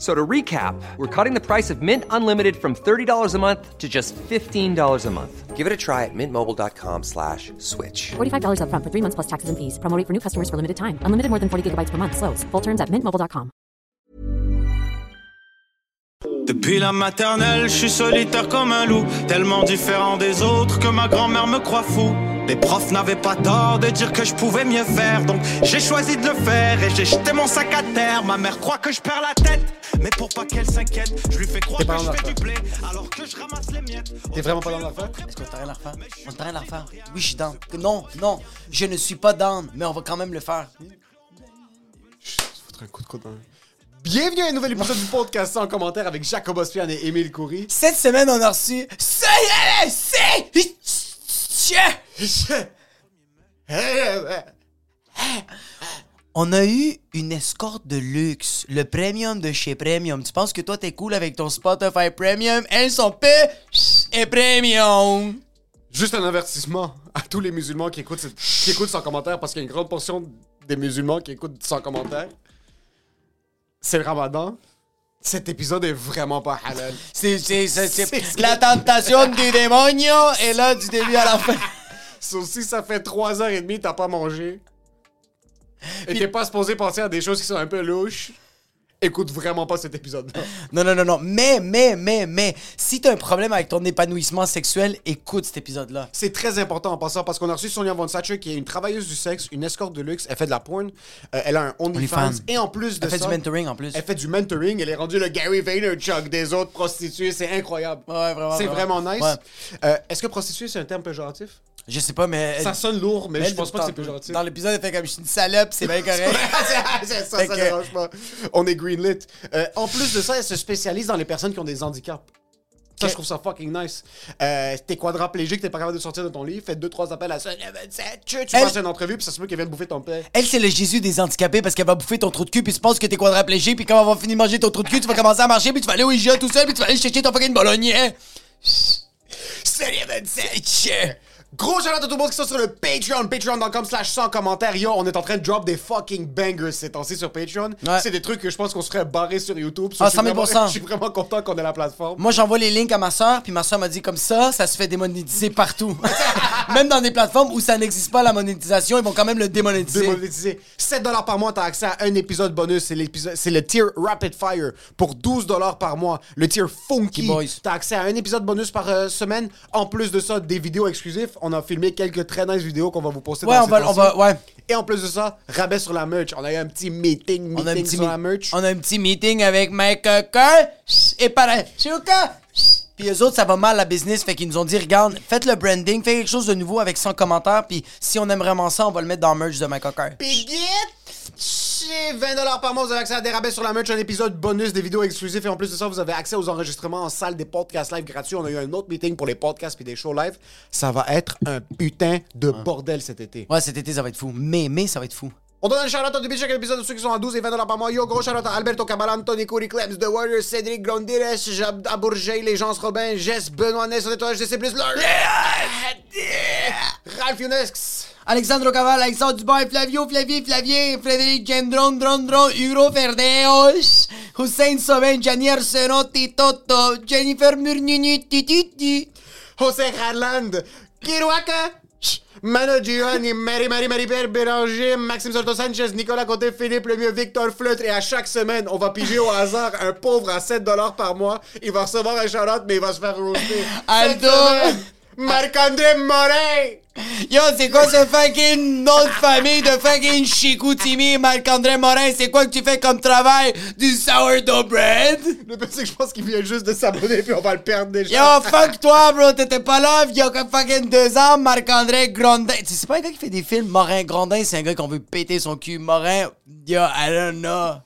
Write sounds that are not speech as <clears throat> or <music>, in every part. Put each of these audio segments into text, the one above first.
So to recap, we're cutting the price of Mint Unlimited from $30 a month to just $15 a month. Give it a try at mintmobile.com slash switch. $45 upfront for three months plus taxes and fees. Promo rate for new customers for limited time. Unlimited more than 40 gigabytes per month. Slows. Full terms at mintmobile.com. Depuis la maternelle, je suis solitaire comme un loup, tellement différent des autres que ma grand-mère me croit fou. Les profs n'avaient pas tort de dire que je pouvais mieux faire, donc j'ai choisi de le faire et j'ai jeté mon sac à terre. Ma mère croit que je perds la tête, mais pour pas qu'elle s'inquiète, je lui fais croire que je fais du blé alors que je ramasse les miettes. T'es vraiment pas dans l'affaire? Est-ce qu'on t'a rien à refaire? On t'a rien à refaire? Oui, je suis down. Non, non, je ne suis pas down, mais on va quand même le faire. Foutre un coup de coude dans le- Bienvenue à un nouvel épisode du podcast en commentaire avec Jacob Ospian et Émile Coury. Cette semaine, on a reçu. C'est. On a eu une escorte de luxe, le premium de chez Premium. Tu penses que toi t'es cool avec ton Spotify Premium? Elles sont peu et Premium. Juste un avertissement à tous les musulmans qui écoutent, qui écoutent sans commentaire parce qu'il y a une grande portion des musulmans qui écoutent sans commentaire. C'est le ramadan. Cet épisode est vraiment pas halal. C'est, c'est, c'est, c'est- C'est- la tentation du démonio est là du début à la fin. Sauf si ça fait 3h30 t'as pas mangé et t'es pas supposé penser à des choses qui sont un peu louches, écoute vraiment pas cet épisode-là. <laughs> Non, non, non, non. Mais, mais, mais, mais, si t'as un problème avec ton épanouissement sexuel, écoute cet épisode-là. C'est très important en passant parce qu'on a reçu Sonia Von Satcher qui est une travailleuse du sexe, une escorte de luxe. Elle fait de la porn. Euh, elle a un OnlyFans. Et en plus de Elle fait ça. du mentoring en plus. Elle fait du mentoring. Elle est rendue le Gary Vaynerchuk des autres prostituées. C'est incroyable. Ouais, vraiment, C'est vraiment. vraiment nice. Ouais. Euh, Est-ce que prostituée, c'est un terme péjoratif? Je sais pas, mais. Ça sonne lourd, mais je pense pas que c'est péjoratif. Dans l'épisode, elle fait comme je suis une salope, c'est bien correct. <laughs> c'est ça, ça que- dérange pas. On est greenlit. Euh, en plus de ça, elle se spécialise dans les personnes qui ont des handicaps. Ça, je trouve ça fucking nice. Euh, t'es quadraplégique, t'es pas capable de sortir de ton lit, fais deux, trois appels à ça. Tu passes une entrevue, puis ça se peut qu'elle vienne bouffer ton père. Elle, c'est le Jésus des handicapés parce qu'elle va bouffer ton trou de cul, puis tu penses que t'es quadraplégique, puis quand on va finir de manger ton trou de cul, tu vas commencer à marcher, puis tu vas aller au IGA tout seul, puis tu vas aller chercher ton fucking bolognier. Salut, 27! Gros shout à tout le monde qui sont sur le Patreon, patreon.com slash sans commentaires. Yo, on est en train de drop des fucking bangers ces temps-ci sur Patreon. Ouais. C'est des trucs que je pense qu'on se ferait barrer sur YouTube. Ah, je suis 100 000 vraiment- <laughs> Je suis vraiment content qu'on ait la plateforme. Moi, j'envoie les links à ma soeur, puis ma soeur m'a dit comme ça, ça se fait démonétiser partout. <laughs> même dans des plateformes où ça n'existe pas la monétisation, ils vont quand même le démonétiser. démonétisé. 7 dollars par mois, t'as accès à un épisode bonus. C'est l'épisode, c'est le tier Rapid Fire pour 12 dollars par mois. Le tier Funky. Boys. T'as accès à un épisode bonus par euh, semaine. En plus de ça, des vidéos exclusives. On a filmé quelques très nice vidéos qu'on va vous poster. Ouais, dans on va, on va, ouais. Et en plus de ça, rabais sur la merch. On a eu un petit meeting, meeting On a un petit sur la merch. On a un petit meeting avec Mike Cocker et Parachuka. Puis eux autres, ça va mal la business, fait qu'ils nous ont dit regarde, faites le branding, faites quelque chose de nouveau avec 100 commentaires, puis si on aime vraiment ça, on va le mettre dans le merch de Mike Cocker. Pigit! Chez 20$ par mois, vous avez accès à des rabais sur la merch, un épisode bonus, des vidéos exclusives et en plus de ça, vous avez accès aux enregistrements en salle des podcasts live gratuits. On a eu un autre meeting pour les podcasts puis des shows live. Ça va être un putain de bordel cet été. Ouais, cet été, ça va être fou. Mais, mais, ça va être fou. On donne un shout-out au début de chaque épisode de ceux qui sont à 12 et 20$ par mois. Yo, gros shout-out à Alberto Cabalan, Tony Coury, Clems, The Warrior, Cédric Grondires, Jab Abourgey, Les Gens Robin, Jess, Benoît Ness, on est toi, GC+, Ralph Younesx. Alexandre Caval, Alexandre Dubois, Flavio, Flavie, Flavien, Frédéric Gendron, Drondron, Hugo Ferdeos, Hussein Soben, Gianni Arsenotti, Toto, Jennifer Murnini, Tititi. José Harland, Kiruaka, Mano Giovanni, Marie Marie Marie Père Béranger, Maxime Soto Sanchez, Nicolas Côté, Philippe Lemieux, Victor Fleutre et à chaque semaine, on va piger au hasard un pauvre à 7$ par mois. Il va recevoir un shout mais il va se faire roaster. Aldo. Marc-André Morin! Yo, c'est quoi ce fucking nom de famille de fucking Chicoutimi, Marc-André Morin? C'est quoi que tu fais comme travail? Du sourdough bread? Le pire, c'est que je pense qu'il vient juste de s'abonner puis on va le perdre déjà. Yo, fuck toi, bro, t'étais pas là il y a fucking deux ans, Marc-André Grondin. Tu sais, c'est pas un gars qui fait des films, Morin Grondin, c'est un gars qu'on veut péter son cul. Morin, yo, I don't know.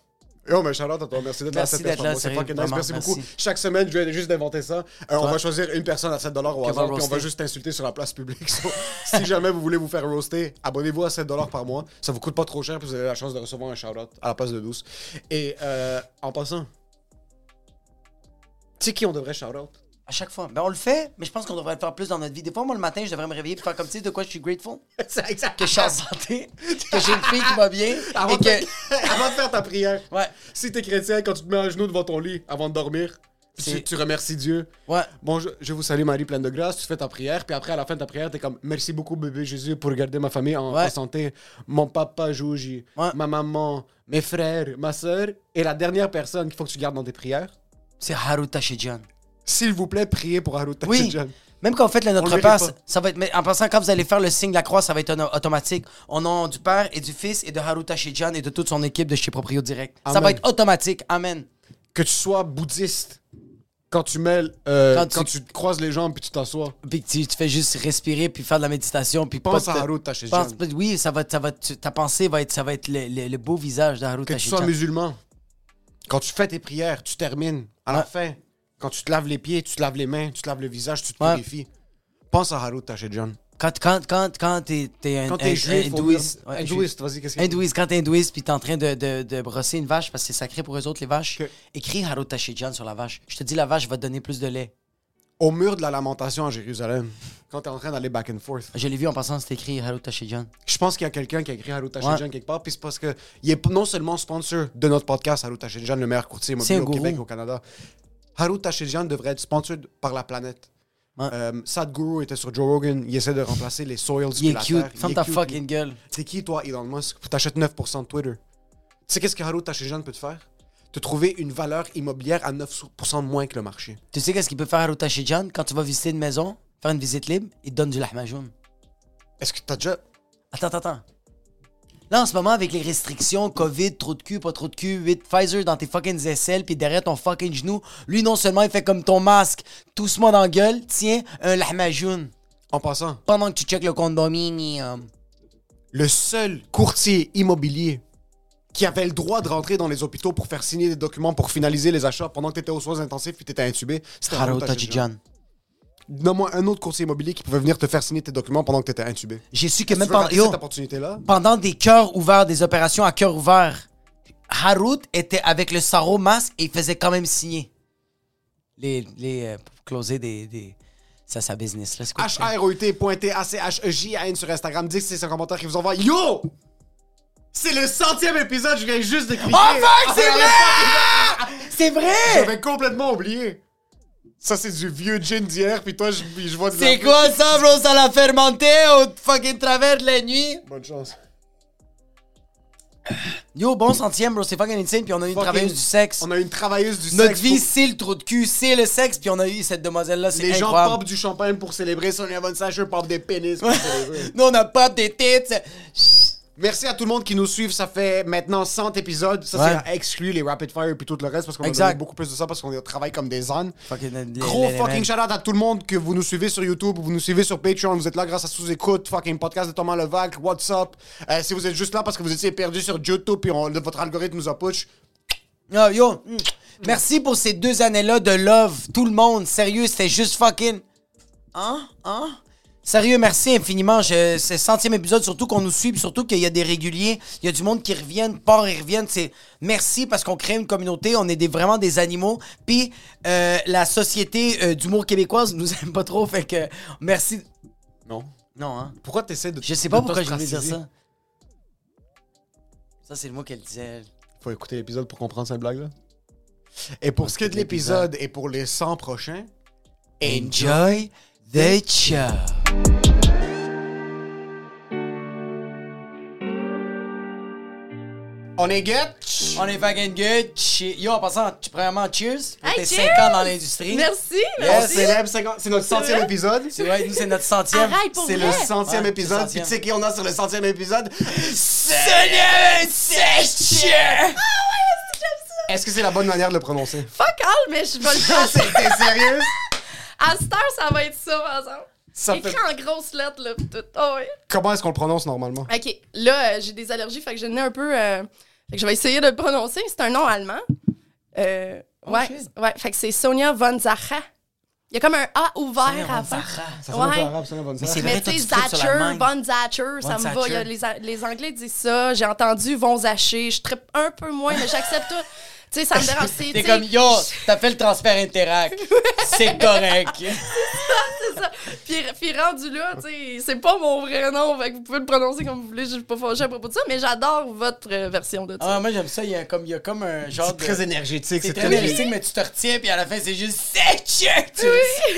Yo, mais Charlotte, à toi, merci d'être là. Merci C'était d'être là, fun. C'est sérieux, fucking nice. Merci beaucoup. Chaque semaine, je viens juste d'inventer ça. Euh, on va choisir une personne à 7 au hasard, puis on va juste t'insulter sur la place publique. So, si jamais vous voulez vous faire roaster, abonnez-vous à 7 par mois. Ça vous coûte pas trop cher, puis vous avez la chance de recevoir un shout-out à la place de 12. Et euh, en passant, tu sais qui on devrait shout-out? À chaque fois. Ben, on le fait, mais je pense qu'on devrait le faire plus dans notre vie. Des fois, moi, le matin, je devrais me réveiller et faire comme, tu sais, de quoi je suis grateful. <laughs> C'est exact. Que je suis en santé, que j'ai une fille qui va bien, <laughs> Avant, et de... que... avant de faire ta prière, Ouais. si t'es chrétien, quand tu te mets à genoux devant ton lit avant de dormir, tu, tu remercies Dieu. Ouais. Bon, je, je vous salue Marie pleine de grâce, tu fais ta prière, puis après à la fin de ta prière, t'es comme merci beaucoup bébé Jésus pour garder ma famille en, Ouais. en santé. Mon papa Jouji, Ouais. ma maman, mes frères, ma soeur, et la dernière personne qu'il faut que tu gardes dans tes prières. C'est Haru Tashijan. S'il vous plaît, priez pour Haru Oui. Tachidjan. Même quand vous faites le On Notre le Père, ça, pas. ça va être. Mais en passant, quand vous allez faire le signe de la croix, ça va être auto- automatique. Au nom du Père et du Fils et de Haru Tashijan et de toute son équipe de chez Proprio Direct. Ça va être automatique. Amen. Que tu sois bouddhiste, quand tu mêles, euh, Quand quand, tu- croises les jambes puis tu t'assois, Puis que tu, tu fais juste respirer puis faire de la méditation. Puis pense pas à te- Haru Tachidjan. pense- Oui, ça va, ça va, ta pensée va être, ça va être le, le- le beau visage de Haru Que tu sois musulman, quand tu fais tes prières, tu termines. À la Ouais. fin, quand tu te laves les pieds, tu te laves les mains, tu te laves le visage, tu te Ouais. purifies. Pense à Haru Tachidjan. Quand, quand, quand, quand t'es, un, Quand un- un juif, faut hindouiste, ouais, hindouiste, vas-y, qu'est-ce que hindouiste, quand t'es hindouiste puis t'es en train de, de, de brosser une vache parce que c'est sacré pour eux autres les vaches, Ok. écris Haru Tashijan sur la vache. Je te dis la vache va te donner plus de lait. Au mur de la lamentation à Jérusalem, quand t'es en train d'aller back and forth, Je l'ai vu en passant, c'est écrit Haru Tashijan. je pense qu'il y a quelqu'un qui a écrit Haru Tachidjan Ouais. quelque part, puis c'est parce que il est non seulement sponsor de notre podcast, Haru Tachidjan, le meilleur courtier immobilier un au gourou. Québec, au Canada. Haru Tachidjan devrait être sponsor par la planète. Ouais. Euh, Sadhguru était sur Joe Rogan, il essaie de remplacer les soils Il est cute. Ferme ta fucking gueule. C'est qui, toi, Elon Musk? T'achètes 9% de Twitter. Tu sais qu'est-ce que Haru Tachidjan peut te faire? Te trouver une valeur immobilière à 9% de moins que le marché. Tu sais qu'est-ce qu'il peut faire Haru Tashijan quand tu vas visiter une maison, faire une visite libre, il te donne du lahmajoun. Est-ce que t'as déjà... Attends, attends, attends. Là, en ce moment, avec les restrictions, COVID, trop de cul, pas trop de cul, 8 Pfizer dans tes fucking aisselles, puis derrière ton fucking genou, lui, non seulement, il fait comme ton masque, tousse-moi dans la gueule, tiens, un lahmajoun. En passant, Pendant que tu checkes le condominium. le seul courtier immobilier qui avait le droit de rentrer dans les hôpitaux pour faire signer des documents pour finaliser les achats pendant que t'étais aux soins intensifs puis t'étais intubé, c'était Haru Haru Tachidjan. Tashijan. Donne-moi un autre courtier immobilier qui pouvait venir te faire signer tes documents pendant que t'étais intubé. J'ai su que Tu même pendant, rater yo, cette opportunité-là? pendant des cœurs ouverts, des opérations à cœur ouvert, Harut était avec le sarro masque et il faisait quand même signer. Les, les, euh, pour closer des, des, ça, sa business, là. C'est quoi que tu fais? H-R-O-U-T.A-C-H-E-J-A-N sur Instagram. Dites que c'est un commentaire qui vous envoie. Yo! C'est le centième épisode, je viens juste de cliquer. Oh fuck, c'est Ah, vrai! C'est vrai! J'avais complètement oublié. Ça, c'est du vieux gin d'hier, puis toi, je, je vois des C'est quoi ça, bro? Ça l'a fermenté au fucking travers de la nuit? Bonne chance. Yo, bon centième, bro. C'est fucking insane. Puis on a eu une Fucking- travailleuse du sexe. On a une travailleuse du Notre sexe. vie, pour- c'est le trou de cul, c'est le sexe. Puis on a eu cette demoiselle-là. C'est Les gens incroyable. popent du champagne pour célébrer Sonia Von Sacher, popent des pénis pour <laughs> célébrer. Nous, on a pas des têtes. Merci à tout le monde qui nous suit. Ça fait maintenant 100 épisodes. Ça, Ouais. c'est exclu les Rapid Fire puis tout le reste parce qu'on a donné beaucoup plus de ça parce qu'on travaille comme des ânes. Gros fucking les- shout out à tout le monde que vous nous suivez sur YouTube, vous nous suivez sur Patreon, vous êtes là grâce à sous-écoute, fucking podcast de Thomas Levac, What's Up. Euh, si vous êtes juste là parce que vous étiez perdu sur YouTube puis on- votre algorithme nous a push, Yo, yo. Merci pour ces deux années-là de love. Tout le monde. Sérieux, c'était juste fucking. Hein? Hein? Sérieux, merci infiniment. Je, c'est le centième épisode, surtout qu'on nous suit, surtout qu'il y a des réguliers. Il y a du monde qui reviennent, part et reviennent. C'est merci parce qu'on crée une communauté. On est des, vraiment des animaux. Puis euh, la société euh, d'humour québécoise nous aime pas trop. Fait que merci. non. Non, hein? Pourquoi t'essaies de Je sais pas pourquoi je voulais dire ça. Ça, c'est le mot qu'elle disait. Faut écouter l'épisode pour comprendre cette blague là. Et pour ce qui est de l'épisode et pour les 100 prochains, Enjoy On est good? On est fucking good. Che- Yo, en passant, tu- premièrement, cheers. pour Hey, tes cheers! 5 ans dans l'industrie. Merci, On merci. célèbre 50 C'est notre centième épisode. C'est vrai, nous, c'est notre centième. Arrête pour C'est vrai. le centième Ouais, épisode. Puis tu sais qui on a sur le centième épisode? Seigneur Seigneur! Est-ce que c'est la bonne manière de le prononcer? Fuck all, mais je vais le <laughs> faire. T'es sérieuse? À cette heure, ça va être ça, par exemple. Ça Écrit fait... en grosses lettres, là. pis Tout. Oh, ouais. Comment est-ce qu'on le prononce normalement? Ok, là, euh, j'ai des allergies, fait que je n'ai un peu. euh, fait que je vais essayer de le prononcer. C'est un nom allemand. Euh, ouais, shit. ouais, fait que c'est Sonia von Zacha. Il y a comme un A ouvert Sonia à la von. Zacha. Ouais. arabe, Mais sœur. c'est Mais tu sais, Zacher. Von Zacher, ça Von me va. Y a les, les Anglais disent ça. J'ai entendu Von Zacher. Je trippe un peu moins, mais j'accepte tout. Tu sais, ça me dérange. C'est T'es comme, yo, t'as fait le transfert Interac. <laughs> c'est correct. <laughs> c'est ça. Puis, puis rendu là, tu sais, c'est pas mon vrai nom. Fait que vous pouvez le prononcer comme vous voulez. Je suis pas fâchée à propos de ça, mais j'adore votre euh, version de ça. Ah, moi, j'aime ça. Il y a comme, il y a comme un genre C'est de... très énergétique. C'est C'est très très énergique, mais tu te retiens, puis à la fin, c'est juste Seigneur! Tu-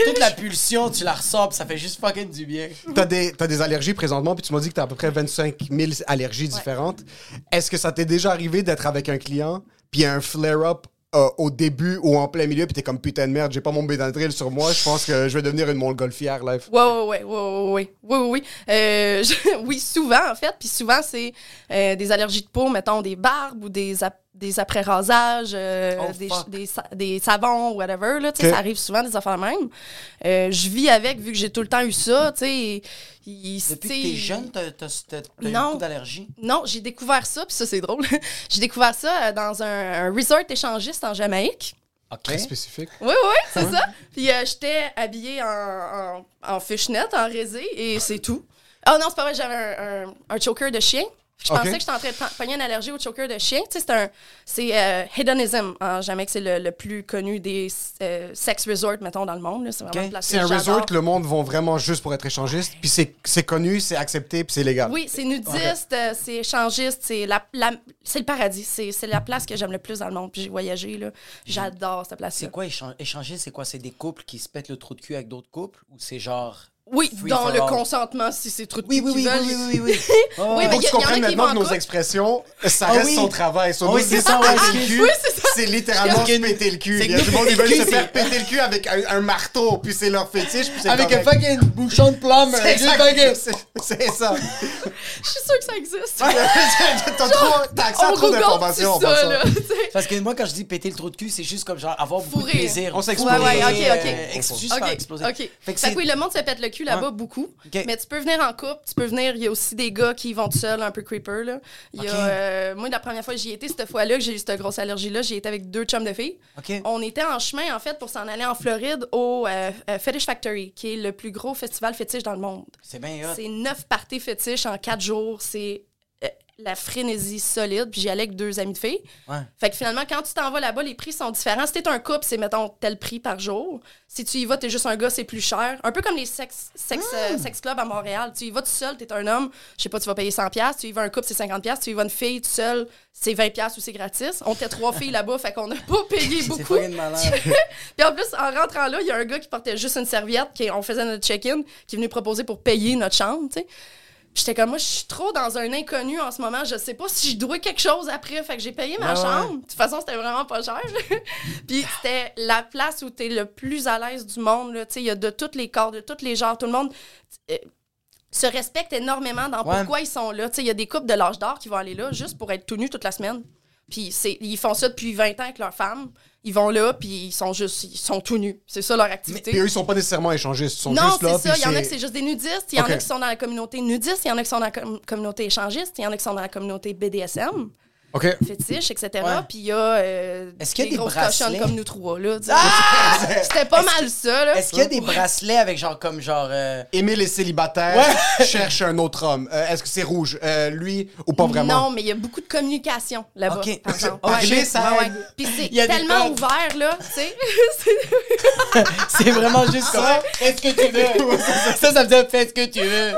Toute la pulsion, tu la ressors, puis ça fait juste fucking du bien. T'as des, t'as des allergies présentement, puis tu m'as dit que t'as à peu près 25 000 allergies différentes. Est-ce que ça t'est déjà arrivé d'être avec un client, puis un flare-up euh, au début ou en plein milieu, puis t'es comme putain de merde, j'ai pas mon bédandril sur moi, je pense que je vais devenir une montgolfière live. Ouais, ouais, ouais, ouais, ouais, oui, oui, oui. Euh, <laughs> je, oui, souvent en fait, puis souvent c'est euh, des allergies de peau, mettons des barbes ou des, ap des après-rasages, euh, Oh, des, des, sa- des savons, whatever. Là, tu sais, Ok. Ça arrive souvent, des affaires même. Euh, je vis avec, vu que j'ai tout le temps eu ça. tu sais. il- Depuis que t'es jeune, t'as t'as- t'as- t'as eu Non. beaucoup d'allergies? Non, j'ai découvert ça, puis ça, c'est drôle. <laughs> j'ai découvert ça euh, dans un, un resort échangiste en Jamaïque. OK. Très spécifique. Oui, oui, c'est ça. Puis euh, j'étais habillée en, en, en fishnet, en résé, et c'est tout. Oh non, c'est pas vrai, j'avais un, un, un choker de chien. Je pensais que j'étais en train de pogner une allergie au choker de chien. Tu sais, c'est un. C'est euh, Hedonism en Jamaïque. C'est le, le plus connu des euh, sex resorts, mettons, dans le monde. C'est vraiment Ok. une place C'est un resort que le monde vont vraiment juste pour être échangiste, puis c'est, connu, c'est accepté, puis c'est légal. Oui, c'est nudiste, euh, c'est échangiste, c'est la, la- c'est le paradis. C'est c'est la place que j'aime le plus dans le monde. Puis j'ai voyagé, là. J'adore cette place-là. C'est quoi échan- échanger? C'est quoi? C'est des couples qui se pètent le trou de cul avec d'autres couples? Ou c'est genre. Oui, Free dans le all. consentement, si c'est trop de Oui, oui, oui, veulent. oui, oui, oui, <laughs> oui. Oui, mais faut il que tu comprennes maintenant que nos expressions, ça Ah reste oui. son travail. Son Ah oui, c'est ça, ouais, <laughs> Oui, c'est ça. c'est littéralement se péter le cul. Il y a nous, monde qui veulent péter se faire péter le cul avec un, un marteau, puis c'est leur fétiche, puis Avec un fucking bouchon de plomb. <laughs> C'est ça. Je suis sûre que ça existe. T'as accès à trop d'informations. Parce que moi, quand je dis péter le trou de cul, c'est juste comme genre avoir beaucoup de plaisir. On s'explose. Ouais, ouais, ok, ok. juste faire OK, exploser. OK. Fait que oui, le monde se pète le cul là-bas Ouais. beaucoup. Mais tu peux venir en couple, tu peux venir. Il y a aussi des gars qui vont tout seuls, un peu creeper. Là. Il y a, OK. euh, moi, la première fois que j'y étais, cette fois-là, que j'ai eu cette grosse allergie-là, j'y étais avec deux chums de filles. On était en chemin, en fait, pour s'en aller en Floride au euh, euh, Fetish Factory, qui est le plus gros festival fétiche dans le monde. C'est bien. C'est neuf parties fétiches en quatre jours. C'est la frénésie solide. Puis j'y allais avec deux amis de filles. Ouais. Fait que finalement, quand tu t'en vas là-bas, les prix sont différents. Si t'es un couple, c'est, mettons, tel prix par jour. Si tu y vas, t'es juste un gars, c'est plus cher. Un peu comme les sex, sex, euh, sex clubs à Montréal. Tu y vas tout seul, t'es un homme, je sais pas, tu vas payer 100$. piastres. Tu y vas un couple, c'est 50$. Tu y vas une fille tout seul, c'est 20$ piastres ou c'est gratis. On était trois filles là-bas, fait qu'on n'a pas <laughs> payé C'est beaucoup. <laughs> Puis en plus, en rentrant là, il y a un gars qui portait juste une serviette, qui, on faisait notre check-in, qui est venu proposer pour payer notre chambre, tu sais. J'étais comme, moi, je suis trop dans un inconnu en ce moment. Je sais pas si je dois quelque chose après. Fait que j'ai payé ma Ouais, ouais. chambre. De toute façon, c'était vraiment pas cher. <laughs> Puis c'était la place où t'es le plus à l'aise du monde. Tu sais, il y a de tous les corps, de tous les genres. Tout le monde euh, se respecte énormément dans Ouais. pourquoi ils sont là. Tu sais, il y a des couples de l'âge d'or qui vont aller là juste pour être tout nus toute la semaine. Puis ils font ça depuis 20 ans avec leurs femmes. Ils vont là, puis ils sont juste, ils sont tout nus. C'est ça leur activité. Puis eux, ils sont pas nécessairement échangistes, ils sont Non, juste là. c'est ça. Il y en a que c'est juste des nudistes. Il y en a qui sont dans la communauté nudiste. Il y en a qui sont dans la com- communauté échangiste. Il y en a qui sont dans la communauté BDSM, OK. fétiche, etc. Ouais. Puis il y a euh, Est-ce qu'il y a des grosses bracelets? cochonnes comme nous trois. là. tu sais. Ah! C'était pas mal ça. Là. Est-ce qu'il y a des bracelets avec genre comme genre. euh, Émile est célibataire, <laughs> cherche un autre homme. Euh, Est-ce que c'est rouge? Euh, lui ou pas vraiment? Non, mais il y a beaucoup de communication là-bas. Ok. par exemple. Parler, ça Ouais, aide. ouais. Puis c'est Il y a des tellement ouvert, là, tu sais. <laughs> C'est- vraiment juste comme. Fais ce que tu veux. ça, ça me dit fais ce que tu veux.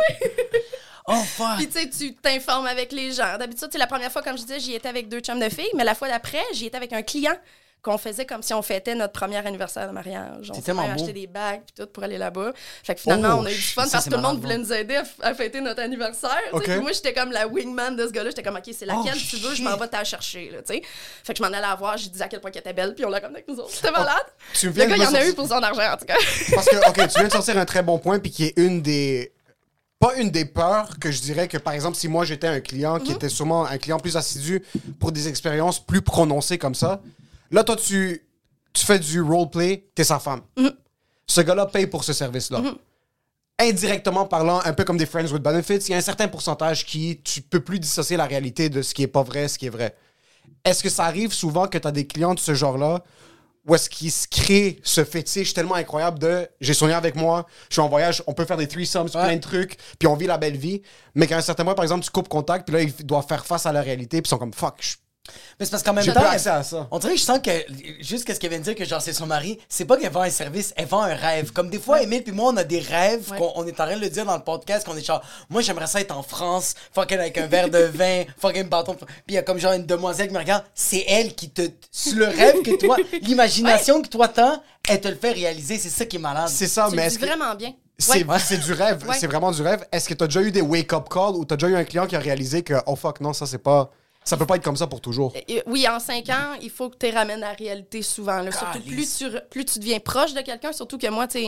Oh fuck. Puis tu sais, tu t'informes avec les gens. D'habitude, c'est la première fois, comme je disais, j'y étais avec deux chums de filles, mais la fois d'après, j'y étais avec un client qu'on faisait comme si on fêtait notre premier anniversaire de mariage. On s'est acheté des bagues puis tout pour aller là-bas. Fait que finalement, Oh, on a eu du fun ça, parce que tout le monde voulait nous aider à, fêter notre anniversaire. tu sais. Ok. Puis moi, j'étais comme la wingman de ce gars-là. J'étais comme, OK, c'est laquelle Oh, tu veux, je m'en vais t'en chercher. Là, tu fait que je m'en allais la voir, j'ai dit à quel point qu'elle était belle, puis on l'a comme avec nous autres. C'était malade. Tu Le viens de gars, il en a sortir- eu pour son argent, en tout cas. Parce que, OK, tu viens de sortir un très bon point, puis qui est une des. Pas une des peurs que je dirais que, par exemple, si moi j'étais un client qui était sûrement un client plus assidu pour des expériences plus prononcées comme ça, là, toi, tu, tu fais du roleplay, t'es sa femme. Ce gars-là paye pour ce service-là. Indirectement parlant, un peu comme des Friends with Benefits, il y a un certain pourcentage qui, tu peux plus dissocier la réalité de ce qui est pas vrai, ce qui est vrai. Est-ce que ça arrive souvent que tu as des clients de ce genre-là où est-ce qu'ils se créent ce fétiche tellement incroyable de j'ai soigné avec moi, je suis en voyage, on peut faire des threesomes, plein de trucs, puis on vit la belle vie, mais qu'à un certain moment, par exemple, tu coupes contact, puis là, ils doivent faire face à la réalité, puis ils sont comme fuck, je- Mais c'est parce qu'en même j'ai temps, plus accès à ça. on dirait que je sens que, juste qu'est-ce qu'elle vient de dire, que genre c'est son mari, c'est pas qu'elle vend un service, elle vend un rêve. Comme des fois, Emile puis moi, on a des rêves, Ouais. qu'on on est en train de le dire dans le podcast, qu'on est genre, moi j'aimerais ça être en France, fucking avec un verre de vin, <laughs> fucking bâton. Puis il y a comme genre une demoiselle qui me regarde, c'est elle qui te. C'est le rêve que toi, <laughs> l'imagination que toi t'as, elle te le fait réaliser, c'est ça qui est malade. C'est ça, Tu mais dis que vraiment bien. c'est Ouais. c'est du rêve, Ouais. c'est vraiment du rêve. Est-ce que tu as déjà eu des wake-up calls ou tu as déjà eu un client qui a réalisé que oh fuck, non, ça c'est pas. Ça peut pas être comme ça pour toujours. Oui, en cinq ans, il faut que tu ramènes la réalité souvent. là. Surtout plus tu, re- plus tu deviens proche de quelqu'un, surtout que moi, tu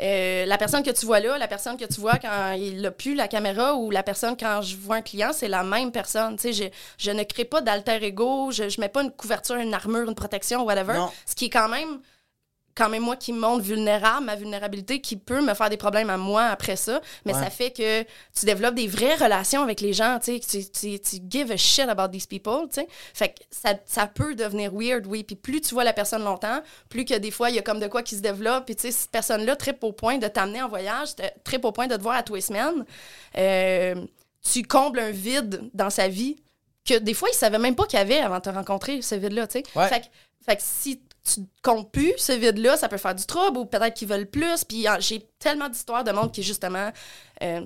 euh, la personne que tu vois là, la personne que tu vois quand il n'a plus la caméra ou la personne quand je vois un client, c'est la même personne. Tu sais, je, je ne crée pas d'alter ego, je, je mets pas une couverture, une armure, une protection, whatever. Non. Ce qui est quand même quand même moi qui me montre vulnérable, ma vulnérabilité qui peut me faire des problèmes à moi après ça, mais ça fait que tu développes des vraies relations avec les gens, tu tu, tu, give a shit about these people, tu sais. Fait que ça, ça peut devenir weird, oui, puis plus tu vois la personne longtemps, plus que des fois il y a comme de quoi qui se développe, puis tu sais, cette personne-là tripe au point de t'amener en voyage, tripe au point de te voir à tous les semaines, euh, tu combles un vide dans sa vie que des fois il savait même pas qu'il y avait avant de te rencontrer, ce vide-là, tu sais. Ouais. Fait que si tu comptes plus ce vide-là, ça peut faire du trouble ou peut-être qu'ils veulent plus. Puis euh, j'ai tellement d'histoires de monde qui, justement. euh,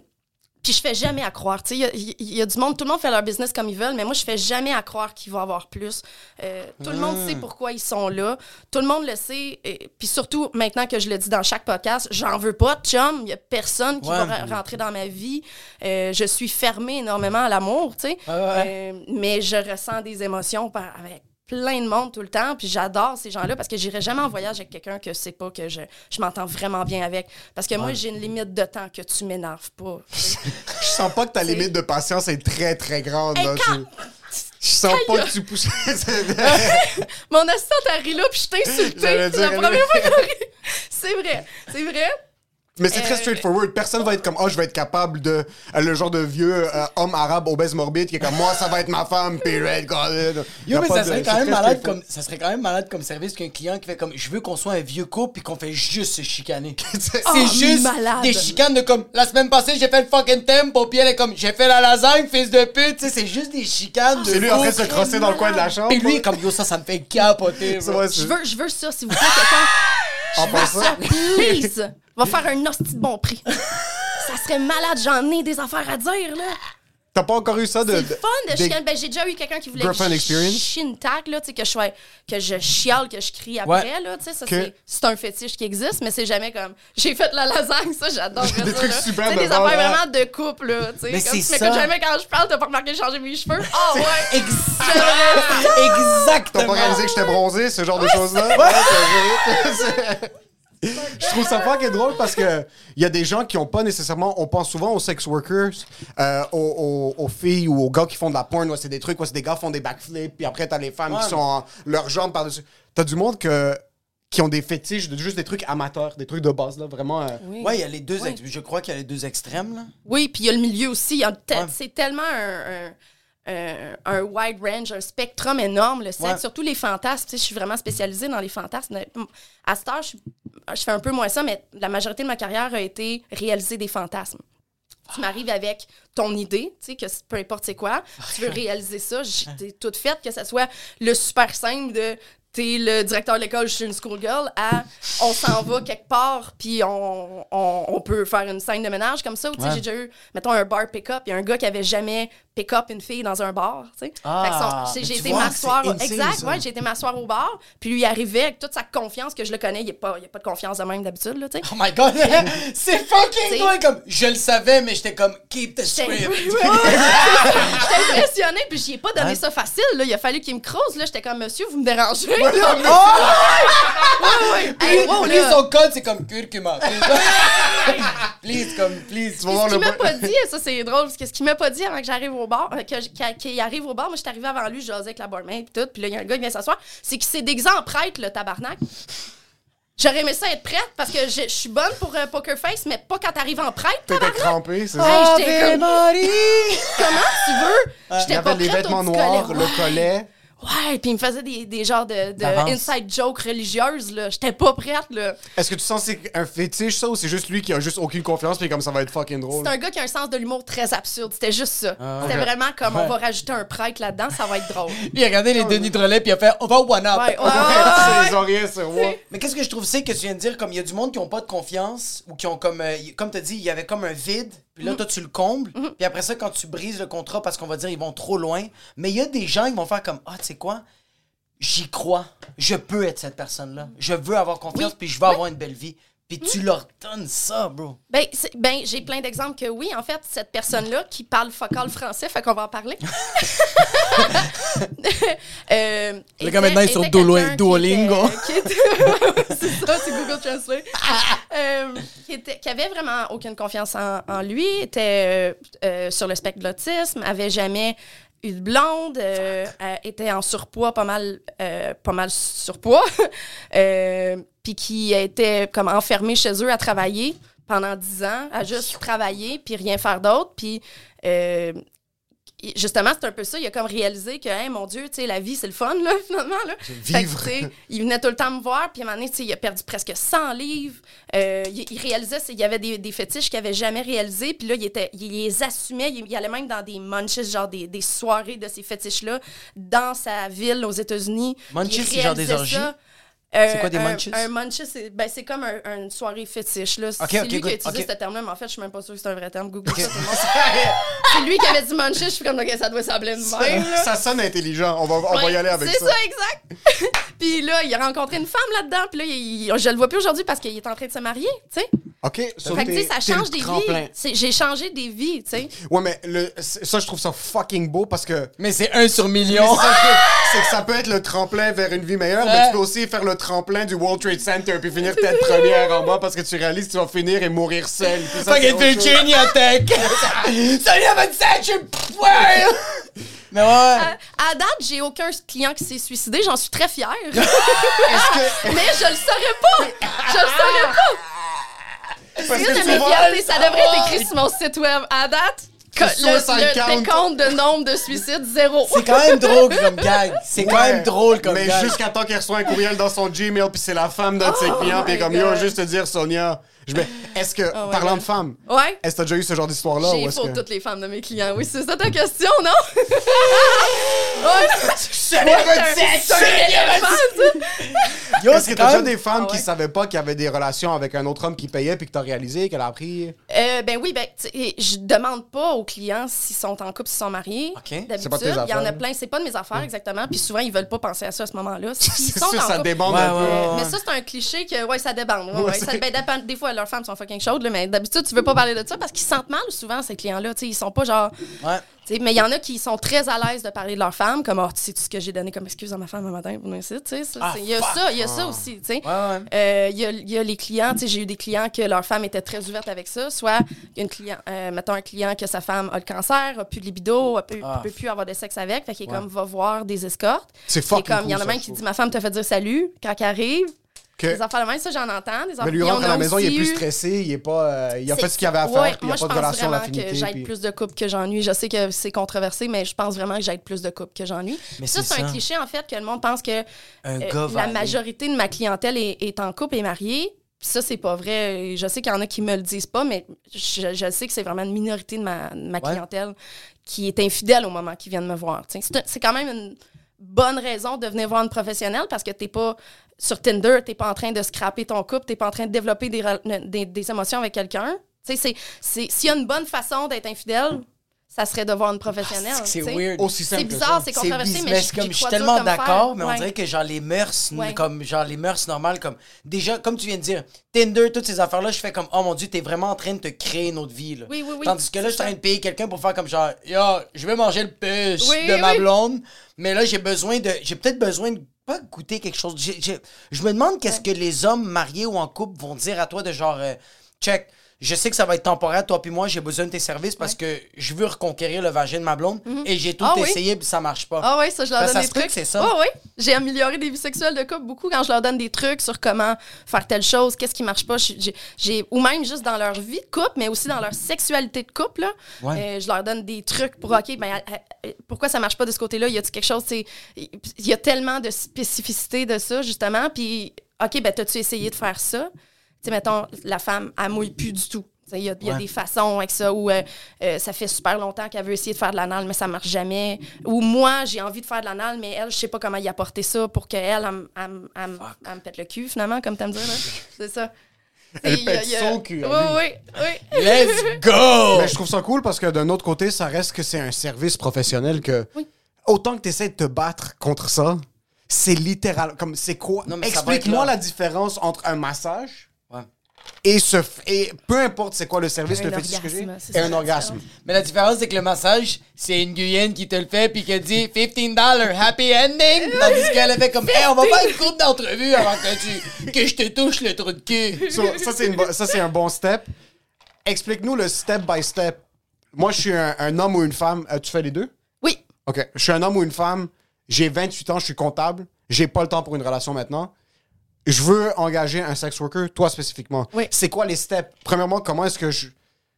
puis je fais jamais à croire. Il y a- il y, il y a du monde, tout le monde fait leur business comme ils veulent, mais moi, je fais jamais à croire qu'ils vont avoir plus. Euh, tout le monde sait pourquoi ils sont là. Tout le monde le sait. Et, puis surtout, maintenant que je le dis dans chaque podcast, j'en veux pas de chum. Il y a personne qui Ouais. va rentrer dans ma vie. Euh, je suis fermée énormément à l'amour, tu sais. Ouais, ouais. Euh, mais je ressens des émotions par- avec plein de monde tout le temps. Puis j'adore ces gens-là parce que j'irai jamais en voyage avec quelqu'un que c'est pas que je, je m'entends vraiment bien avec. Parce que moi, j'ai une limite de temps que tu m'énerves pas. <laughs> Je sens pas que ta limite de patience est très très grande. Hey, là. quand- Je- Je sens pas que tu pousses. <laughs> Mon assistante a ri là, puis je t'ai insulté. C'est la première fois qu'elle rit. C'est vrai, c'est vrai. Mais c'est très Euh, straightforward. Personne va être comme, oh, je vais être capable de. euh, Le genre de vieux euh, homme arabe obèse morbide qui est comme, moi, ça va être ma femme, period. Yo, a mais ça serait quand même malade comme ça serait quand même malade comme service qu'un client qui fait comme je veux qu'on soit un vieux couple puis qu'on fait juste se chicaner. <laughs> c'est Oh, juste malade. des chicanes de comme la semaine passée j'ai fait le fucking tempo puis elle est comme j'ai fait la lasagne fils de pute, tu sais c'est juste des chicanes de C'est lui en train de se crosser dans le coin de la chambre. Puis lui comme yo ça ça me fait capoter. <laughs> Je veux, je veux ça, s'il vous plaît, quelqu'un. En passant. Ça, please! Va faire un hostie de bon prix. <laughs> Ça serait malade, j'en ai des affaires à dire, là. T'as pas encore eu ça de. C'est de- fun de des- chialer. Ben, j'ai déjà eu quelqu'un qui voulait que experience? je chie une tac, là, tu sais, que je, que chiale, que je crie après, là, tu sais, ça, Ok. c'est- c'est un fétiche qui existe, mais c'est jamais comme, j'ai fait la lasagne, ça, j'adore Des trucs là. super de des affaires là. vraiment de couple, là, tu sais. Mais comme c'est tu m'écoutes jamais quand je parle, t'as pas remarqué que j'ai changé mes cheveux? Ah ouais! Exactement. T'as Exactement. pas réalisé que j'étais bronzé, ce genre de choses-là? <laughs> Je trouve ça pas qui est drôle parce que il y a des gens qui ont pas nécessairement. On pense souvent aux sex workers, euh, aux, aux- aux filles ou aux gars qui font de la porn. ouais, c'est des trucs, ouais, c'est des gars qui font des backflips, puis après t'as les femmes Ouais, qui sont en, leurs jambes par-dessus. T'as du monde que, qui ont des fétiches de juste des trucs amateurs, des trucs de base, là, vraiment. euh, Ouais, il y a les deux Oui. ex- je crois qu'il y a les deux extrêmes là. Oui, puis il y a le milieu aussi. Te- Ouais. C'est tellement un, un- un- un wide range, un spectrum énorme, le sexe. Ouais. Surtout les fantasmes. Je suis vraiment spécialisée dans les fantasmes. À cette heure, je, fais un peu moins ça, mais la majorité de ma carrière a été réaliser des fantasmes. Tu m'arrives avec ton idée, tu sais, que peu importe c'est quoi, tu veux <laughs> réaliser ça, j'ai toute faite, que ça soit le super simple de t'es le directeur de l'école, je suis une schoolgirl, à on s'en va quelque part, puis on, on, on peut faire une scène de ménage comme ça. Ou tu sais, Ouais. j'ai déjà eu, mettons, un bar pick-up, il y a un gars qui avait jamais pick-up une fille dans un bar, tu sais. Ah, j'ai- été m'asseoir. Exact, ouais, j'ai été m'asseoir au bar, puis lui, il arrivait avec toute sa confiance que je le connais. Il n'y a, pas- a pas de confiance de même d'habitude, là. Oh my god, <laughs> c'est fucking toi comme je le savais mais j'étais comme keep the script. <laughs> J'étais impressionnée, puis j'y ai pas donné ça facile. Là. Il a fallu qu'il me croise. Là. J'étais comme, monsieur, vous me dérangez. Là. Oh! Hey, wow, Lui, là. son code c'est comme curcuma. <laughs> please comme please. Tu vas voir Ce qu'il m'a pas dit, ça c'est drôle, parce que ce qu'il m'a pas dit avant que j'arrive au bar, euh, que qu'a- qu'il arrive au bar, moi j'étais arrivée avant lui, je jasais avec la barmaid pis tout, puis là il y a un gars qui vient s'asseoir, c'est qu'il s'est déguisé en prêtre, le tabarnak. J'aurais aimé ça être prête parce que je je suis bonne pour euh, Poker Face, mais pas quand t'arrives en prêtre, T'étais tabarnak. crampé, c'est Hey, ça? j'étais Ave comme, Marie. <laughs> comment tu veux? Il y J'étais avait pas les prête vêtements au petit noirs, collet. le Ouais. collet. Ouais, puis il me faisait des, des genres de, inside jokes religieuses, là. J'étais pas prête, là. Est-ce que tu sens que c'est un fétiche, ça, ou c'est juste lui qui a juste aucune confiance, puis comme ça va être fucking drôle? C'est un gars qui a un sens de l'humour très absurde. C'était juste ça. Ah, C'était vraiment comme on va rajouter un prêtre là-dedans, ça va être drôle. <laughs> Il a regardé les Denis Drolet puis il a fait on va au one up. Ouais, ouais, <laughs> Ouais, ouais, <laughs> c'est ouais. les oreillers sur moi. Mais qu'est-ce que je trouve c'est que tu viens de dire comme il y a du monde qui ont pas de confiance ou qui ont comme euh, comme tu dit il y avait comme un vide puis là toi tu le combles. Puis après ça quand tu brises le contrat parce qu'on va dire ils vont trop loin. Mais il y a des gens qui vont faire comme ah tu sais quoi? J'y crois. Je peux être cette personne là je veux avoir confiance Oui. puis je veux avoir une belle vie puis tu leur donnes ça bro Ben, ben j'ai plein d'exemples que oui, en fait, cette personne-là qui parle focal français, fait qu'on va en parler. <laughs> euh, Le était- gars, maintenant, il est sur Duolingo. <laughs> c'est ça, c'est Google Translate. <laughs> Euh, qui, était- qui avait vraiment aucune confiance en, en lui, était euh, euh, sur le spectre de l'autisme, avait jamais eu de blonde, euh, euh, était en surpoids, pas mal, euh, pas mal surpoids, <laughs> euh, puis qui était comme enfermé chez eux à travailler pendant 10 ans, à juste travailler, puis rien faire d'autre, puis euh, justement, c'est un peu ça, il a comme réalisé que, hey, mon Dieu, tu sais, la vie, c'est le fun, là, <laughs> finalement, là. Que, il venait tout le temps me voir, puis à un moment donné, il a perdu presque 100 livres. Euh, il, il réalisait, c'est- il y avait des, des fétiches qu'il avait jamais réalisés, puis là, il, était, il les assumait, il, il allait même dans des munches, genre des, des soirées de ces fétiches-là, dans sa ville aux États-Unis. Munches, c'est genre des orgies? ça. Euh, C'est quoi des un- munches? Un, munch, c'est ben, c'est comme un- une soirée fétiche. Là. C'est lui good, qui a utilisé ce terme-là, mais en fait, je suis même pas sûre que c'est un vrai terme. Google ça. <laughs> C'est lui qui avait dit munches, je suis comme, ok, ça doit s'appeler de même. là. Ça sonne intelligent. On va, on va y aller avec C'est ça. ça, exact. <laughs> puis là, il a rencontré une femme là-dedans. Puis là, il- je le vois plus aujourd'hui parce qu'il est en train de se marier, tu sais. OK, so Fait que, tu sais, t'es- ça change des tremplin. vies. J'ai changé des vies, tu sais. Ouais, mais le, ça, je trouve ça fucking beau parce que. mais c'est un sur million c'est ça que- c'est que ça peut être le tremplin vers une vie meilleure, mais tu peux aussi faire le tremplin du World Trade Center puis finir <laughs> tête première en bas parce que tu réalises que tu vas finir et mourir seul. Fucking. Virginia Tech Salut à votre sac, ouais Mais ouais À, à date, j'ai aucun client qui s'est suicidé. J'en suis très fière. Que. <laughs> mais je le saurais pas. Je le saurais pas. Parce C'est que une de tu mes fiertés. Ça devrait être écrit sur mon site web. À date, le, le décompte de nombre de suicides, zéro. C'est quand même drôle comme gag. C'est quand même drôle comme Mais gag. jusqu'à temps qu'il reçoit un courriel dans son Gmail, puis c'est la femme d'un de ses Oh clients, puis comme yo, God. juste te dire, Sonia. Je. Est-ce que, Oh my parlant de femmes, Ouais. est-ce que t'as déjà eu ce genre d'histoire-là? J'ai faux que... toutes les femmes de mes clients. Oui, c'est ça ta question, non? <laughs> C'est un. Yo, Est-ce que t'as déjà des femmes Ah ouais. qui savaient pas qu'il y avait des relations avec un autre homme qui payait puis que t'as réalisé qu'elle a appris? Euh, ben oui, ben, tu je demande pas aux clients s'ils sont en couple, s'ils sont mariés. Ok. D'habitude, il y en a plein. C'est pas de mes affaires, exactement. Puis souvent, ils veulent pas penser à ça à ce moment-là. <laughs> C'est sont sûr, en ça couple- débande. Mais ça, c'est un cliché que, ouais, ça débande. Ouais, Ça, ben, dépend- des fois, leurs femmes sont fucking chaudes, là, mais d'habitude, tu veux pas parler de ça parce qu'ils se sentent mal souvent, ces clients-là. Tu sais, Ils sont pas genre. Ouais. mais il y en a qui sont très à l'aise de parler de leur femme, comme, oh, tu sais, tout ce que j'ai donné comme excuse à ma femme un matin pour nous ici. Ah, Il y a ça, il y a ça aussi. tu sais. Ouais, ouais. Euh, Il y, a, il y a les clients, tu sais, j'ai eu des clients que leur femme était très ouverte avec ça. Soit, il y a une client, euh, mettons un client que sa femme a le cancer, a plus de libido, a peut, Ah. peut plus avoir de sexe avec, fait qu'il est comme, va voir des escortes. C'est comme, il y en a même qui dit, ma femme te fait dire salut quand elle arrive. Que- Des affaires de même, ça, j'en entends. Des Mais lui rentre à la maison, il est plus stressé, il est pas, euh, il a fait ce qu'il avait à faire, Ouais, puis il n'y a je pas de pense relation vraiment d'affinité. que j'aide puis- plus de couples que j'ennuie. Je sais que c'est controversé, mais je pense vraiment que j'aide plus de couples que j'ennuie. Mais Ça, c'est un cliché, en fait, que le monde pense que euh, la majorité de ma clientèle est, est en couple et mariée. Puis Ça, c'est pas vrai. Je sais qu'il y en a qui me le disent pas, mais je, je sais que c'est vraiment une minorité de ma, de ma Ouais. clientèle qui est infidèle au moment qu'ils viennent me voir. C'est quand même une- bonne raison de venir voir une professionnelle parce que t'es pas sur Tinder, t'es pas en train de scraper ton couple, t'es pas en train de développer des, émotions avec quelqu'un. S'il y a une bonne façon d'être infidèle, ça serait de voir une professionnelle. Ah, C'est weird. Aussi simple C'est bizarre, c'est controversé, mais, je- comme, je suis tellement d'accord, mais on dirait que genre les mœurs, comme genre les mœurs normales, comme déjà, comme tu viens de dire, Tinder, toutes ces affaires-là, je fais comme, oh mon dieu, t'es vraiment en train de te créer une autre vie. Là. Oui, oui, oui, Tandis que là, je suis en train de payer quelqu'un pour faire comme genre, yo, je vais manger le puce Oui, de ma oui. blonde, mais là, j'ai besoin de, j'ai peut-être besoin de pas goûter quelque chose. Je me demande qu'est-ce que les hommes mariés ou en couple vont dire à toi de genre, euh, check. Je sais que ça va être temporaire, toi puis moi, j'ai besoin de tes services parce que je veux reconquérir le vagin de ma blonde et j'ai tout Ah oui? essayé puis ça marche pas. Ah oui, ça, je leur Ben, donne ça des trucs. c'est ça. Ah oui, j'ai amélioré des vies sexuelles de couple beaucoup quand je leur donne des trucs sur comment faire telle chose, qu'est-ce qui marche pas. J'ai- ou même juste dans leur vie de couple, mais aussi dans leur sexualité de couple. là. Ouais. Euh, je leur donne des trucs pour, OK, ben, euh, euh, pourquoi ça marche pas de ce côté-là? Y a-tu quelque chose, il y a tellement de spécificité de ça, justement. Puis, OK, ben, t'as-tu essayé de faire ça? Tu sais, mettons, la femme, elle mouille plus du tout. Il y a, il y a Ouais. des façons avec ça où euh, euh, ça fait super longtemps qu'elle veut essayer de faire de l'anal, mais ça marche jamais. Ou moi, j'ai envie de faire de l'anal, mais elle, je sais pas comment y apporter ça pour qu'elle, elle, me- elle, me- elle me- elle me pète le cul, finalement, comme t'aimes dire. là. <laughs> C'est ça. Elle pète il y a- son cul, Oui, oui, oui. Let's go! Mais je trouve ça cool parce que d'un autre côté, ça reste que c'est un service professionnel que Oui. autant que tu essaies de te battre contre ça, c'est littéral. Comme c'est quoi? Explique-moi la différence entre un massage. Et ce f- et peu importe c'est quoi le service, Un le fétiche que j'ai, c'est un orgasme. Mais la différence, c'est que le massage, c'est une Guyenne qui te le fait puis qui dit 15 happy ending. Tandis qu'elle a fait comme, hey, on va faire une courte d'entrevue avant que, tu, que je te touche le trou de cul. So, ça, c'est une bo- ça, c'est un bon step. Explique-nous le step by step. Moi, je suis un, un homme ou une femme. Euh, tu fais les deux? Oui. OK. Je suis un homme ou une femme. J'ai 28 ans, je suis comptable. J'ai pas le temps pour une relation maintenant. Je veux engager un sex worker, toi spécifiquement. Oui. C'est quoi les steps? Premièrement, comment est-ce que je,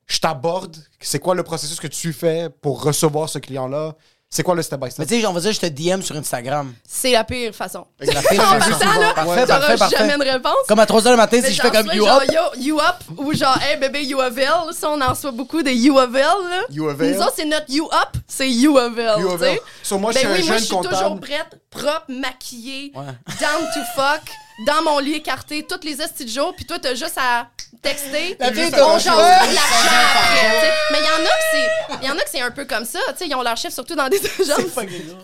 je t'aborde? C'est quoi le processus que tu fais pour recevoir ce client-là? C'est quoi le step by Mais step? tu sais, on va dire, je te DM sur Instagram. C'est la pire façon. C'est <laughs> la pire <laughs> façon. là, Parfait, t'auras parfait, parfait. jamais de réponse. Comme à 3h du matin, Mais si je fais comme you genre, up. Yo, you up ou genre, hey bébé, you avail. Ça, on en reçoit beaucoup des you avail. Là. You avail? Nous autres, c'est notre you up, c'est you avail. You avail. tu sais. So, moi, je ben suis un oui, moi, jeune je suis comptable. toujours prête, propre, maquillée, Ouais. down to fuck, <laughs> dans mon lit écarté, toutes les estis de jour, puis toi, t'as juste à texter. La fille, on t'as jase après. Mais il y en a que c'est, il y en a que c'est un peu comme ça, tu sais, ils ont leur chiffre surtout dans des <laughs> agences.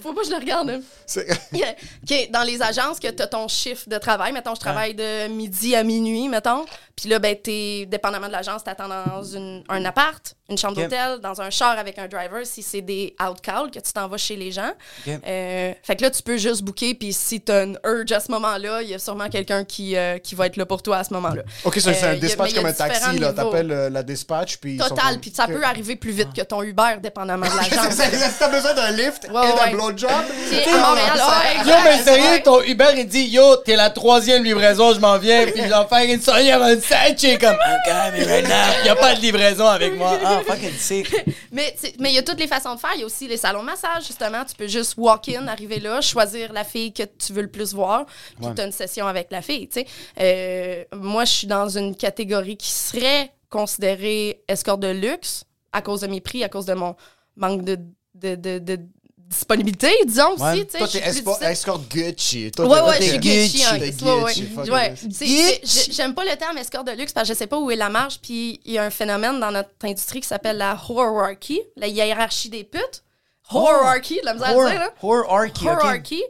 Faut pas que je le regarde. hein. C'est- <laughs> Yeah. OK, dans les agences, que tu as ton chiffre de travail. Mettons, je travaille de midi à minuit, mettons. Puis là, ben, t'es, dépendamment de l'agence, t'attends dans une, un appart, une chambre d'hôtel, dans un char avec un driver, si c'est des out-call, que tu t'en vas chez les gens. Euh, fait que là, tu peux juste booker, puis si t'as une urge à ce moment-là, il y a sûrement quelqu'un qui, euh, qui va être là pour toi à ce moment-là. OK, c'est c'est Euh, un mais dispatch a comme un taxi. là. niveaux. T'appelles euh, la dispatch, puis... Total, comme- puis ça peut arriver plus vite que ton Uber, dépendamment de <laughs> l'agence. ça, Si t'as besoin d'un lift Ouais, et d'un ouais. blowjob... À Montréal, ouais, Yo, mais exact, sérieux, ouais. ton Uber, il dit Yo, t'es la troisième livraison, je m'en viens, puis j'en fais une soirée avant une sèche, et comme <laughs> OK, mais maintenant, il y a pas de livraison avec moi. Ah, <laughs> fucking sick. Mais tu il y a toutes les façons de faire. Il y a aussi les salons de massage, justement. Tu peux juste walk-in, arriver là, choisir la fille que tu veux le plus voir, puis tu as une session avec la fille. tu sais. Euh, moi, je suis dans une catégorie qui serait considérée escorte de luxe à cause de mes prix, à cause de mon manque de, de, de- de disponibilité, disons Ouais. aussi. tu sais. Toi, t'es plus espo- difficile. escort Gucci. Toi, Ouais, t'es- ouais, je suis Gucci. Gucci. hein. T'es Ouais. Gucci, J'aime pas le terme escorte de luxe parce que je sais pas où est la marge. Puis il y a un phénomène dans notre industrie qui s'appelle la hierarchy, la hiérarchie des putes. Hierarchy, de la misère à dire, là. Hierarchy,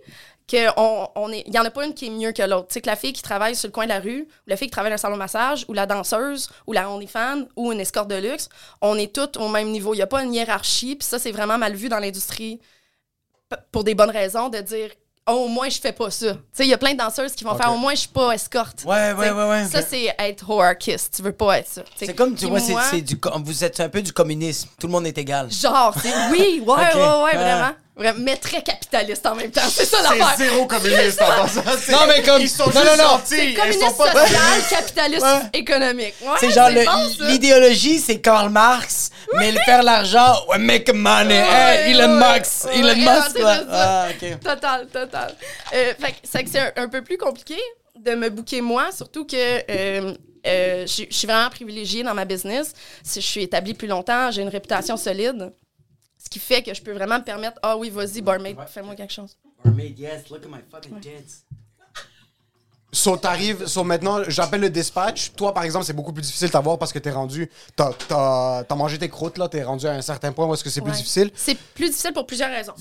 Que on, on est, y en a pas une qui est mieux que l'autre. Tu sais que la fille qui travaille sur le coin de la rue, ou la fille qui travaille dans un salon de massage, ou la danseuse, ou la OnlyFans, ou une escorte de luxe, on est toutes au même niveau. Il y a pas une hiérarchie. Puis ça, c'est vraiment mal vu dans l'industrie pour des bonnes raisons de dire oh, au moins je fais pas ça. Tu sais, il y a plein de danseuses qui vont faire au moins je suis pas escorte. Ouais, ouais, ouais, ouais. Ça c'est être hierarchist, tu veux pas être ça. C'est comme, tu vois, moi, c'est du, vous êtes un peu du communisme. Tout le monde est égal. genre c'est oui, ouais, <laughs> Ok. ouais, ouais, Ouais. vraiment. Vraiment, mais très capitaliste en même temps. C'est ça C'est l'affaire. zéro communiste en passant. C'est- Non, mais comme- Ils sont non, juste non, non. C'est Ils communiste sont pas social, <laughs> capitaliste Ouais. économique. Ouais, C'est genre le- bon, ça. l'idéologie, c'est Karl Marx, mais le faire l'argent, ouais, make money. Ouais, Hey, Elon Musk, ouais, Elon Musk, c'est quoi. Ah. Total, total. Euh, fait que c'est que c'est un, un peu plus compliqué de me booker moi, surtout que euh, euh, je je suis vraiment privilégiée dans ma business. Si je suis établie plus longtemps, j'ai une réputation solide. Qui fait que je peux vraiment me permettre, ah oui, vas-y, barmaid, fais-moi quelque chose. Mermaid, yes, look at my fucking tits. So, t'arrives, so maintenant, j'appelle le dispatch. Toi, par exemple, c'est beaucoup plus difficile de t'avoir parce que t'es rendu. T'as, t'as, t'as mangé tes croûtes, là, t'es rendu à un certain point où est-ce que c'est plus Ouais. difficile. C'est plus difficile pour plusieurs raisons.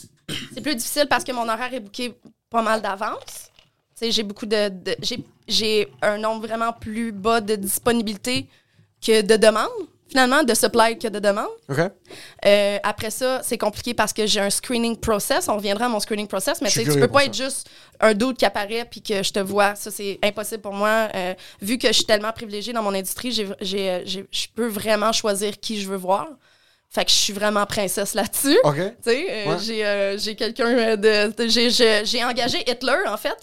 C'est plus difficile parce que mon horaire est booké pas mal d'avance. Tu sais, j'ai beaucoup de. de- j'ai, j'ai un nombre vraiment plus bas de disponibilité que de demande, finalement, de supply que de demande. Euh, après ça, c'est compliqué parce que j'ai un screening process. On reviendra à mon screening process, mais tu peux pas être juste un doute qui apparaît puis que je te vois. Ça, c'est impossible pour moi. Euh, vu que je suis tellement privilégiée dans mon industrie, je peux vraiment choisir qui je veux voir. Fait que je suis vraiment princesse là-dessus. OK. Tu sais, euh, Ouais. j'ai, euh, j'ai quelqu'un de. de- j'ai, engagé Hitler, en fait.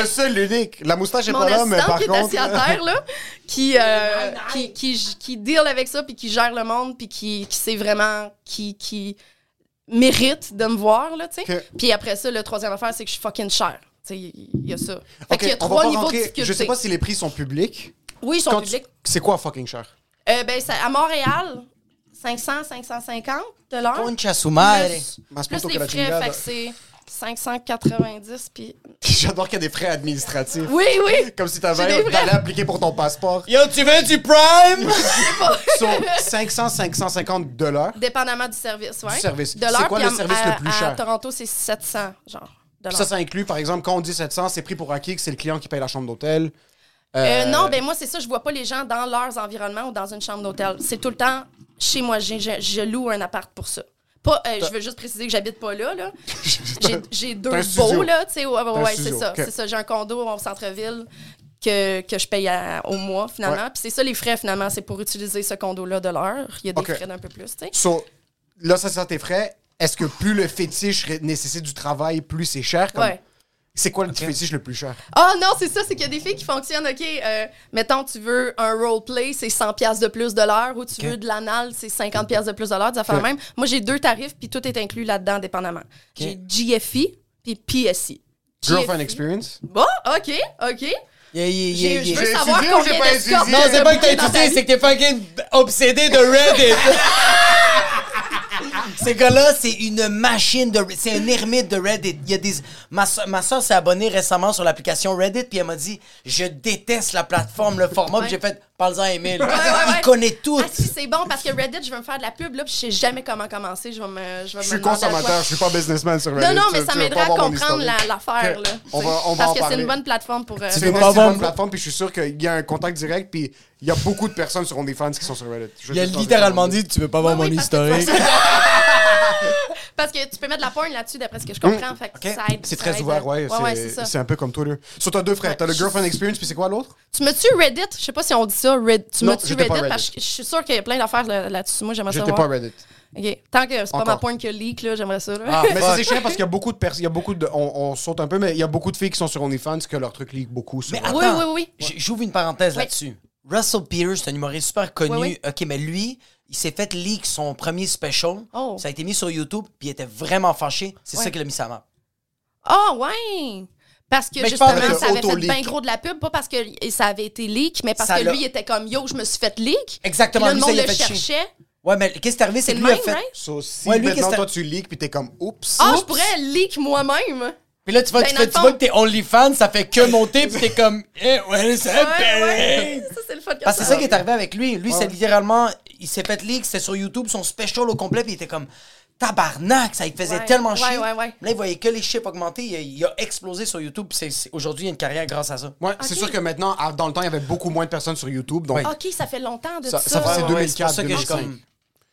Le seul, l'unique. La moustache est Mon pas là, mais par qui est contre. assis à terre, là, qui, <laughs> euh, qui, qui, qui deal avec ça, puis qui gère le monde, puis qui, qui sait vraiment, qui, qui mérite de me voir, là, tu sais. Puis après ça, le troisième affaire, c'est que je suis fucking cher. Tu sais, il y a ça. Fait OK, qu'il y a trois niveaux de difficulté. Je sais pas si les prix sont publics. Oui, ils sont Quand tu- publics. C'est quoi fucking cher? Euh, ben, ça- à Montréal, 500, 550 de l'heure. Concha su madre. Plus, plus les frais, fait que c'est 590, puis... <laughs> J'adore qu'il y a des frais administratifs. Oui, oui! Comme si t'avais d'aller appliquer pour ton passeport. Yo, tu veux du prime? <laughs> Sur 500, 550 dollars. Dépendamment du service, ouais. Du service. De C'est quoi le service à- le plus À cher? Toronto, c'est 700, genre, Ça, ça inclut, par exemple, quand on dit 700, c'est pris pour acquis que c'est le client qui paye la chambre d'hôtel. Euh, non, ben moi, c'est ça, je vois pas les gens dans leurs environnements ou dans une chambre d'hôtel. C'est tout le temps chez moi. J'ai- Je, je loue un appart pour ça. Pas, euh, je veux juste préciser que j'habite pas là. là. <laughs> J'ai- deux beaux, là. tu sais, ouais, ouais, ouais, c'est ça. C'est ça. J'ai un condo au centre-ville que, que je paye à- au mois, finalement. Ouais. Puis c'est ça, les frais, finalement, c'est pour utiliser ce condo-là de l'heure. Il y a des frais d'un peu plus, tu sais. So, là, ça, c'est tes frais. Est-ce que plus le fétiche nécessite du travail, plus c'est cher? Comme- Ouais. C'est quoi le fétiche le plus cher? Ah non, c'est ça, c'est qu'il y a des filles qui fonctionnent, OK, euh, mettons, tu veux un roleplay, c'est 100 pièces de plus de l'heure, ou tu veux de l'anal, c'est 50 pièces de plus de l'heure, des affaires Ok. même. Moi, j'ai deux tarifs, puis tout est inclus là-dedans, dépendamment. J'ai GFI, puis PSI. Girlfriend GFI. experience? Bon, OK, OK. Yeah, yeah, J'ai- yeah, Je veux savoir étudié combien j'ai pas d'escortes étudié? Non, c'est pas que t'as étudié, c'est que t'es fucking obsédé de Reddit. <laughs> <laughs> Ces gars-là, c'est une machine de... C'est un ermite de Reddit. Il y a des... Ma, so- ma soeur s'est abonnée récemment sur l'application Reddit, puis elle m'a dit « Je déteste la plateforme, le format. Puis j'ai fait « Parle-en à Emile. Ouais, ouais, ouais. Il connaît tout. Ah si, c'est bon, parce que Reddit, je veux me faire de la pub, là, puis je sais jamais comment commencer. Je vais me, je vais Je suis consommateur, je suis pas businessman sur Reddit. Non, non, mais Tu- ça pas à comprendre l'affaire, là. On va- on va Parce en que c'est une bonne plateforme pour... euh, C'est une assez bonne plateforme, puis je suis sûr qu'il y a un contact direct, puis il y a beaucoup de personnes sur OnlyFans qui sont sur Reddit. Je Il a littéralement dit « Tu veux pas voir mon oui, parce que- historique? Parce que tu peux mettre de la porn là-dessus, d'après ce que je comprends. Fait que ça aide. C'est ça très aide. ouvert, ouais. Ouais, ouais, c'est- c'est ça. c'est un peu comme Twitter. Sur t'as deux frères, Ouais. t'as le girlfriend experience, puis c'est quoi l'autre? Tu me-tu Reddit? Je sais pas si on dit ça. Red... Tu me-tu j'étais Reddit? pas Parce que je suis sûre qu'il y a plein d'affaires là- là-dessus. Moi, j'aimerais ça J'étais pas Reddit. OK. Tant que c'est pas ma porn qui leak, là, j'aimerais ça. là. Ah, Mais c'est <laughs> chiant parce qu'il y a beaucoup de personnes, il y a beaucoup de, on, on saute un peu, mais il y a beaucoup de filles qui sont sur OnlyFans que leur truc leak beaucoup. Sur Mais Reddit. Oui, attends, oui, oui. j- J'ouvre une parenthèse Oui. là-dessus. Russell Peters, c'est un humoriste super connu. Oui, OK, mais lui, il s'est fait leak son premier special. Oh. Ça a été mis sur YouTube, puis il était vraiment fâché. C'est Ouais. ça qu'il a mis sa map. Ah, ouais! Parce que Mais justement, ça avait fait bien gros de la pub, pas parce que ça avait été leak, mais parce Ça que lui, il était comme yo, je me suis fait leak. Exactement, Puis là, lui, le monde le chier. cherchait. Ouais, mais qu'est-ce qui est arrivé, c'est que le lui a même, fait. right? So, si Ouais, lui, maintenant toi tu leaks puis t'es comme oups. Ah, Oups. je pourrais leak moi-même. Puis là, tu vois, Ben, tu, fais, tu fond- vois que t'es OnlyFans, ça fait que monter, puis t'es comme, eh, ouais, c'est Ouais, ouais. Ça, c'est le fun. Parce que c'est ça qui est arrivé avec lui. Lui, c'est littéralement, il s'est fait leak, c'était sur YouTube, son special au complet, puis il était comme, tabarnak, ça il faisait Ouais, tellement ouais, chier. ouais, ouais. Là, il voyait que les chiffres augmenter, il a, il a explosé sur YouTube, puis c'est- c'est- aujourd'hui, il a une carrière grâce à ça. Ouais, c'est sûr que maintenant, dans le temps, il y avait beaucoup moins de personnes sur YouTube, donc OK, ça fait longtemps de Ça- ça. ça fait- c'est Ouais, ouais, 2004, c'est pour ça que je suis 2005. comme.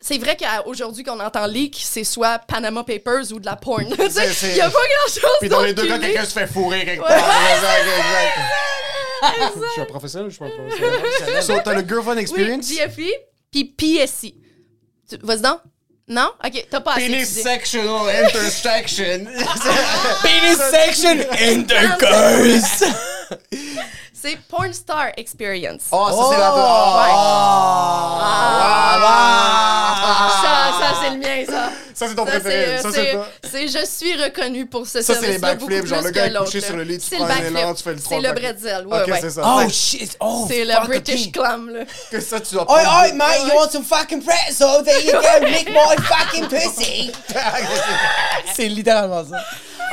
C'est vrai qu'aujourd'hui qu'on entend leak, c'est soit Panama Papers ou de la porn. <laughs> <laughs> Il n'y a pas grand-chose Puis dans les deux cas, quelqu'un se fait fourrer quelque part. ouais, Exact, exact. Je suis un professionnel ou je suis pas un professionnel? <laughs> so, t'as le girlfriend Oui, experience? GFI, puis PSI. Tu- Vas-y donc. Non? OK, t'as pas assez Penis intersection. Penis section intercourse! C'est Porn Star Experience. Oh, ça c'est la... Ça, ça c'est le mien, ça. Ça c'est ton Ça, préféré. c'est, Ça c'est, c'est toi. c'est- je suis reconnu pour ce Ça, c'est les backflips, genre, le gars est couché sur le lit, tu C'est prends le un élan, tu fais le trois C'est le bretzel, ouais, Ok, ouais. c'est ça. Oh shit! Oh, C'est le British. Clam, là. Que ça, tu dois Oi, oi, mate, you want some fucking pretzel? There you go, lick my fucking pussy! <laughs> c'est littéralement ça.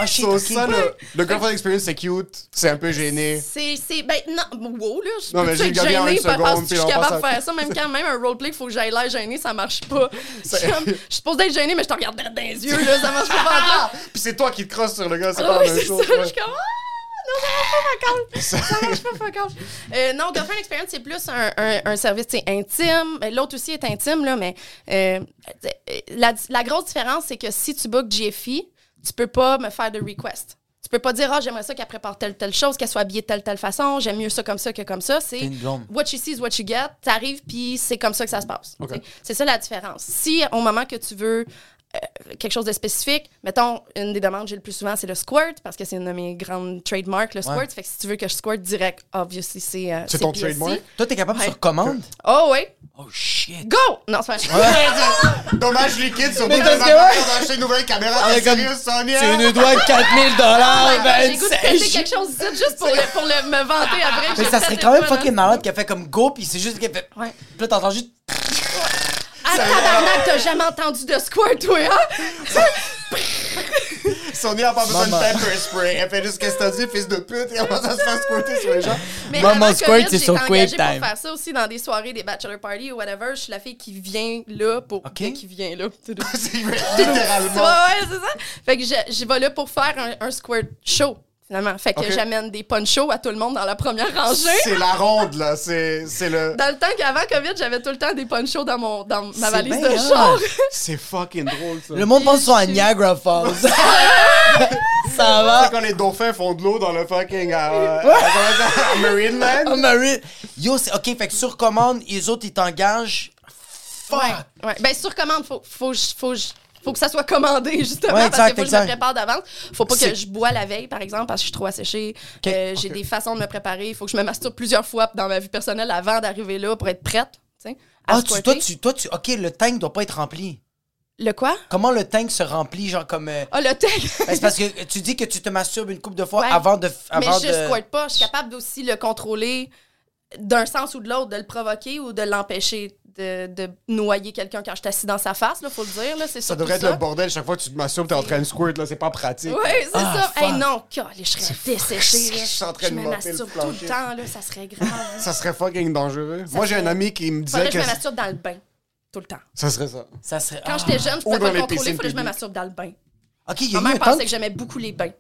Ah, shit, So, ok. ça, le, le girlfriend experience, c'est cute, c'est un peu gêné. C'est, c'est, ben, non, wow, là, je Non, mais j'ai gagné en une parce que je suis capable de faire ça, même quand même un roleplay, il faut que j'aille l'air gênée, ça marche pas. <laughs> Je suis supposée être gênée, mais je te regarde dans les yeux, là, ça marche pas Ah! Puis c'est toi qui te crosses sur le gars, c'est Ah pas la même chose. je suis comme, non, ça marche pas, fuck <laughs> off. Ça marche pas, fuck off. Euh, non, Girlfriend Experience, c'est plus un, un, un service intime. L'autre aussi est intime, là, mais euh, la, la grosse différence, c'est que si tu bookes GFI, tu peux pas me faire de request. Tu peux pas dire, ah, j'aimerais ça qu'elle prépare telle, telle chose, qu'elle soit habillée de telle, telle façon, j'aime mieux ça comme ça que comme ça. C'est what you see is what you get. T'arrives, puis c'est comme ça que ça se passe. C'est ça la différence. Si au moment que tu veux euh, quelque chose de spécifique, mettons, une des demandes que j'ai le plus souvent, c'est le squirt, parce que c'est une de mes grandes trademarks, le squirt. Fait que si tu veux que je squirt direct, obviously, c'est. euh, C'est ton PSC. trademark? Toi, t'es capable Ouais. sur commande? Oh, oui. Oh, shit. Go! Non, c'est pas vrai. <laughs> Dommage liquide, ouais. carrière d'acheter une nouvelle caméra. Ah, T'es comme- sérieux, Sonia? Tu nous dois 4000 dollars, Ouais, ben, J'ai goût de péter quelque chose ici juste pour, le, pour le, me vanter après. Mais ça serait des quand même fois, fucking malade qu'elle fait comme go, pis c'est juste qu'elle fait. Ouais. Puis là, t'entends juste. Ah, tabarnak, t'as jamais entendu de squirt, toi, hein? Sonia a pas besoin de pepper spray. Elle fait juste qu'est-ce que t'as dit, fils de pute. Et comment ça se fait squirter sur les gens? Mais Maman squirt, c'est j'ai sur été Quick engagée Time. pour faire ça aussi dans des soirées, des bachelor parties ou whatever. Je suis la fille qui vient là pour... Ok. Qui vient là. <laughs> C'est Ouais, littéralement. ouais, c'est ça. Fait que je- j'y vais là pour faire un, un squirt show, finalement. Fait que j'amène des ponchos à tout le monde dans la première rangée. C'est la ronde, là. C'est c'est le. Dans le temps qu'avant COVID, j'avais tout le temps des ponchos dans, mon, dans ma valise bien de char. <laughs> C'est fucking drôle, ça. Le monde pense sur à Niagara Falls. <laughs> ça va? C'est quand les dauphins font de l'eau dans le fucking. euh, <laughs> à Marineland. Oh, Marie. Yo, c'est ok, fait que sur commande, les autres, ils t'engagent. Fuck! Ouais, ouais. Ben, sur commande, faut, faut, faut, faut que ça soit commandé, <laughs> justement, Ouais, parce exact, qu'il faut que je me prépare d'avance. Faut pas que je bois la veille, par exemple, parce que je suis trop asséchée. Euh, J'ai des façons de me préparer. Il faut que je me masturbe plusieurs fois dans ma vie personnelle avant d'arriver là pour être prête. Ah, tu, toi, tu, toi, tu. Ok, le tank doit pas être rempli. Le quoi? Comment le tank se remplit, genre comme. euh, Ah, le tag! <laughs> ben, c'est parce que tu dis que tu te masturbes une couple de fois Ouais. avant de. Mais Avant je de... squirt pas. Je suis capable aussi le contrôler d'un sens ou de l'autre, de le provoquer ou de l'empêcher de, de noyer quelqu'un quand je suis assis dans sa face, là, faut le dire. Là, c'est Ça devrait être ça. le bordel chaque fois que tu te masturbes, t'es en train de squirt, là. C'est pas pratique. Oui, c'est Ah, ça. Hey, non, calé, je serais desséchée. Je suis en train de me le masturbe tout le temps, là, ça serait grave. <laughs> Ça serait fucking dangereux. Moi, j'ai un ami qui me disait Faudrait que que. je me masturbe dans le bain, tout le temps. Ça serait ça. Ça serait. Quand ah. j'étais jeune, je Ou pouvais pas les le contrôler, il fallait que je me masturbe dans le bain. Ok, il y a Ma mère pensait que j'aimais beaucoup les bains.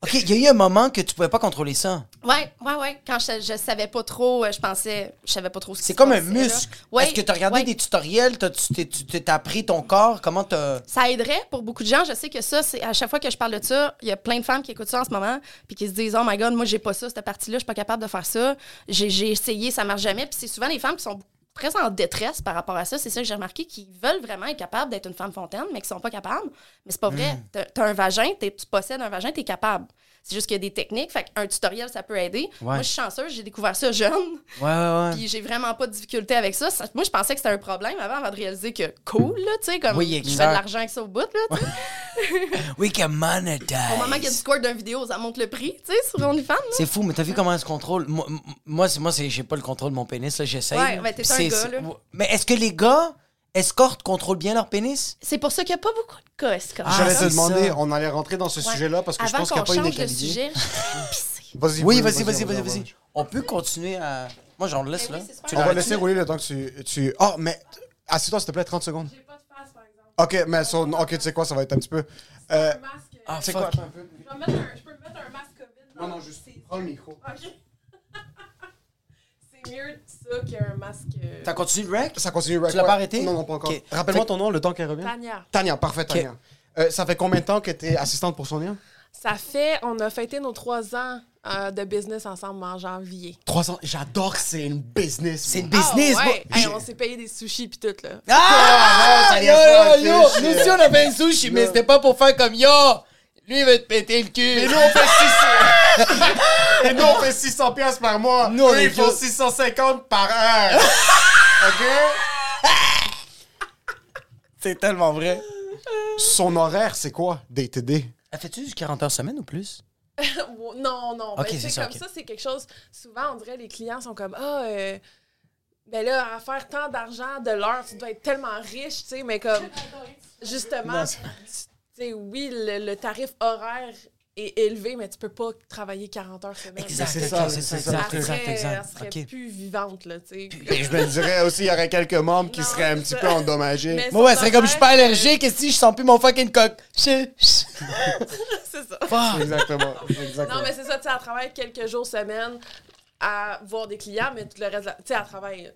Ok, il y a eu un moment que tu pouvais pas contrôler ça. Ouais, ouais, ouais. Quand je, je savais pas trop, euh, je pensais, je savais pas trop ce qui C'est comme un muscle. Ouais, Est-ce que tu as regardé ouais. des tutoriels? T'as- Tu t'es appris ton corps? Comment t'as. Ça aiderait pour beaucoup de gens. Je sais que ça, c'est à chaque fois que je parle de ça, il y a plein de femmes qui écoutent ça en ce moment, puis qui se disent Oh my God, moi, j'ai pas ça, cette partie-là, je suis pas capable de faire ça. J'ai j'ai essayé, ça marche jamais. Puis c'est souvent les femmes qui sont très en détresse par rapport à ça. C'est ça que j'ai remarqué, qui veulent vraiment être capables d'être une femme fontaine, mais qui sont pas capables. Mais c'est pas vrai. Hmm. T'as T'as un vagin, tu possèdes un vagin, t'es capable. C'est juste qu'il y a des techniques. Fait qu'un tutoriel, ça peut aider. Moi, je suis chanceuse, j'ai découvert ça jeune. Ouais, ouais. Puis j'ai vraiment pas de difficulté avec ça. Ça- Moi, je pensais que c'était un problème avant, avant de réaliser que cool, là, tu sais, comme Oui, je fais de l'argent avec ça au bout, là. <laughs> We can monetize. Au moment qu'il y a du score d'une vidéo, ça monte le prix, tu sais, sur OnlyFans. C'est fou, mais t'as vu comment elle se contrôle? Moi, moi, c'est moi, j'ai pas le contrôle de mon pénis, là, j'essaye. Ouais, ben, t'es un gars, là. Mais est-ce que les gars escortes contrôlent bien leur pénis? C'est pour ça qu'il n'y a pas beaucoup de cas, Escort. Ah, J'allais c'est te demander, ça. on allait rentrer dans ce Ouais. sujet-là parce que je pense qu'il n'y a pas suis <laughs> pissée. Vas-y, Oui, vas-y, vas-y, vas-y, vas-y. On peut continuer à. Moi, j'en laisse Ben là. On va laisser rouler le temps que tu. tu... Oh, mais. Assieds-toi, s'il te plaît, 30 secondes. J'ai pas de face, par exemple. Ok, mais son- ok, tu sais quoi, ça va être un petit peu. Euh, Ah, c'est quoi? Je, peux me mettre un masque COVID. Non, non, juste prends le micro. Ok. <laughs> C'est mieux ça qu'un masque. euh, T'as continué le rec? Ça continue, Rack. Tu l'as pas arrêté? Non, non, pas encore. Ok. Rappelle-moi Fait- ton nom, le temps qu'elle revient. Tania. Tania, parfait, Tania. Euh, ça fait combien de temps que tu es assistante pour Sonia? Ça fait, on a fêté nos trois ans euh, de business ensemble en janvier. Trois ans? J'adore que c'est une business. C'est une business, Ah, ouais. moi. Hey, on s'est payé des sushis puis tout là. Ah! ça y yo, est pas, yo, yo! fiche. Nous aussi, on avait un sushi, mais c'était pas pour faire comme yo! Lui, il va te péter le cul. Et nous, on fait 600... Et nous, on fait 600 piastres par mois. Nous, on Eux, ils font juste- 650 par heure. OK? C'est tellement vrai. Son horaire, c'est quoi, DTD? Elle fait-tu du 40 heures semaine ou plus? <laughs> non, non. Ok, ben, tu c'est comme ça, c'est quelque chose. Souvent, on dirait les clients sont comme Ah, euh, ben là, à faire tant d'argent de l'heure, tu dois être tellement riche, tu sais, mais comme <laughs> justement, Non, tu sais, oui, le, le tarif horaire est élevé, mais tu peux pas travailler 40 heures semaine. Exact, c'est c'est ça, ça, c'est c'est ça. ça, Elle exact, serait, exact. elle serait Ok. plus vivante, là, tu sais. Je me dirais aussi, il y aurait quelques membres qui Non, seraient un c'est petit ça. peu endommagés. Mais Moi, ouais, c'est comme je suis pas allergique, et si je sens plus mon fucking coq. <laughs> C'est ça. Exactement. exactement. Non, mais c'est ça, tu sais, elle travaille quelques jours semaine à voir des clients, mais tout le reste, de la- tu sais, elle travaille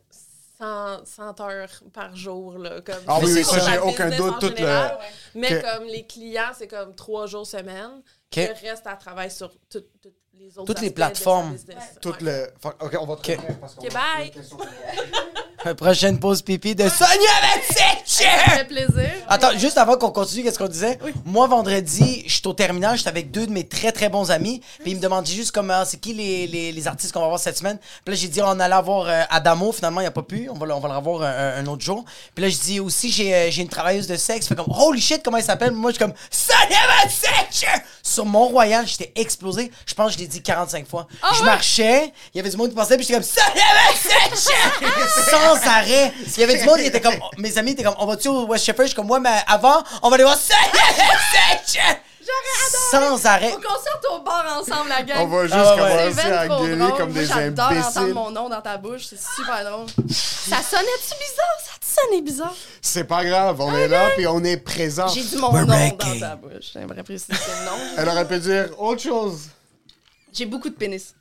100, 100 heures par jour, là, comme Ah oui, oui, ça, j'ai aucun doute, tout le- général. Mais que- comme les clients, c'est comme trois jours semaine. Ok. Le reste, elle travaille sur tout- toutes les autres Toutes les plateformes. business. Tout Ouais. le... Fa- OK, on va te parce qu'on bye. <laughs> Prochaine pause pipi de Sonia ses Ça fait plaisir. Attends, juste avant qu'on continue, qu'est-ce qu'on disait? Moi, vendredi, je suis au terminal, j'étais avec deux de mes très très bons amis. Puis ils me demandaient juste comment, c'est qui les, les, les artistes qu'on va voir cette semaine. Puis là, j'ai dit, on allait avoir euh, Adamo, finalement, il n'y a pas pu. On va, le- on va le revoir un, un autre jour. Puis là, je dis aussi, j'ai euh, j'ai une travailleuse de sexe. Fait comme, holy shit, comment elle s'appelle? Moi, je suis comme, Sonia Matsuch! Sur Mont-Royal, j'étais explosé. Je pense que je l'ai dit 45 fois. je marchais, il y avait du monde qui passait, puis j'étais comme, Sonia Matsuch! <laughs> Sans arrêt. <laughs> Il y avait du monde qui était comme, mes amis étaient comme, on va-tu au West Shepherd? Je suis comme, ouais, mais avant, on va aller voir Sonia Matsuch! Sans arrêt. Faut qu'on sorte au bar ensemble, la gang. On va juste Ah ouais. C'est commencer à gueuler drôle. comme Moi, des J'adore entendre imbéciles. mon nom dans ta bouche. C'est super drôle. ça sonnait-tu bizarre? Ça te sonnait bizarre? C'est pas grave, on est là, puis on est présent. J'ai dit mon We're nom dans ta bouche. J'aimerais préciser le nom. Elle aurait pu dire autre chose. J'ai beaucoup de pénis.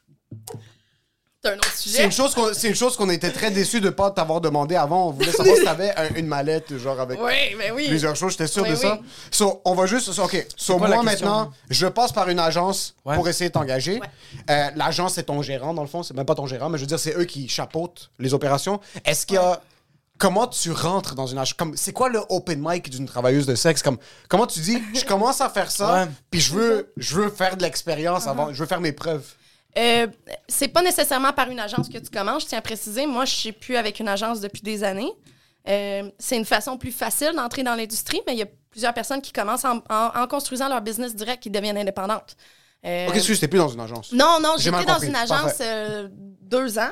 C'est un autre C'est sujet. une chose qu'on c'est une chose qu'on était très déçus de pas t'avoir demandé avant. On voulait savoir si t'avais un- une mallette, genre avec Oui, mais oui. plusieurs choses. J'étais sûr Oui, de ça. oui. So, on va juste. so, OK. So, quoi moi, question? maintenant, je passe par une agence Ouais. pour essayer de t'engager. Ouais. Euh, L'agence, c'est ton gérant, dans le fond. C'est même pas ton gérant, mais je veux dire, c'est eux qui chapeautent les opérations. Est-ce qu'il y a. Comment tu rentres dans une agence? Comme, c'est quoi le open mic d'une travailleuse de sexe? Comme, comment tu dis, je commence à faire ça, Ouais. puis je veux, je veux faire de l'expérience avant, je veux faire mes preuves. Euh, c'est pas nécessairement par une agence que tu commences, je tiens à préciser. Moi, je suis plus avec une agence depuis des années. Euh, c'est une façon plus facile d'entrer dans l'industrie, mais il y a plusieurs personnes qui commencent en, en- en construisant leur business direct qui deviennent indépendantes. Euh, Ok, excuse, t'es plus dans une agence. non, non, été dans une agence euh, deux ans.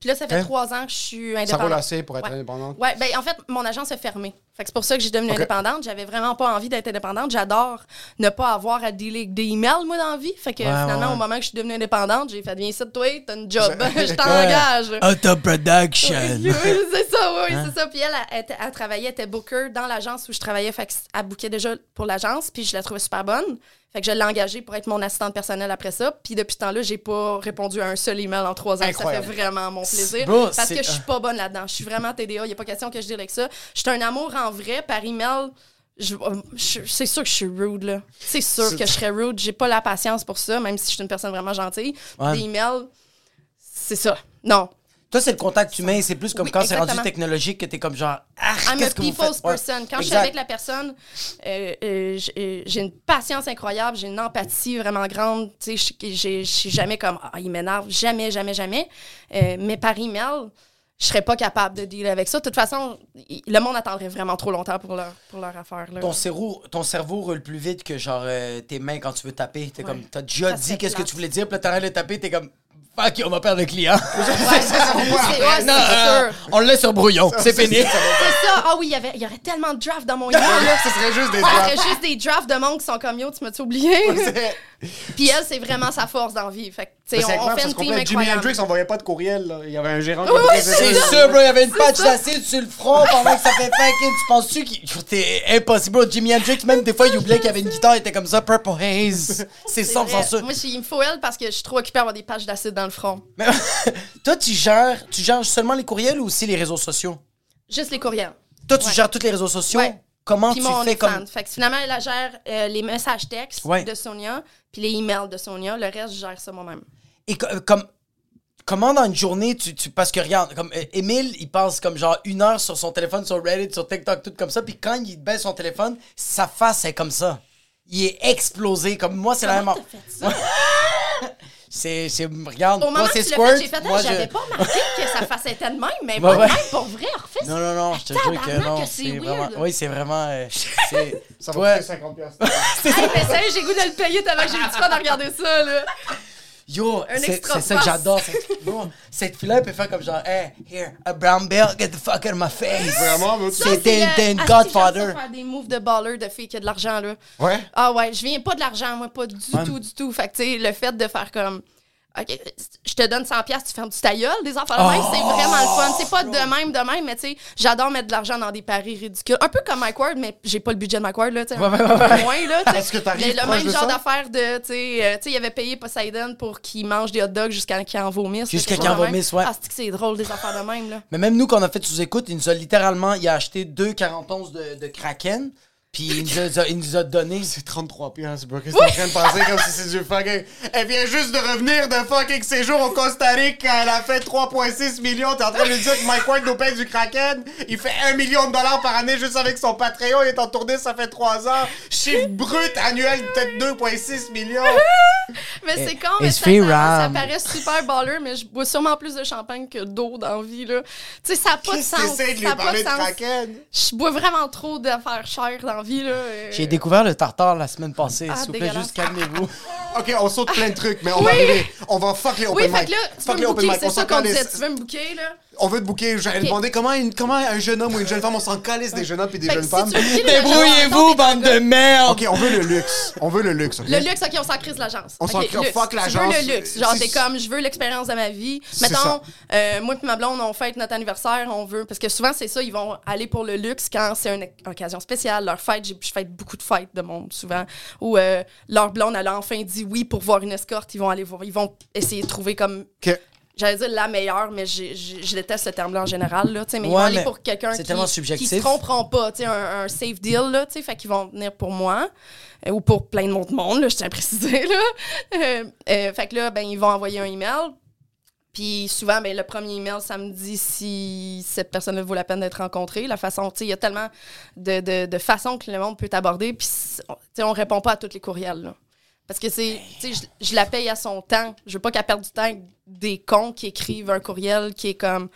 Puis là, ça fait Ok. trois ans que je suis Ça indépendante. roule assez pour être Ouais. indépendante? Ouais, ben en fait, mon agence est fermée. Fait que c'est pour ça que j'ai devenu Ok. indépendante. J'avais vraiment pas envie d'être indépendante. J'adore ne pas avoir à dealer des emails, moi, dans la vie. Fait que Ouais, finalement, ouais. au moment que je suis devenue indépendante, j'ai fait Viens ici, toi, t'as une job. <laughs> <laughs> je t'engage. Auto-production. Oui, c'est ça, oui, c'est ça. Puis elle, elle, était- elle travaillait, elle était booker dans l'agence où je travaillais. Fait qu'elle bookait déjà pour l'agence, puis je la trouvais super bonne. Fait que je l'ai engagée pour être mon assistante personnelle après ça. Puis depuis ce temps-là, j'ai pas répondu à un seul email en trois ans. Ça fait vraiment mon plaisir. Parce que je suis pas bonne là-dedans. Je suis vraiment TDA. Il y a pas question que je dise avec ça. Je suis un amour en vrai par email. je- euh, je- c'est sûr que je suis rude, là. C'est sûr que je serais rude. J'ai pas la patience pour ça, même si je suis une personne vraiment gentille. Ouais. Des emails, c'est ça. Non. Toi, c'est le contact humain. C'est plus comme Oui, quand c'est rendu technologique que t'es comme genre, ah, I'm a qu'est-ce que vous people's faites? Ouais. person. Quand je suis avec la personne, euh, euh, euh, j'ai une patience incroyable, j'ai une empathie vraiment grande. Tu sais, je- suis jamais comme, ah, il m'énerve. Jamais, jamais, jamais. Euh, mais par email, je serais pas capable de dealer avec ça. De toute façon, le monde attendrait vraiment trop longtemps pour leur, pour leur affaire. Là. Ton cerveau, ton cerveau roule plus vite que genre euh, tes mains quand tu veux taper. T'es comme, t'as déjà Ça dit qu'est-ce que tu voulais dire, puis là t'arrêtes de taper, t'es comme, fuck, on va perdre le client. <laughs> Ouais, c'est ouais, non, c'est euh, sûr. on le laisse sur brouillon, c'est fini. C'est ça. Ah oui, il y avait- il y aurait tellement de drafts dans mon <laughs> email. là. Ce serait juste des drafts. il y aurait juste des drafts de monde qui sont comme yo, tu m'as-tu oublié? Puis elle, c'est vraiment sa force dans la vie. Fait que, tu Mais sais, c'est on, on fait une team. Jimi. Hendrix envoyait pas de courriel. là. Il y avait un gérant qui Oui, faisait c'est sûr, bro, il y avait une patch d'acide sur le front pendant que ça fait fucking. Tu penses-tu qu'il. T'es impossible, bro. Jimi Hendrix, même des fois, il oubliait qu'il y avait une guitare, il était comme ça, Purple Haze. <laughs> C'est sans censure. Moi, je- il me faut elle parce que je suis trop occupée à avoir des pages d'acide dans le front. Mais <laughs> toi, tu gères, tu gères seulement les courriels ou aussi les réseaux sociaux? Juste les courriels. Toi, tu Ouais. gères tous les réseaux sociaux? Ouais. Comment Puis tu mon fais OnlyFans. comme. Fait que finalement, elle gère euh, les messages textes Ouais. de Sonia, puis les emails de Sonia. Le reste, je gère ça moi-même. Et co- euh, comme. Comment dans une journée, tu, tu parce que regarde, comme euh, Émile, il passe comme genre une heure sur son téléphone, sur Reddit, sur TikTok, tout comme ça, puis quand il baisse son téléphone, sa face est comme ça. Il est explosé, comme moi, c'est la même. Fait ça? <laughs> C'est, c'est, regarde, Au que c'est Squirt, fait, moi ah, je... j'avais pas remarqué que ça faisait de même, mais Ouais, pas de ouais. même, pour vrai, refais ça. Non, non, non, je te jure que non, que c'est c'est vraiment... Oui, c'est vraiment... euh, <laughs> c'est... Ça va coûter 50 piastres. <laughs> Hey, mais sérieux, j'ai goût de le payer tellement que j'ai eu du fun à regarder ça, là. Yo, Un c'est ça que j'adore. Cette, fille-là, elle peut faire comme genre, hey, here, a brown belt, get the fuck out of my face. Vraiment, C'était c'est, une- j'aime Godfather. faire des moves de baller de filles qui a de l'argent, là. Ouais. Ah ouais, je viens pas de l'argent, moi, pas du tout, du tout. Fait que, tu sais, le fait de faire comme. OK, je te donne 100$, piastres, tu fermes du ta gueule, des affaires de même, c'est Oh, vraiment le fun. C'est pas de même, de même, mais tu sais, j'adore mettre de l'argent dans des paris ridicules. Un peu comme Mike Ward, mais j'ai pas le budget de Mike Ward, là, tu sais. Ouais, ouais, ouais, ouais. Moins, là, tu sais. Est-ce que t'arrives Mais le même genre d'affaire de, tu sais, euh, tu sais, il avait payé Poseidon pour qu'il mange des hot dogs jusqu'à qu'il en vomisse. Jusqu'à qu'il en vomisse, ouais. Ah, c'est que c'est drôle, des affaires de même, là? Mais même nous, qu'on a fait sous-écoute, il nous a littéralement, il a acheté deux 41 de, de Kraken, puis il nous a, il nous a donné. C'est 33 piastres, bro. Qu'est-ce que t'es en train de penser comme si c'est du fucking... Elle vient juste de revenir de fucking séjour au Costa Rica. Elle a fait 3,6 millions. T'es en train de lui dire que Mike Ward nous paye du Kraken. Il fait 1 million de dollars par année juste avec son Patreon. Il est en tournée, ça fait 3 ans. Chiffre brut annuel, peut-être 2,6 millions. <laughs> Mais c'est con, mais it's ça, ça, ça paraît super baller, mais je bois sûrement plus de champagne que d'eau dans la vie, là. Tu sais, ça n'a pas de sens. t'essaies de lui Ça a pas parler de. Kraken? Je bois vraiment trop d'affaires chères dans la vie, là. euh. J'ai découvert le tartare la semaine passée. Ah, S'il vous plaît, juste calmez-vous. <laughs> Ok, on saute plein de trucs, mais on va arriver. On va fuck les Oui, open fait mic. que là, tu Fuck veux les me open booker, c'est ça qu'on disait. Tu veux me booker, là? On veut te booker. J'allais Ok. demander comment, une- comment un jeune homme ou une jeune femme, on s'en calisse des jeunes hommes et des Fait jeunes si femmes. Débrouillez-vous, bande de merde! Ok, on veut le luxe. On veut le luxe? Le luxe, ok, on s'en crise l'agence. On s'en Ok, crie- luxe. fuck l'agence. veux le luxe. Genre, t'es comme, je veux l'expérience de ma vie. C'est Mettons, ça. euh, moi et ma blonde, on fête notre anniversaire, on veut. Parce que souvent, c'est ça, ils vont aller pour le luxe quand c'est une occasion spéciale. Leur fête, j'ai- je fête beaucoup de fêtes de monde, souvent. Ou euh, leur blonde, elle a enfin dit oui pour voir une escorte. Ils vont aller voir, ils vont essayer de trouver comme. J'allais dire la meilleure, mais je déteste ce terme-là en général. Là, mais ils Ouais, vont aller pour quelqu'un qui, qui se tromperont pas. Un, un safe deal, là, fait qu'ils vont venir pour moi. euh, ou pour plein de monde, monde là, je tiens à préciser. Là. Euh, euh, fait que là, ben, ils vont envoyer un email. Puis souvent, ben, le premier email, ça me dit si cette personne-là vaut la peine d'être rencontrée. La façon, il y a tellement de, de, de façons que le monde peut t'aborder. Puis, on- répond pas à tous les courriels. là. Parce que c'est, tu sais, je, je la paye à son temps. Je veux pas qu'elle perde du temps avec des cons qui écrivent un courriel qui est comme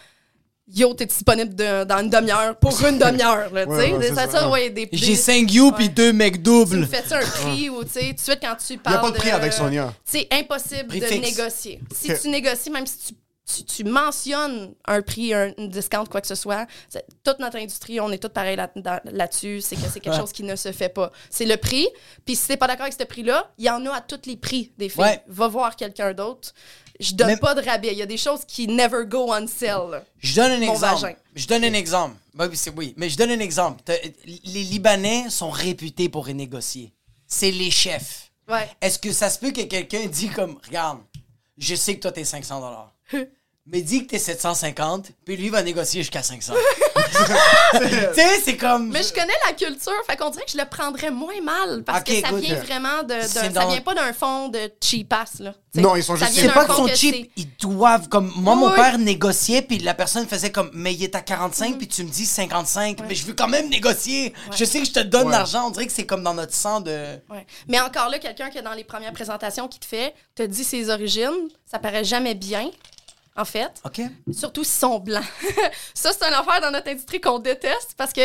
Yo, t'es disponible de- dans une demi-heure pour une <laughs> demi-heure. là, tu Ouais, sais. ouais, c'est ça, ça. ça, ouais, des, J'ai des- 5 you puis 2 mecs tu doubles. me fais un prix ou tu sais, tout de suite quand tu Il n'y parles. a pas de prix avec Sonia. C'est impossible Prix de fixe. négocier. Si tu négocies, même si tu, tu, tu mentionnes un prix, un, une discount, quoi que ce soit, toute notre industrie, on est tous pareils là- là-dessus. c'est que c'est quelque Ouais. chose qui ne se fait pas. C'est le prix. Puis si t'es pas d'accord avec ce prix-là, il y en a à tous les prix des filles. Ouais. Va voir quelqu'un d'autre. Je donne pas de rabais. Il y a des choses qui never go on sale. Je donne un Mon exemple. vagin. Je donne un exemple. Oui, mais je donne un exemple. Les Libanais sont réputés pour renégocier. C'est les chefs. Ouais. Est-ce que ça se peut que quelqu'un dit comme, regarde, je sais que toi t'es 500 dollars, <laughs> mais dis que t'es 750, puis lui va négocier jusqu'à 500. <laughs> tu sais, c'est comme. Mais je connais la culture, fait qu'on dirait que je le prendrais moins mal parce que ça good. vient vraiment de, ça dans- vient pas d'un fond de cheapass là. T'sais, Non, ils sont ça juste- vient C'est pas qu'ils sont cheap, ils doivent comme moi mon père négociait puis la personne faisait comme mais il est à 45 puis tu me dis 55 mais je veux quand même négocier. Je sais que je te donne Ouais. l'argent, on dirait que c'est comme dans notre sang de Ouais. Mais encore là, quelqu'un qui dans les premières présentations qui te fait te dit ses origines, ça paraît jamais bien. En fait, surtout s'ils sont blancs. <laughs> ça, c'est une affaire dans notre industrie qu'on déteste parce que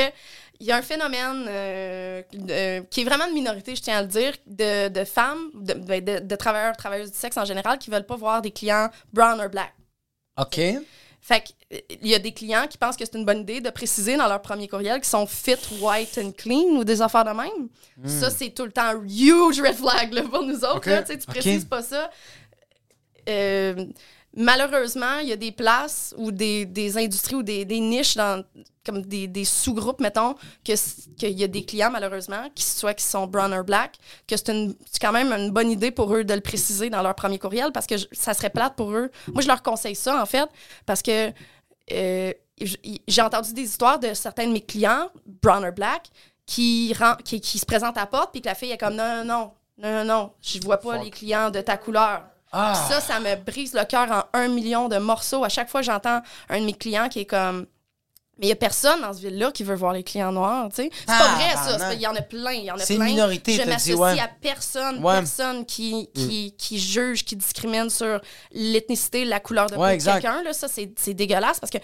il y a un phénomène euh, qui est vraiment de minorité, je tiens à le dire, de, de femmes, de, ben, de- de travailleurs, travailleuses du sexe en général, qui veulent pas voir des clients brown or black. OK. Fait que, euh, il y a des clients qui pensent que c'est une bonne idée de préciser dans leur premier courriel qu'ils sont fit, white and clean ou des affaires de même. Ça, c'est tout le temps un huge red flag là, pour nous autres. Ok. là. Tu sais, tu précises pas ça. Euh, malheureusement, il y a des places ou des, des industries ou des, des niches dans comme des, des sous-groupes, mettons, que qu'il y a des clients, malheureusement, qui soit qui sont brown or black, que c'est quand même une bonne idée pour eux de le préciser dans leur premier courriel parce que je- ça serait plate pour eux. Moi, je leur conseille ça, en fait, parce que euh, j'ai entendu des histoires de certains de mes clients, brown or black, qui, qui se présentent à la porte, puis que la fille est comme non, non, non, non, non, non, je vois pas les clients de ta couleur. Ah. Ça, ça me brise le cœur en un million de morceaux. À chaque fois, j'entends un de mes clients qui est comme. Mais il n'y a personne dans ce ville-là qui veut voir les clients noirs, tu sais. C'est pas vrai, ça. Il y en a plein, il y en a C'est une plein. minorité, Je m'associe ouais. à personne, Ouais. personne qui, qui, qui juge, qui discrimine sur l'ethnicité, la couleur de peau de quelqu'un. là. Ça, c'est dégueulasse parce que...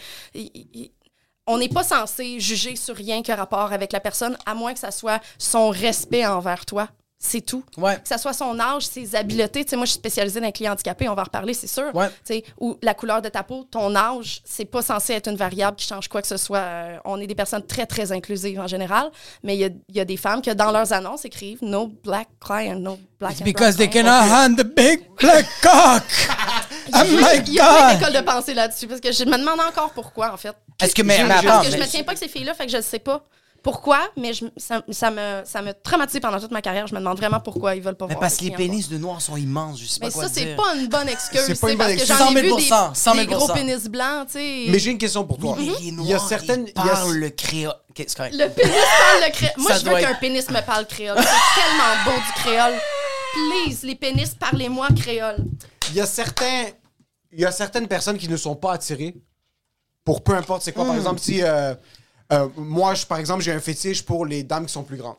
on n'est pas censé juger sur rien qui a rapport avec la personne, à moins que ça soit son respect envers toi. C'est tout. Ouais. Que ce soit son âge, ses habiletés. Tu sais, moi, je suis spécialisée dans les clients handicapés, on va en reparler, c'est sûr. Ouais. Tu sais, Ou la couleur de ta peau, ton âge, c'est pas censé être une variable qui change quoi que ce soit. Euh, on est des personnes très, très inclusives en général, mais il y a, il y a des femmes que dans leurs annonces écrivent « No black client, no black It's because they cannot hand the big black <laughs> cock. oh Il y a- my Il y a plein god. d'écoles de pensée là-dessus, parce que je me demande encore pourquoi, en fait. Est-ce que mais, J'ai- mais attends, Parce que je me tiens pas que ces filles-là, fait que je ne sais pas pourquoi, mais je- ça, ça me, ça me traumatise pendant toute ma carrière. Je me demande vraiment pourquoi ils veulent pas mais voir. parce que les pénis de noirs sont immenses, je sais pas Mais quoi ça, c'est pas une bonne excuse. C'est pas une bonne parce que excuse. j'en 100 ai 000 vu des, 100 000 des gros pénis blancs, tu sais. Mais j'ai une question pour toi. Mais les Il y a noirs, certaines. ils il y a- parlent le créole. Ok, c'est correct. Le pénis parle le créole. Moi, Ça je veux qu'un être- pénis me parle créole. C'est tellement beau du créole. Please, les pénis, parlez-moi créole. Il y a certains. Il y a certaines personnes qui ne sont pas attirées pour peu importe c'est quoi. Hmm. Par exemple, si. euh, euh, moi, par exemple, j'ai un fétiche pour les dames qui sont plus grandes.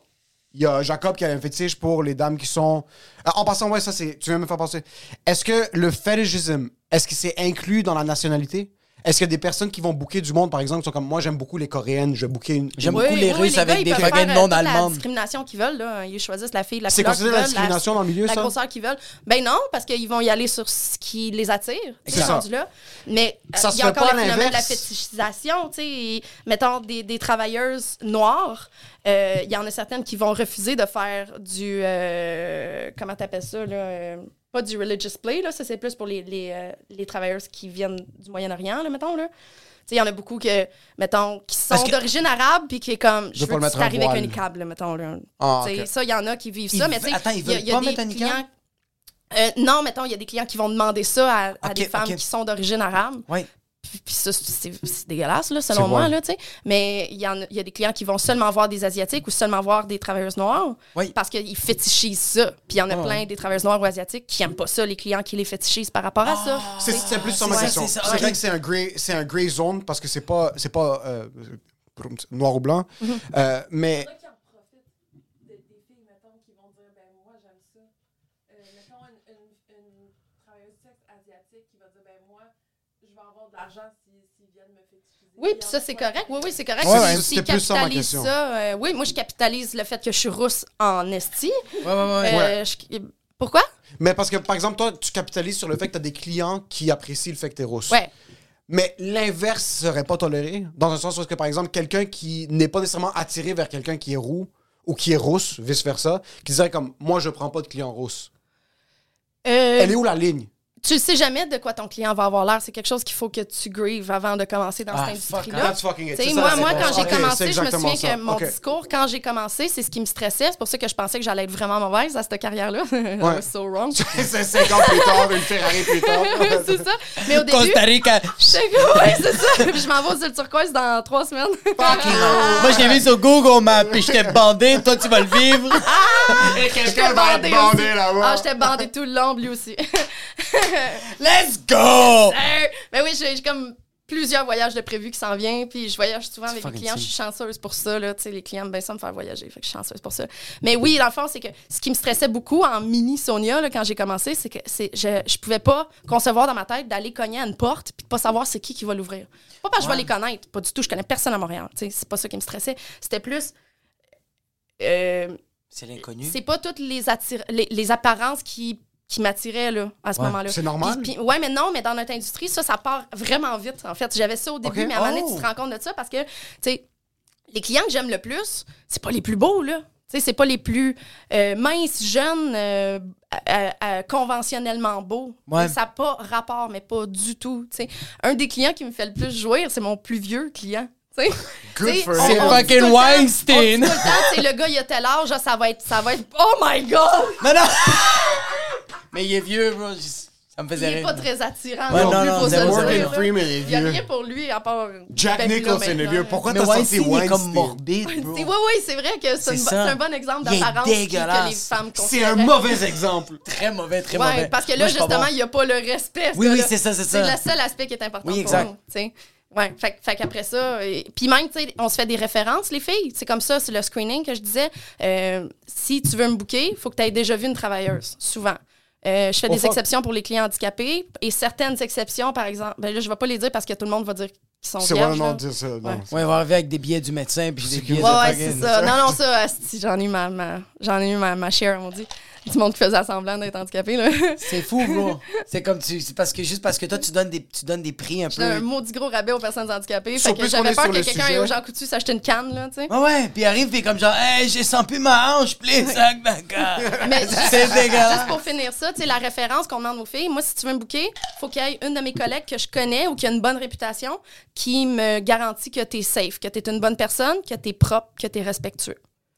Il y a Jacob qui a un fétiche pour les dames qui sont. Euh, en passant, ouais, ça, c'est. Tu viens me faire penser. Est-ce que le fetishism, est-ce que c'est inclus dans la nationalité? Est-ce qu'il y a des personnes qui vont booker du monde, par exemple, qui sont comme moi, j'aime beaucoup les Coréennes, je vais booker une. J'aime beaucoup les oui, Russes avec des euh, noms toute La discrimination qu'ils veulent, là. Ils choisissent la fille, la C'est couleur considéré qu'ils la discrimination dans le milieu, la ça? grosseur qu'ils veulent. Ben non, parce qu'ils vont y aller sur ce qui les attire. C'est C'est ça. là. Mais euh, Ça il se y a encore pas le phénomène de la fétichisation, tu sais. et, Mettons, des, des travailleuses noires, euh, il y en a certaines qui vont refuser de faire du... euh, comment t'appelles ça, là? Pas du religious play, là. Ça, c'est plus pour les, les, euh, les travailleuses qui viennent du Moyen-Orient, là, mettons, là. Il y en a beaucoup que, mettons, qui sont que- d'origine arabe, puis qui est comme, Je je veux que t'arrives avec un niqab, là, mettons, là. Ah. Ça, il y en a qui vivent Ils ça, mais tu sais, il y a- y des mettre un niqab? clients- Euh, non, mettons, il y a des clients qui vont demander ça à, des femmes qui sont d'origine arabe. Ouais. Puis, ça, c'est dégueulasse, là, selon moi, là, tu sais. Mais il y, en a- il y a des clients qui vont seulement voir des Asiatiques ou seulement voir des travailleuses noires Oui. parce qu'ils fétichisent ça. Puis il y en a Ouais. plein des travailleuses noires ou asiatiques qui n'aiment pas ça, les clients qui les fétichisent par rapport à ça. C'est c'est plus sur ma question. c'est vrai que c'est un gray, c'est un gray zone parce que c'est pas, c'est pas euh, noir ou blanc. Mhm. Euh, mais qui en profitent des, des filles, mettons, qui vont dire, ben moi, j'aime ça. Euh, mettons, une, une, une travailleuse du sexe asiatique qui va dire, ben moi, je vais avoir de l'argent s'ils s'ils viennent me fétichiser. Oui, puis ça, c'est correct. Oui, oui, c'est correct. Ouais, ouais, c'était plus ça, euh, oui, moi, je capitalise le fait que je suis rousse en esti. Ouais. Euh, je- Pourquoi? mais parce que par exemple toi tu capitalises sur le fait que tu as des clients qui apprécient le fait que tu es rousse. Ouais. Mais l'inverse serait pas toléré dans un sens où que par exemple quelqu'un qui n'est pas nécessairement attiré vers quelqu'un qui est roux ou qui est rousse vice versa, qui dirait comme moi je prends pas de clients rousses. Euh, Elle est où la ligne? Tu sais jamais de quoi ton client va avoir l'air. C'est quelque chose qu'il faut que tu grives avant de commencer dans Ah, cette industrie-là. Moi, moi quand j'ai commencé, je me souviens ça. que mon discours, quand j'ai commencé, c'est ce qui me stressait. C'est pour ça que je pensais que j'allais être vraiment mauvaise à cette carrière-là. <laughs> I was so wrong. <laughs> c'est 5 ans plus tard, une Ferrari plus tard. <laughs> c'est ça. Mais au début, Costa Rica. ouais, c'est ça. Puis je m'en vais aux îles turquoises dans trois semaines. Moi, je l'ai vu sur Google Maps, puis j'étais bandé. Toi, tu vas le vivre. Et J'étais quelqu'un va être bandé là-bas. Ah, j'étais bandée tout le long, lui aussi. <laughs> Let's go! Euh, Ben oui, j'ai comme plusieurs voyages de prévus qui s'en viennent, puis je voyage souvent avec les clients. Je suis chanceuse pour ça, là. Les clients aiment bien ça me faire voyager, fait que je suis chanceuse pour ça. Mais oui, dans le fond, c'est que ce qui me stressait beaucoup en mini Sonia, là, quand j'ai commencé, c'est que je, je pouvais pas concevoir dans ma tête d'aller cogner à une porte puis de pas savoir c'est qui qui va l'ouvrir. Pas parce que je vais les connaître, pas du tout. Je connais personne à Montréal. C'est pas ça qui me stressait. C'était plus. euh, C'est l'inconnu. c'est pas toutes les, les, les apparences qui, qui m'attiraient là, à ce Ouais. moment-là. C'est normal? Puis- puis- ouais, mais non, mais dans notre industrie, ça, ça part vraiment vite. En fait, j'avais ça au début, mais à un moment donné, Oh. tu te rends compte de ça parce que, tu sais, les clients que j'aime le plus, c'est pas les plus beaux, là. Tu sais, c'est pas les plus euh, minces, jeunes, euh, conventionnellement beaux. Ouais. Ça n'a pas rapport, mais pas du tout. tu sais. Un des clients qui me fait le plus jouir, c'est mon plus vieux client. dit Fucking Weinstein. le temps, le gars, il a tel âge, ça va être, ça va être, oh my god! Non, non! <laughs> Mais il est vieux, bro. Ça me Il faisait est rire. pas très attirant. Ouais, non, non, plus, non, Morgan là. Freeman est Il n'y a vieux. rien pour lui à part. Jack Nicholson est vieux. Pourquoi t'as sorti Weinstein, il est comme morbide, bro. C'est- Oui, oui, c'est vrai que c'est C'est c'est un bon exemple Il est d'apparence que les femmes C'est un mauvais exemple. Très mauvais, très Ouais, mauvais. parce que là, justement, il n'y a pas le respect. Oui, oui, c'est ça, c'est C'est ça. le seul aspect qui est important Oui, pour nous. tu sais. Ouais, fait, fait qu'après ça, et- puis même, tu sais, on se fait des références, les filles. C'est comme ça, c'est le screening que je disais. Euh, si tu veux me booker, il faut que tu aies déjà vu une travailleuse, souvent. Euh, je fais des exceptions pour les clients handicapés et certaines exceptions, par exemple, ben là, je ne vais pas les dire parce que tout le monde va dire qui sont C'est non, dire ça. non. Ouais. Ouais, il va arriver avec des billets du médecin puis des billets Ouais, de ouais, c'est ça. Non, non, ça, j'en ai eu ma, ma- j'en ai eu ma, ma share, on dit. <laughs> Du monde qui faisait semblant d'être handicapé, là. <laughs> C'est fou, bro. <laughs> C'est comme tu. C'est parce que juste parce que toi, tu donnes des, tu donnes des prix un J'ai un peu. maudit gros rabais aux personnes handicapées. Fait que j'avais peur que quelqu'un aille au Jean Coutu s'acheter une canne, là, tu sais. Ah ouais, puis il arrive, puis comme genre, hey, j'ai plus ma hanche, please, sac. Mais juste, C'est dégueulasse. juste pour finir ça, tu sais, la référence qu'on demande aux filles, moi, si tu veux me booker, faut qu'il y ait une de mes collègues que je connais ou qui a une bonne réputation qui me garantit que t'es safe, que t'es une bonne personne, que t'es propre, que t'es respectueux,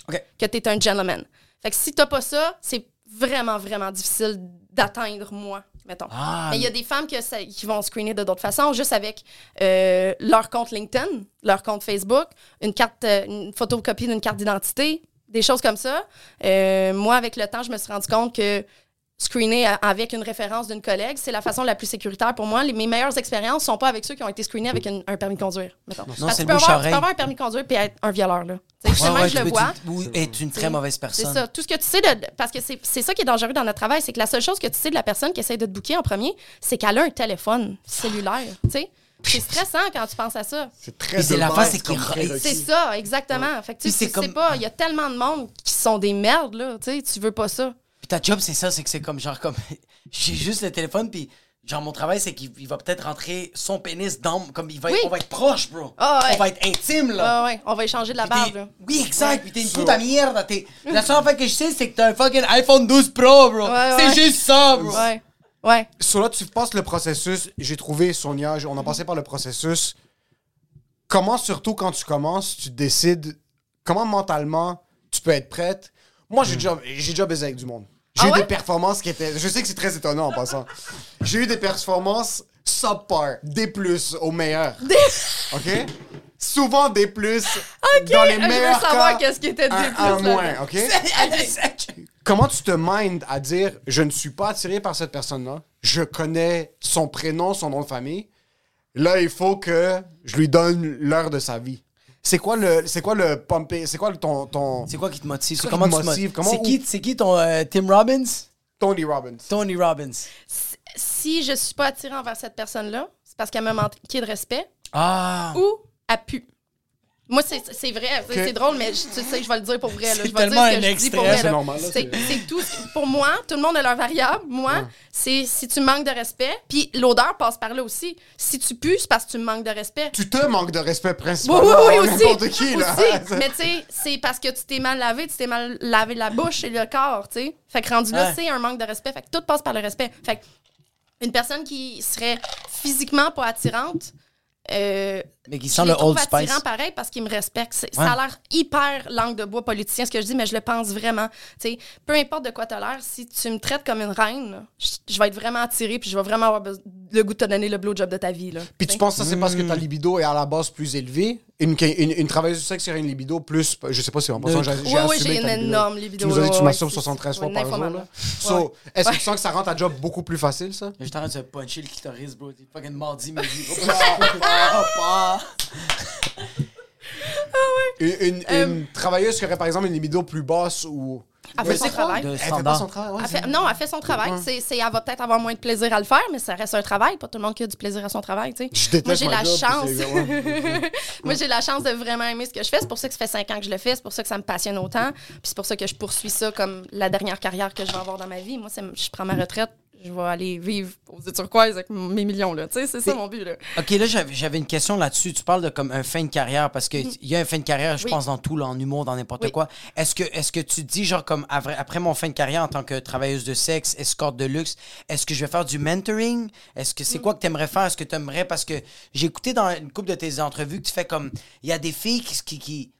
OK. que t'es un gentleman. Fait que si t'as pas ça, c'est vraiment, vraiment difficile d'atteindre moi, mettons. Ah, Mais il y a des femmes que ça- qui vont screener de d'autres façons, juste avec euh, leur compte LinkedIn, leur compte Facebook, une carte, euh, une photocopie d'une carte d'identité, des choses comme ça. Euh, moi, avec le temps, je me suis rendu compte que screener a- avec une référence d'une collègue, c'est la façon la plus sécuritaire pour moi. Les, mes meilleures expériences sont pas avec ceux qui ont été screenés avec une- un permis de conduire. mettons. Parce que c'est tu, peux avoir, tu peux avoir un permis de conduire et être un violeur. Là. Ouais, justement, ouais, je le vois. tu- Ou être une très C'est- mauvaise C'est personne. ça. Tout ce que tu sais de. Parce que c'est c'est ça qui est dangereux dans notre travail, c'est que la seule chose que tu sais de la personne qui essaie de te booker en premier, c'est qu'elle a un téléphone cellulaire. Tu sais? C'est stressant quand tu penses à ça. C'est très Puis c'est la face, c'est. C'est ça, exactement. Fait que tu Puis sais, c'est tu sais comme- pas, il y a tellement de monde qui sont des merdes, là. Tu sais, tu veux pas ça. Puis ta job, c'est ça, c'est que c'est comme genre comme. <laughs> J'ai juste le téléphone, puis genre mon travail, c'est qu'il il va peut-être rentrer son pénis dans. Comme il va être- Oui. on va être proche, bro. Ah ouais. On va être intime, là. Ouais, ouais, on va échanger de la Puis barbe, là. Oui, exact. Puis t'es une puta merde. T'es- La seule affaire que je sais, c'est que t'as un fucking iPhone 12 Pro, bro. Ouais, c'est ouais. juste ça, bro. Ouais. Ouais. Sur là, tu passes le processus. J'ai trouvé, Sonia, on a passé par le processus. Comment, surtout quand tu commences, tu décides comment mentalement tu peux être prête? Moi, j'ai déjà, j'ai déjà baisé avec du monde. J'ai Ah eu ouais? des performances qui étaient. Je sais que c'est très étonnant en passant. J'ai eu des performances subpar, des plus au meilleur. <laughs> OK? Souvent des plus dans les Je veux meilleurs savoir qu'est-ce qui était un, des plus, un moins, OK? <laughs> <laughs> Comment tu te minds à dire je ne suis pas attiré par cette personne-là, je connais son prénom, son nom de famille. Là, il faut que je lui donne l'heure de sa vie. C'est quoi le c'est quoi le pumpé, c'est quoi le- ton ton C'est quoi qui te motive? C'est Comment motive? motives? Comment- C'est qui, c'est qui ton euh, Tim Robbins? Tony Robbins. Tony Robbins. Si je suis pas attirée envers cette personne-là, c'est parce qu'elle m'a manqué de respect Ah! ou elle pue. Moi, c'est c'est vrai. C'est- drôle, mais je, tu sais, je vais le dire pour vrai. là. C'est Je vais dire tellement ce que un je dis extrait. pour vrai. C'est là. là, tout. Pour moi, tout le monde a leur variable. Moi, c'est si tu manques de respect, puis l'odeur passe par là aussi. Si tu pues, c'est parce que tu manques de respect. Tu te manques de respect Oui, principalement. oui, oui, à aussi. N'importe qui là. Aussi. <laughs> Mais tu sais, c'est parce que tu t'es mal lavé, tu t'es mal lavé la bouche et le corps, tu sais. Fait que rendu là, Ouais. c'est un manque de respect. Fait que tout passe par le respect. Fait que une personne qui serait physiquement pas attirante, euh, Mais qui je sent les le Old Spice. pareil parce qu'ils me respectent. C'est- Ouais. Ça a l'air hyper langue de bois politicien ce que je dis, mais je le pense vraiment. Tu sais, peu importe de quoi t'as l'air, si tu me traites comme une reine, je, je vais être vraiment attirée puis je vais vraiment avoir besoin- le goût de te donner le blowjob de ta vie. Là, Puis tu penses que ça c'est parce que ta libido est à la base plus élevée? Une, une, une travailleuse du sexe aurait une libido plus je sais pas si en passant j'ai Oui, j'ai oui, j'ai une libido. énorme libido. Tu nous as dit que tu c'est- 73 fois par jour. So, Ouais. est-ce que tu sens que ça rend ta job beaucoup plus facile ça? J'étais en train de se puncher le clitoris, bro. T'es fucking mardi, <laughs> Une, une, Euh, une travailleuse qui aurait par exemple une libido plus basse ou Elle fait son travail. Elle fait pas son travail. ouais, Elle c'est- fait- non, elle fait son travail. C'est, c'est- elle va peut-être avoir moins de plaisir à le faire, mais ça reste un travail. Pas tout le monde qui a du plaisir à son travail. tu sais. Je déteste Moi, j'ai la job, chance. puis c'est- ouais. <laughs> Moi, j'ai la chance de vraiment aimer ce que je fais. C'est pour ça que ça fait cinq ans que je le fais. C'est pour ça que ça me passionne autant. Puis c'est pour ça que je poursuis ça comme la dernière carrière que je vais avoir dans ma vie. Moi, c'est- je prends ma retraite. Je vais aller vivre aux îles turquoises avec mes millions. Là. Tu sais, c'est ça mon but. Là. Ok, là, j'avais une question là-dessus. Tu parles de comme un fin de carrière, parce qu'il y a un fin de carrière, je Oui. pense, dans tout, là, en humour, dans n'importe Oui. quoi. Est-ce que, est que tu dis, genre, comme après, mon fin de carrière en tant que travailleuse de sexe, escorte de luxe, est-ce que je vais faire du mentoring? Est-ce que c'est quoi que tu aimerais faire? Est-ce que tu aimerais, parce que j'ai écouté dans une couple de tes entrevues que tu fais comme, il y a des filles qui, qui, qui,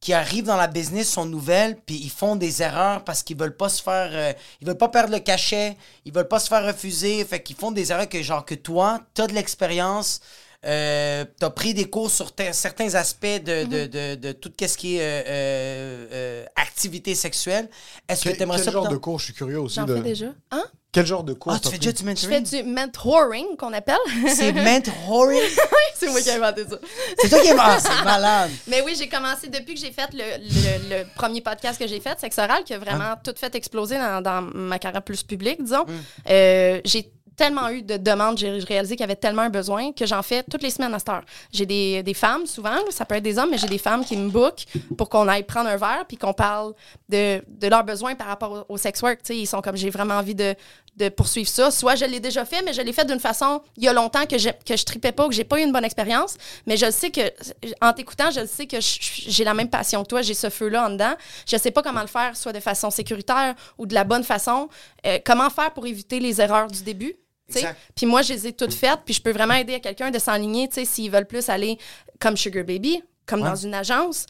qui arrivent dans la business, sont nouvelles, puis ils font des erreurs parce qu'ils veulent pas se faire... euh, ils veulent pas perdre le cachet, ils veulent pas se faire refuser, fait qu'ils font des erreurs que, genre, que toi, t'as de l'expérience, euh, t'as pris des cours sur certains aspects de, de, de, de tout ce qui est euh, euh, euh, activité sexuelle. Est-ce que Quel, tu aimerais quel ça... genre de cours? Je suis curieux aussi. J'en de... fais déjà. Hein? Quel genre de cours Ah, tu fais déjà du Je fais mentoring? du mentoring, qu'on appelle. <laughs> C'est <laughs> mentoring? <laughs> c'est moi qui ai inventé ça. C'est toi qui es... Ah, c'est malade! Mais oui, j'ai commencé depuis que j'ai fait le, le- le premier podcast que j'ai fait, Sexe oral, qui a vraiment Ah. tout fait exploser dans, dans ma carrière plus publique, disons. Mm. Euh, j'ai tellement eu de demandes, j'ai réalisé qu'il y avait tellement un besoin que j'en fais toutes les semaines à cette heure. J'ai des, des femmes, souvent, ça peut être des hommes, mais j'ai des femmes qui me bookent pour qu'on aille prendre un verre puis qu'on parle de, de leurs besoins par rapport au, sex work. Tu sais, ils sont comme, j'ai vraiment envie de, de poursuivre ça. Soit je l'ai déjà fait, mais je l'ai fait d'une façon, il y a longtemps, que, je- que je tripais pas, que j'ai pas eu une bonne expérience. Mais je sais que, en t'écoutant, je sais que j'ai la même passion que toi, j'ai ce feu-là en dedans. Je sais pas comment le faire, soit de façon sécuritaire ou de la bonne façon. Euh, comment faire pour éviter les erreurs du début? Puis moi, je les ai toutes faites, puis je peux vraiment aider à quelqu'un de s'enligner, tu sais, s'ils veulent plus aller comme Sugar Baby, comme dans une agence,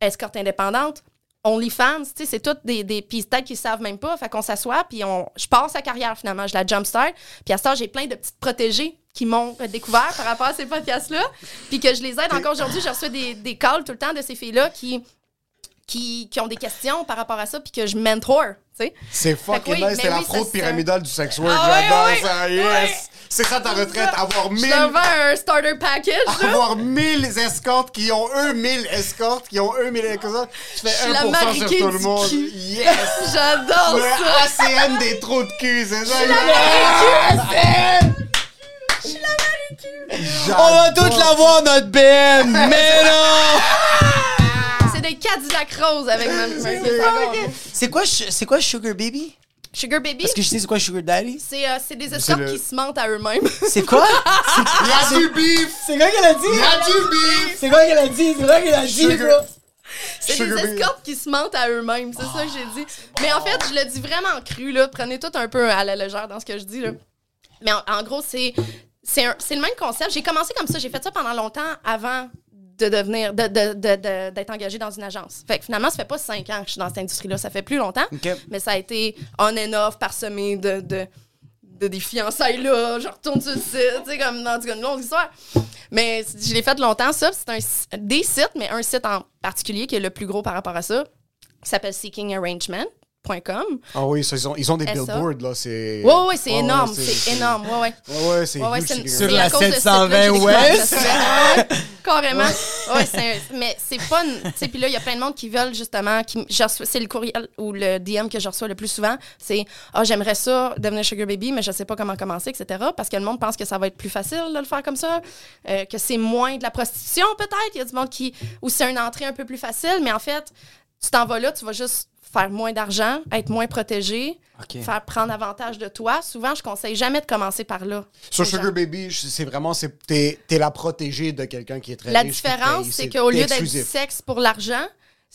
escorte indépendante, OnlyFans, tu sais, c'est toutes des, des puis peut-être qu'ils savent même pas, fait qu'on s'assoit, puis on, je passe sa carrière finalement, je la jumpstart, puis à temps, j'ai plein de petites protégées qui m'ont découvert par rapport à ces podcasts-là, puis que je les aide encore aujourd'hui, je reçois des, des calls tout le temps de ces filles-là qui, qui, qui ont des questions par rapport à ça, puis que je mentor. C'est fucking oui, nice. C'est la oui, fraude c'est pyramidale du sex work. Ah J'adore ça. Yes. C'est ça ta retraite. Avoir Je 1000 te vends un starter package, là. avoir 1000 escortes qui ont eux 1000 escortes qui ont eux 1000 escortes. Tu Je suis fais la 1% sur tout le monde. cul. Yes! <laughs> J'adore ça. Le ACN des trous de cul, c'est ça? On va toutes l'avoir, notre BM! Mais non! <laughs> C'est des Cadillac roses avec C'est quoi, c'est quoi Sugar Baby? Sugar Baby, Est-ce que je sais c'est quoi Sugar Daddy? c'est euh, c'est des escortes le- qui se mentent à eux-mêmes. <laughs> C'est quoi? Il y a du beef! C'est quoi qu'elle a dit? Il y a du beef! C'est quoi qu'elle a dit? C'est quoi qu'elle a dit, Sugar-? C'est des escortes qui se mentent à eux-mêmes, c'est ça que j'ai dit. Mais en fait, je le dis vraiment cru, là. Prenez tout un peu à la légère dans ce que je dis, là. Mais en, en gros, c'est c'est le même concept. J'ai commencé comme ça. J'ai fait ça pendant longtemps avant de devenir, de- de- de- de- d'être engagée dans une agence. Fait que finalement, ça fait pas cinq ans que je suis dans cette industrie-là. Ça fait plus longtemps. Mais ça a été on and off, parsemé de, de, de des fiançailles là. Je retourne sur le site, tu sais, comme dans une longue histoire. Mais je l'ai fait longtemps, ça. C'est un, des sites, mais un site en particulier qui est le plus gros par rapport à ça, qui s'appelle seekingarrangement.com. Ah oui, ils, ont, des billboards, là. C'est. Ouais, ouais, c'est Ah énorme. c'est énorme. Ouais, ouais, c'est Sur la à cause de ce 720 site-là, j'ai découvert West. ça. Ouais, ouais, Carrément. Mais c'est fun. Puis là, il y a plein de monde qui veulent justement. C'est le courriel ou le DM que je reçois le plus souvent. C'est Ah, j'aimerais ça devenir Sugar Baby, mais je sais pas comment commencer, etc. Parce que le monde pense que ça va être plus facile de le faire comme ça, euh, que c'est moins de la prostitution, peut-être. Il y a du monde qui. Ou c'est une entrée un peu plus facile, mais en fait, tu t'en vas là, tu vas juste faire moins d'argent, être moins protégé, faire prendre avantage de toi. Souvent, je conseille jamais de commencer par là. Sur gens. Sugar Baby, c'est vraiment, t'es t'es la protégée de quelqu'un qui est très La riche, différence, c'est qu'au lieu d'être du sexe pour l'argent,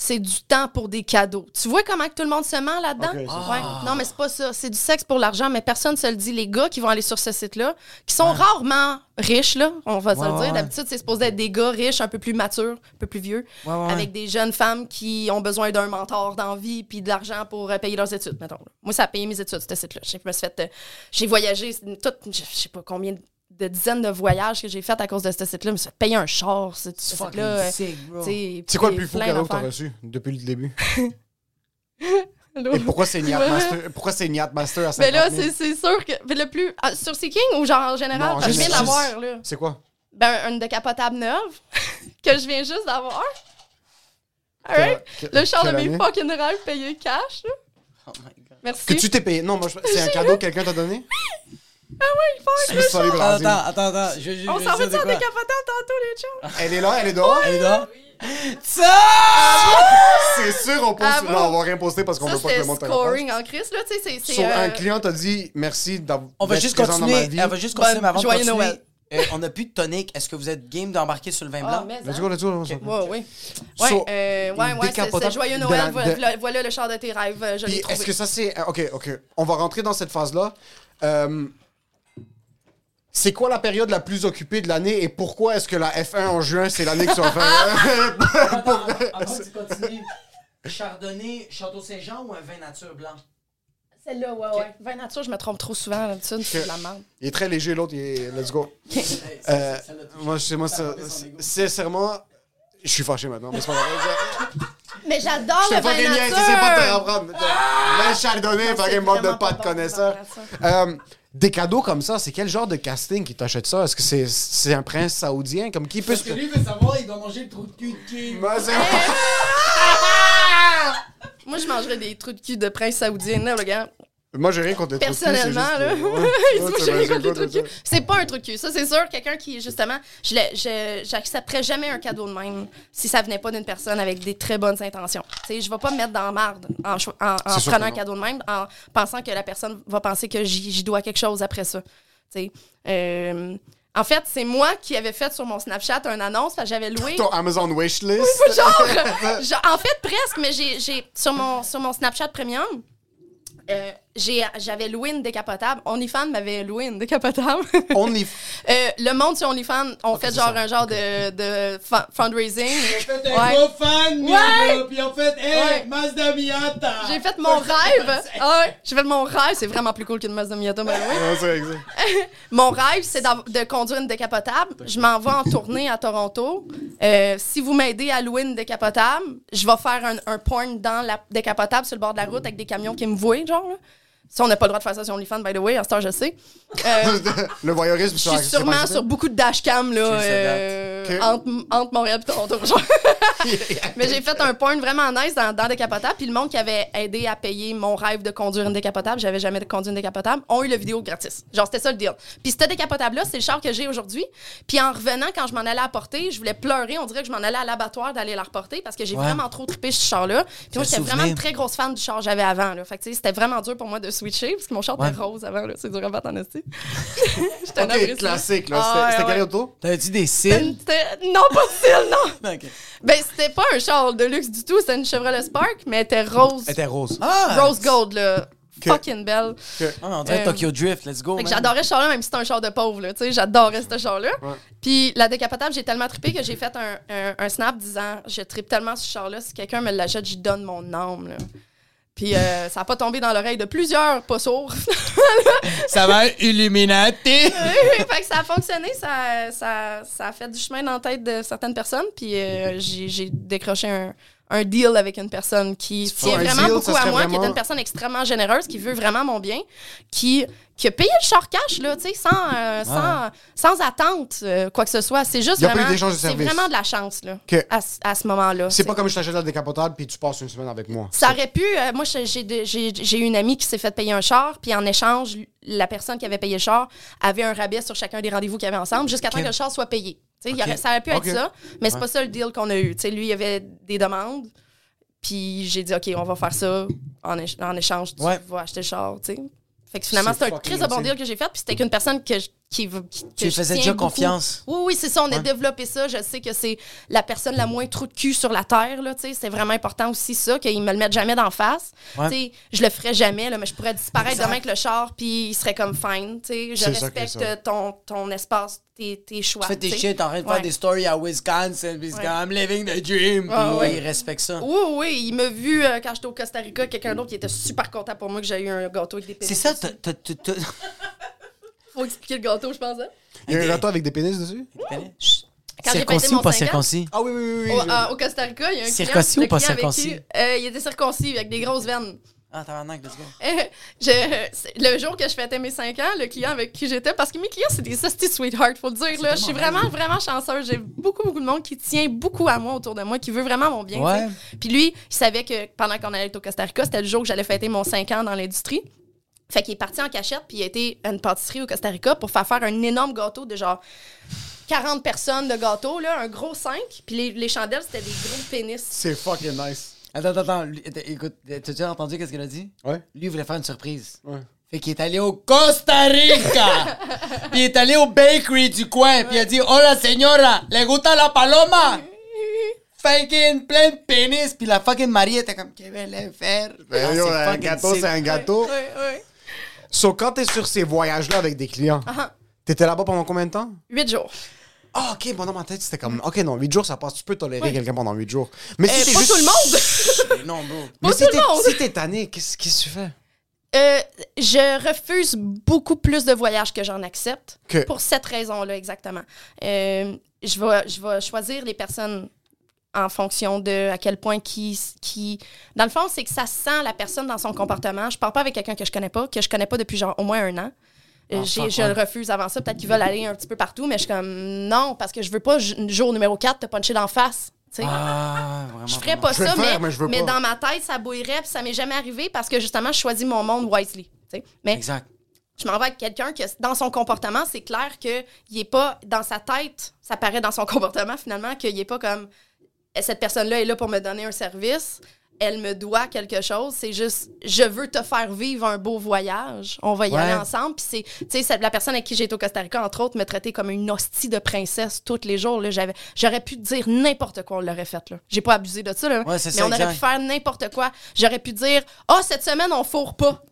c'est du temps pour des cadeaux. Tu vois comment tout le monde se ment là-dedans? Ouais. Non, mais c'est pas ça. C'est du sexe pour l'argent, mais personne ne se le dit. Les gars qui vont aller sur ce site-là, qui sont rarement riches, là, on va se Ouais, le dire. D'habitude, c'est supposé être des gars riches, un peu plus matures, un peu plus vieux, avec des jeunes femmes qui ont besoin d'un mentor d'envie puis de l'argent pour euh, payer leurs études, mettons. là. Moi, ça a payé mes études, ce site-là. Suis fait... euh, j'ai voyagé, tout, je je sais pas combien de dizaines de voyages que j'ai fait à cause de ce site-là. Je me suis fait payer un char, ce site-là. C'est quoi le plus fou cadeau que t'as reçu depuis le début? <laughs> Et pourquoi c'est Niat. <laughs> Master? Pourquoi c'est Niat Master à 50 Mais là, 000? c'est c'est sûr que. mais le plus. ah, sur Seeking ou genre en général? Non, je viens d'avoir, là. C'est quoi? Ben, une décapotable neuve <laughs> que je viens juste d'avoir. Alright? Le char de mes fucking rêves payé cash, là. Oh my God. Merci. Que tu t'es payé. Non, moi, c'est un cadeau que quelqu'un t'a donné? Ah oui, suis allé char. Brésil. Attends, attends, attends. Je, je, On s'en ça en quoi? décapotable tantôt, les chums? Elle est là, elle est dehors? Elle est là? C'est sûr, on. Ah bon? non, on va rien poster parce qu'on veut pas que le monde scoring en crise, là. Tu sais, c'est- un euh, client t'a dit merci d'avoir. On va juste continuer. On va juste continuer, avant de joyeux continuer. Noël. euh, on n'a plus de tonic. Est-ce que vous êtes game d'embarquer sur le vin Ah, blanc? mais Let's go, let's go. let's go. Ouais, oui. Ouais, So, euh, ouais, ouais, c'est- joyeux de Noël. de- voilà- voilà le char de tes rêves. euh, Je l'ai trouvé. est-ce que ça c'est. Ok, ok. On va rentrer dans cette phase-là. Euh, c'est quoi la période la plus occupée de l'année et pourquoi est-ce que la F1 en juin c'est l'année que tu vas faire? Attends, avant que tu continues. Chardonnay, Château Saint-Jean ou un vin nature blanc? Celle-là, ouais, ouais. Vin nature, je me trompe trop souvent d'habitude. C'est de la merde. Il est très léger, l'autre, il est. Let's go. Euh, moi, je sais, moi, ça- sincèrement, je suis fâché maintenant. Mais c'est pas grave. Mais j'adore Je le vin nature! c'est pas de te reprendre. Vin chardonnay, fucking bande de pas de connaisseurs. Des cadeaux comme ça, c'est quel genre de casting qui t'achète ça? Est-ce que c'est c'est un prince saoudien? Comme qui peut se. lui veut savoir, il doit manger le trou de cul de qui? Moi, c'est- <laughs> Moi, je mangerais des trous de cul de prince saoudien, là, le gars. Moi, j'ai rien contre les trucs. Personnellement, là, Ouais, <laughs> Moi, ouais, j'ai rien c'est trucs pas un truc cul. Ça, c'est sûr, quelqu'un qui, justement, j'accepterais jamais un cadeau de même si ça venait pas d'une personne avec des très bonnes intentions. Tu sais, je vais pas me mettre dans la marde en, en, prenant un cadeau de même, en pensant que la personne va penser que j'y dois quelque chose après ça. Tu sais. Euh, en fait, c'est moi qui avais fait sur mon Snapchat une annonce, j'avais loué. Ton Amazon wishlist. genre, <laughs> genre, en fait, presque, mais j'ai, sur, mon, sur mon Snapchat Premium, euh, j'avais loué une décapotable. OnlyFans m'avait loué une décapotable. <laughs> Only. Euh, le monde sur OnlyFans ont fait genre un genre de, de fu- fundraising. Ouais. fan, Ouais. puis en fait, Ouais. Mazda Miata. J'ai fait mon <laughs> rêve. Ah ouais, j'ai fait mon rêve. C'est vraiment plus cool qu'une Mazda Miata. Ouais, c'est exact. <laughs> Mon rêve, c'est de conduire une décapotable. Je m'en vais en tournée à Toronto. Euh, si vous m'aidez à louer une décapotable, je vais faire un, un porn dans la décapotable sur le bord de la route avec des camions qui me voient, genre. Là. Ça, on n'a pas le droit de faire ça sur OnlyFans, by the way. À ce temps, je sais. Euh, <laughs> Le voyeurisme je suis sûrement sur beaucoup de dashcams, là, euh, that. entre, entre Montréal et Toronto. <laughs> Mais j'ai fait un porn vraiment nice dans, dans décapotable. Puis le monde qui avait aidé à payer mon rêve de conduire une décapotable, j'avais jamais conduit une décapotable, ont eu le vidéo gratis. Genre, c'était ça le deal. Puis cette décapotable-là, c'est le char que j'ai aujourd'hui. Puis en revenant, quand je m'en allais la porter, je voulais pleurer. On dirait que je m'en allais à l'abattoir d'aller la reporter parce que j'ai Ouais. vraiment trop trippé ce char-là. Puis moi, j'étais vraiment une très grosse fan du char que j'avais avant. Là. Fait que tu sais, c'était vraiment dur pour moi de switcher parce que mon char Ouais. était rose avant. là. C'est dur à battre en esti. <laughs> J'étais un Ok, apprécié. classique, là. Ah, C'était ouais, c'était ouais. quel auto? T'avais-tu des cils? C'était- Non, pas de style, non. <laughs> Ben, c'était pas un char de luxe du tout. C'était une Chevrolet Spark, mais elle était rose. Elle était rose. Ah! Rose gold, là. Que- Fucking belle. Ah, on dirait Euh, Tokyo Drift, let's go. Fait que man. j'adorais ce char-là, même si c'était un char de pauvre, là. Tu sais, j'adorais ce char-là. Puis la décapotable, j'ai tellement trippé que j'ai fait un, un- un snap disant Je trippe tellement sur ce char-là, si quelqu'un me l'achète, j'y donne mon âme, là. Puis euh, ça a pas tombé dans l'oreille de plusieurs pas sourds. <laughs> Ça va, Illuminati! <laughs> fait que ça a fonctionné, ça, ça, ça a fait du chemin dans la tête de certaines personnes, puis euh, j'ai décroché un, un deal avec une personne qui tient Un vraiment deal, beaucoup à moi, qui est une personne extrêmement généreuse, qui veut vraiment mon bien, qui, qui a payé le char cash, là, tu sais, sans, euh, sans, sans attente, euh, quoi que ce soit. C'est juste vraiment... C'est vraiment de la chance, là, à, ce- à ce moment-là. C'est pas comme je t'achète la décapotable puis tu passes une semaine avec moi. Ça aurait pu. euh, moi, j'ai- une amie qui s'est fait payer un char, puis en échange, la personne qui avait payé le char avait un rabais sur chacun des rendez-vous qu'il y avait ensemble, jusqu'à temps que le char soit payé. Aurait- ça aurait pu être ça, mais c'est pas ça le deal qu'on a eu. Lui, il y avait des demandes, puis j'ai dit, OK, on va faire ça en, éch- en échange, tu Ouais. vas acheter le char. Fait que finalement, C'est un très bon deal que j'ai fait, puis c'était qu'une personne que je- qui, veut- Tu faisais déjà beaucoup. confiance. Oui, oui, c'est ça. On a développé ça. Je sais que c'est la personne la moins trou de cul sur la terre. Là, tu sais. c'est vraiment important aussi ça, qu'ils me le mettent jamais d'en face. Ouais. Tu sais, Je le ferais jamais, là, mais je pourrais disparaître demain avec le char, puis il serait comme fine. tu sais. Je respecte ton, ton espace, tes, tes choix. Tu fais tes shit, en train de faire des stories à Wisconsin, puis c'est comme I'm living the dream, puis Ah, ouais. il respecte ça. Oui, oui, il m'a vu euh, quand j'étais au Costa Rica, quelqu'un d'autre qui était super content pour moi que j'ai eu un gâteau avec des pénis. C'est ça, t'as- t'as- t'as- t'as- <laughs> Faut expliquer le gâteau, je pense. hein. Il y a un gâteau avec des pénis dessus? Chut. Quand j'ai Circoncis ou mon pas ans- circoncis? Ah oui, oui, oui. oui. Au, je- à- au Costa Rica, il y a un Circoncis client, ou pas client avec circoncis? euh, il était circoncis, avec des grosses veines. Ah, tabarnak, let's go. Euh, <laughs> je- le jour que je fêtais mes 5 ans, le client avec qui j'étais, parce que mes clients, c'est des hosties sweethearts, faut le dire. Là. Je suis vraiment, vraiment chanceuse. J'ai beaucoup, beaucoup de monde qui tient beaucoup à moi autour de moi, qui veut vraiment mon bien. Ouais. Puis lui, il savait que pendant qu'on allait être au Costa Rica, c'était le jour que j'allais fêter mon 5 ans dans l'industrie. Fait qu'il est parti en cachette, puis il a été à une pâtisserie au Costa Rica pour faire faire un énorme gâteau de genre 40 personnes de gâteau, là, un gros 5. Puis les, les chandelles, c'était des gros pénis. C'est fucking nice. Attends, attends, attends. lui- attends, écoute, t'as-tu entendu qu'est-ce qu'elle a dit? Ouais. Lui, il voulait faire une surprise. Ouais. Fait qu'il est allé au Costa Rica! <laughs> puis il est allé au bakery du coin, puis il a dit Hola señora, ¿le gusta la paloma? Fucking plein de pénis! Puis la fucking Marie était comme, que vais faire? Ben, Ah, yo, c'est un fucking gâteau, sick. c'est un gâteau. Ouais, ouais. So, quand t'es sur ces voyages-là avec des clients, Ah, t'étais là-bas pendant combien de temps? 8 jours. Ah, ok, bon, dans ma tête, c'était comme. Ok, non, 8 jours, ça passe. Tu peux tolérer quelqu'un pendant 8 jours. Mais si Euh, t'es pas juste- tout le monde! <laughs> Non, bro. Mais Pas si tout t'es le monde. si t'es tanné, qu'est-ce que tu fais? Euh, je refuse beaucoup plus de voyages que j'en accepte. Que- Pour cette raison-là, exactement. Euh, je, vais, je vais choisir les personnes en fonction de à quel point qui, qui... Dans le fond, c'est que ça sent la personne dans son comportement. Je pars pas avec quelqu'un que je connais pas, que je connais pas depuis genre au moins un an. Euh, je le refuse avant ça. Peut-être qu'ils veulent aller un petit peu partout, mais je suis comme non, parce que je veux pas, jour numéro 4, te puncher d'en face. tu sais. Ah, vraiment. Je ferais pas Je ça, faire, mais, mais je veux mais pas. dans ma tête, ça bouillerait, puis ça m'est jamais arrivé parce que justement, je choisis mon monde wisely. tu sais. Mais Exact. je m'en vais avec quelqu'un que dans son comportement, c'est clair qu'il est pas dans sa tête, ça paraît dans son <laughs> comportement finalement, qu'il est pas comme cette personne-là est là pour me donner un service, elle me doit quelque chose, c'est juste je veux te faire vivre un beau voyage, on va y Ouais. aller ensemble. Puis c'est, tu sais, la personne avec qui j'ai été au Costa Rica, entre autres, me traitait comme une hostie de princesse tous les jours. Là, j'avais, j'aurais pu dire n'importe quoi, on l'aurait fait. Là. J'ai pas abusé de ça, là, Ouais, c'est mais ça, on aurait exact. pu faire n'importe quoi. J'aurais pu dire, oh, cette semaine, on fourre pas.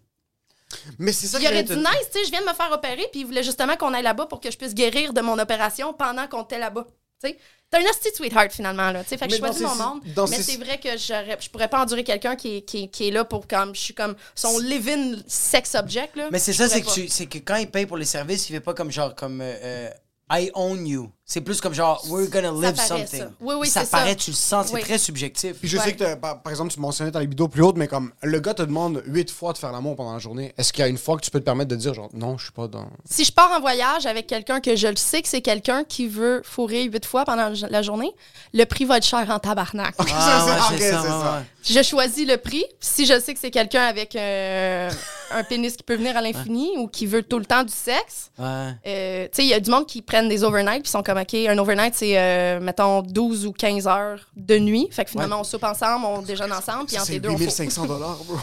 Mais c'est ça Il aurait dit nice, tu sais, je viens de me faire opérer, puis il voulait justement qu'on aille là-bas pour que je puisse guérir de mon opération pendant qu'on était là-bas. Tu sais, t'as une hostie de sweetheart finalement, là. Fait que je choisis mon monde. Mais ces- c'est vrai que je pourrais pas endurer quelqu'un qui, est- qui, qui est là pour comme. Je suis comme son live-in sex object, là. Mais c'est ça, c'est que, tu- que quand il paye pour les services, il fait pas comme genre comme euh, euh, I own you. C'est plus comme genre we're gonna live paraît, something. ça. Oui, oui, ça c'est ça. paraît, tu le sens, c'est Oui. très subjectif. Puis je Ouais. sais que, par, par exemple, tu mentionnais ta libido plus haute, mais comme le gars te demande huit fois de faire l'amour pendant la journée, est-ce qu'il y a une fois que tu peux te permettre de dire, genre, non, je suis pas dans. Si je pars en voyage avec quelqu'un que je le sais que c'est quelqu'un qui veut fourrer huit fois pendant la journée, le prix va être cher en tabarnak. Ah, ouais, ça, ça, ça. ouais. Je choisis le prix. Si je sais que c'est quelqu'un avec euh, un pénis qui peut venir à l'infini ou qui veut tout le temps du sexe, Ouais. euh, tu sais, il y a du monde qui prennent des overnight puis sont comme, OK, un overnight, c'est, euh, mettons, 12 ou 15 heures de nuit. Fait que finalement, on soupe ensemble, on déjeune ensemble, puis entre les deux, on fourre. 8500 <laughs> dollars, bro.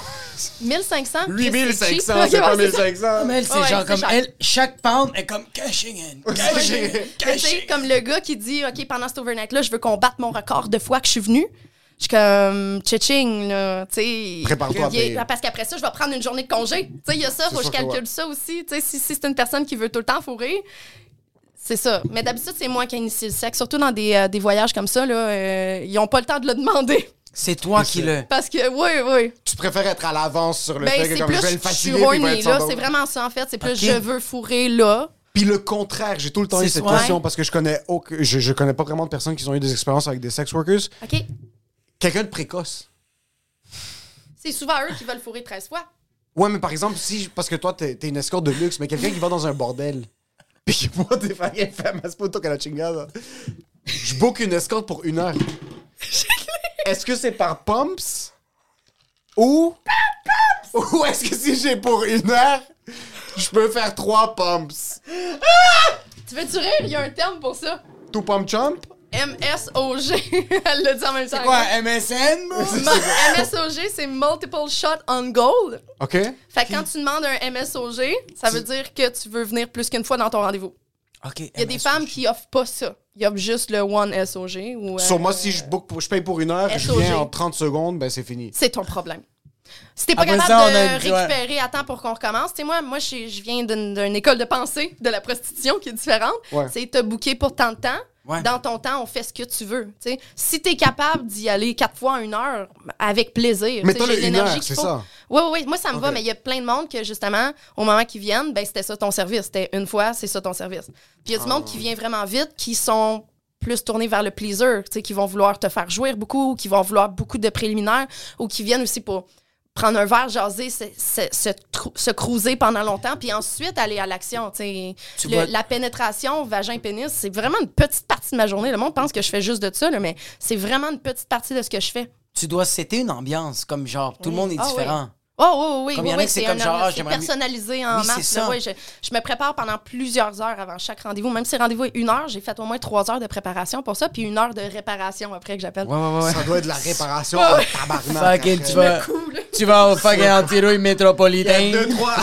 1500? 8500, Ok, c'est pas <laughs> ouais, ça. 1500. Mais elle, c'est Ouais, genre comme elle, chaque pound est comme cashing in, <laughs> cashing in, Mais tu sais, cashing. comme le gars qui dit, OK, pendant cet overnight-là, je veux qu'on batte mon record de fois que je suis venue. Je suis comme, tching, là, tu sais. Prépare-toi à payer. Parce qu'après ça, je vais prendre une journée de congé. Tu sais, il y a ça, faut que je calcule ouais. ça aussi. Tu sais, si, si c'est une personne qui veut tout le temps fourrer, c'est ça. Mais d'habitude, c'est moi qui initie le sexe. Surtout dans des, euh, des voyages comme ça, là, euh, ils n'ont pas le temps de le demander. C'est toi qui le. Parce que, oui, oui. Tu préfères être à l'avance sur le Ben, fait que c'est comme plus, je vais le sans C'est vraiment ça, en fait. C'est plus, je veux fourrer là. Puis le contraire, j'ai tout le temps eu cette question parce que je connais aucun- je, je connais pas vraiment de personnes qui ont eu des expériences avec des sex workers. OK? Quelqu'un de précoce. C'est souvent eux qui veulent fourrer 13 fois. Ouais, mais par exemple, si parce que toi t'es t'es une escorte de luxe, mais quelqu'un qui va dans un bordel, <laughs> qui moi t'es fait femme, c'est pas toi qui a la chingada. Je book une escorte pour une heure. <laughs> Est-ce que c'est par pumps? Ou ou est-ce que si j'ai pour une heure, je peux faire trois pumps? Tu veux-tu rire? Il y a un terme pour ça. Tout pump chump? MSOG. <laughs> Elle l'a dit en même temps. Quoi, MSN, MSOG, c'est Multiple Shot on Goal. OK? Fait que quand tu demandes un MSOG, ça veut dire que tu veux venir plus qu'une fois dans ton rendez-vous. Ok. Il y a des femmes qui offrent pas ça. Ils offrent juste le One SOG. Ou, Sur euh, moi, si je, paye pour une heure, je viens en 30 secondes, ben c'est fini. C'est ton problème. Si t'es pas Après capable ça, de ouais. récupérer à temps pour qu'on recommence, tu sais, moi, moi je, je viens d'une école de pensée de la prostitution qui est différente. Ouais. C'est te booker pour tant de temps. Ouais. Dans ton temps, on fait ce que tu veux. tu. Si t'es capable d'y aller quatre fois en une heure, avec plaisir. Mais tu j'ai l'énergie qu'il c'est faut. ça? Oui, oui, oui. Moi, ça me va, mais il y a plein de monde que, justement, au moment qu'ils viennent, ben, c'était ça ton service. C'était une fois, c'est ça ton service. Puis il y a Ah. du monde qui vient vraiment vite, qui sont plus tournés vers le tu sais, qui vont vouloir te faire jouir beaucoup, ou qui vont vouloir beaucoup de préliminaires, ou qui viennent aussi pour prendre un verre, jaser, se, se, se, se cruiser pendant longtemps, puis ensuite aller à l'action. vois- La pénétration, vagin-pénis, c'est vraiment une petite partie de ma journée. Le monde pense que je fais juste de ça, là, mais c'est vraiment une petite partie de ce que je fais. Tu dois c'était une ambiance, comme genre, tout le monde est Ah oui. Oh, oui, oui, Comme oui. il y en a oui, c'est comme un- genre, ah, c'est j'aimerais personnalisé en Oui, là, ça. je, je me prépare pendant plusieurs heures avant chaque rendez-vous. Même si le rendez-vous est une heure, j'ai fait au moins trois heures de préparation pour ça, puis une heure de réparation après que j'appelle. Ouais, ouais, ouais. Ça doit être de la réparation en tabarnak. Fucking, après. tu vas, tu vas au fucking anti-rouille métropolitain. Il y a deux, trois.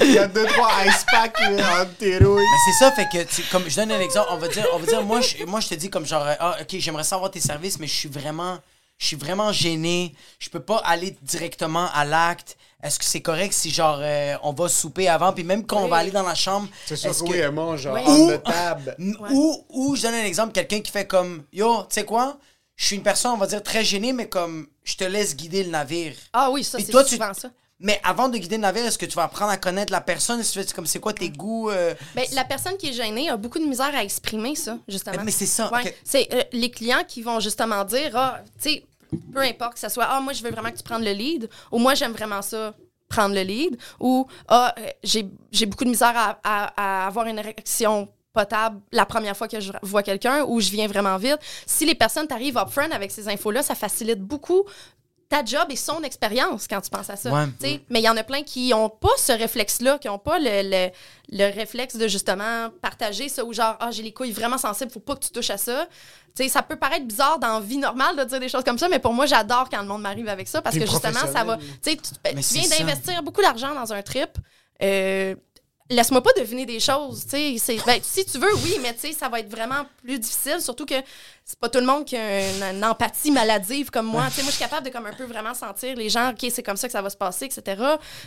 Il y a deux, trois ice packs euh, en terrouille. Mais c'est ça, fait que, tu- comme je donne un exemple, on va dire, on va dire moi, je, moi, je te dis comme genre, ah, ok, j'aimerais savoir tes services, mais je suis vraiment, je suis vraiment gêné. Je peux pas aller directement à l'acte. Est-ce que c'est correct si genre euh, on va souper avant, puis même quand on va aller dans la chambre, C'est sûr que oui, elle mange genre Ou- the table. <laughs> Ou, ou je donne un exemple, quelqu'un qui fait comme Yo, tu sais quoi? Je suis une personne, on va dire, très gênée, mais comme je te laisse guider le navire. Ah oui, ça, c'est toi, tu- souvent ça. Mais avant de guider le navire, est-ce que tu vas apprendre à connaître la personne? Fais comme c'est quoi tes goûts? euh, Ben, la personne qui est gênée a beaucoup de misère à exprimer ça, justement. Mais c'est ça, Ouais. C'est euh, les clients qui vont justement dire, ah, tu sais, peu importe que ce soit, ah, moi, je veux vraiment que tu prennes le lead, ou moi, j'aime vraiment ça, prendre le lead, ou, ah, euh, j'ai j'ai beaucoup de misère à, à- à avoir une érection potable la première fois que je vois quelqu'un ou je viens vraiment vite. Si les personnes t'arrivent upfront avec ces infos-là, ça facilite beaucoup ta job et son expérience quand tu penses à ça. Ouais. tu sais. Mais il y en a plein qui n'ont pas ce réflexe-là, qui n'ont pas le, le, le réflexe de justement partager ça ou genre, ah, j'ai les couilles vraiment sensibles, faut pas que tu touches à ça. Tu sais, ça peut paraître bizarre dans la vie normale de dire des choses comme ça, mais pour moi, j'adore quand le monde m'arrive avec ça parce Puis que justement, ça va. Tu sais, tu, viens d'investir beaucoup d'argent dans un trip. euh, Laisse-moi pas deviner des choses, ben, si tu veux, oui, mais ça va être vraiment plus difficile, surtout que c'est pas tout le monde qui a une, une empathie maladive comme moi. Moi, je suis capable de comme un peu vraiment sentir les gens, OK, c'est comme ça que ça va se passer, etc.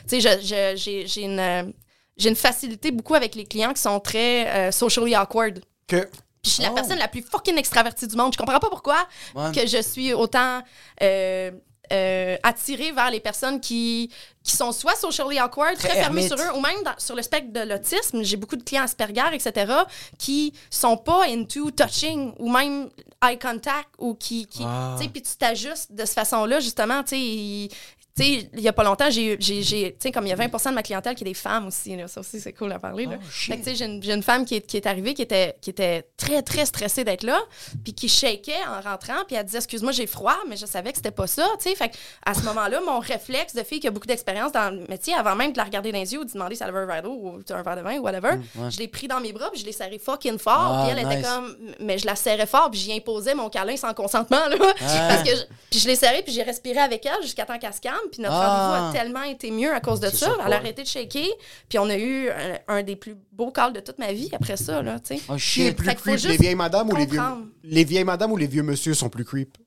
J'ai j'ai une, j'ai une facilité beaucoup avec les clients qui sont très euh, socially awkward. Que... Puis je suis la personne la plus fucking extravertie du monde. Je comprends pas pourquoi Ouais. que je suis autant euh, euh, attirée vers les personnes qui, qui sont soit socially awkward, très, Très fermées sur eux, ou même dans- sur le spectre de l'autisme. J'ai beaucoup de clients Asperger, etc., qui sont pas into touching ou même eye contact ou qui. qui Ah. tu sais, Puis tu t'ajustes de cette façon-là, justement. Tu sais, il- tu sais, il y a pas longtemps, j'ai tu sais, comme il y a 20% de ma clientèle qui est des femmes aussi, là, ça aussi, c'est cool à parler. là. Oh. Fait que, tu sais, j'ai une, une femme qui est, qui est arrivée, qui était, qui était très, très stressée d'être là, puis qui shakeait en rentrant, puis elle disait Excuse-moi, j'ai froid, mais je savais que c'était pas ça. tu sais. Fait que à ce moment-là, mon réflexe de fille qui a beaucoup d'expérience dans le métier, avant même de la regarder dans les yeux ou de demander si elle avait un verre d'eau ou un verre de vin ou whatever, je l'ai pris dans mes bras, puis je l'ai serré fucking fort, Ah, puis elle était comme. Mais je la serrais fort, puis j'y imposais mon câlin sans consentement, là. Parce que je- puis je l'ai serré, puis j'ai respiré avec elle jusqu'à temps qu'elle se calme, puis notre Ah. rendez-vous a tellement été mieux à cause de ça. Elle a arrêté de shaker, puis on a eu un, un des plus beaux calls de toute ma vie après ça, là, tu sais. Oh shit. plus creep, les vieilles madames ou les vieux... Les vieilles madames ou les vieux monsieur sont plus creep?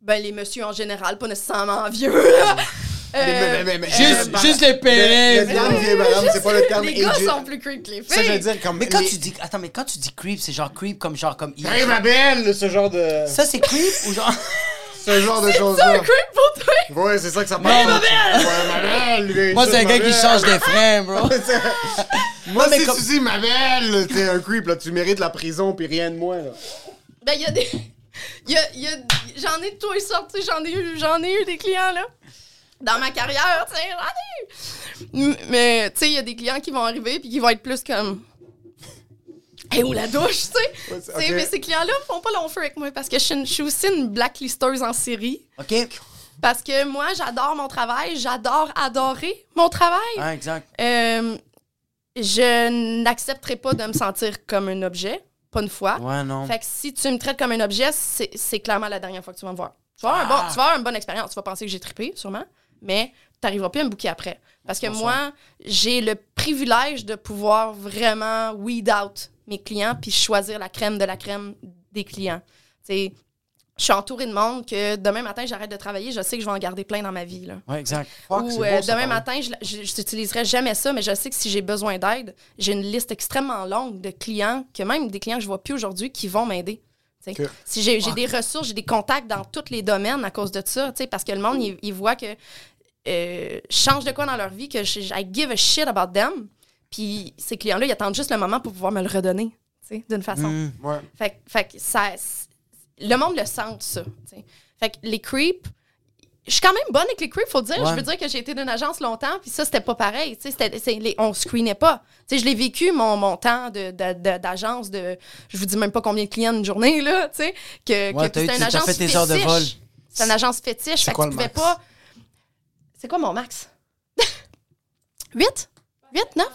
Ben, les messieurs en général, pas nécessairement vieux, là. Euh, Mais- mais- mais- mais- Juste, euh, juste les Le, le périls. terme vieille madame, c'est pas le terme les gars sont plus creep que les filles. Ça, je veux dire, comme... Mais quand les- tu dis. Attends, mais quand tu dis creep, c'est genre creep comme genre comme. Hey, ma belle! Ce genre de... Ça, c'est creep ou genre. Ce genre de choses-là. creep pour toi! Ouais, c'est ça que ça parle. ma belle! Ouais, ma belle! lui, Moi, ça, c'est un gars qui change des freins, bro. <laughs> Moi, mais si comme- tu dis ma belle, t'es un creep, là. Tu mérites la prison, puis rien de moins, là. Ben, il y a des. il Y a, il y a- j'en ai de tous les sortes, tu sais, j'en ai eu, j'en ai eu des clients, là. Dans ma carrière, tu sais, j'en ai eu. Mais, tu sais, il y a des clients qui vont arriver puis qui vont être plus comme. Et où la douche, tu sais? Ouais, c'est- Tu sais, ok. Mais ces clients-là font pas long feu avec moi parce que je suis, une- je suis aussi une blacklisteuse en série. Ok. Parce que moi, j'adore mon travail, j'adore adorer mon travail. Ah, exact. Euh, je n'accepterai pas de me sentir comme un objet, pas une fois. Ouais, non. Fait que si tu me traites comme un objet, c'est clairement la dernière fois que tu vas me voir. Tu vas, avoir un bon, tu vas avoir une bonne expérience. Tu vas penser que j'ai trippé, sûrement, mais tu n'arriveras plus à me bouquer après. Parce que moi, j'ai le privilège de pouvoir vraiment weed out mes clients puis choisir la crème de la crème des clients. Je suis entourée de monde que demain matin, j'arrête de travailler, je sais que je vais en garder plein dans ma vie. Exact. Fuck, Ou euh, beau, ça, demain matin, je n'utiliserai jamais ça, mais je sais que si j'ai besoin d'aide, j'ai une liste extrêmement longue de clients, que même des clients que je vois plus aujourd'hui, qui vont m'aider. Que- Si j'ai des ressources, j'ai des contacts dans tous les domaines à cause de ça, parce que le monde, il, il voit que euh, je change de quoi dans leur vie, que je, I give a shit about them. Puis ces clients-là, ils attendent juste le moment pour pouvoir me le redonner, tu sais, d'une façon. Mm. Ouais. Fait, que- fait que ça, le monde le sent, ça. tu sais. Fait que les creeps, je suis quand même bonne avec les creeps, faut dire. Ouais. Je veux dire que j'ai été d'une agence longtemps, puis ça, c'était pas pareil. tu sais, c'était- c'est les- on screenait pas. Tu sais, je l'ai vécu, mon, mon temps de- de- de- d'agence, de, je vous dis même pas combien de clients une journée, là, tu sais, que, Ouais, que c'était une agence fait tes heures de fétiche. vol. C'est une agence fétiche, fait que quoi tu le pouvais max? pas... C'est quoi mon max? 8? 8, 9?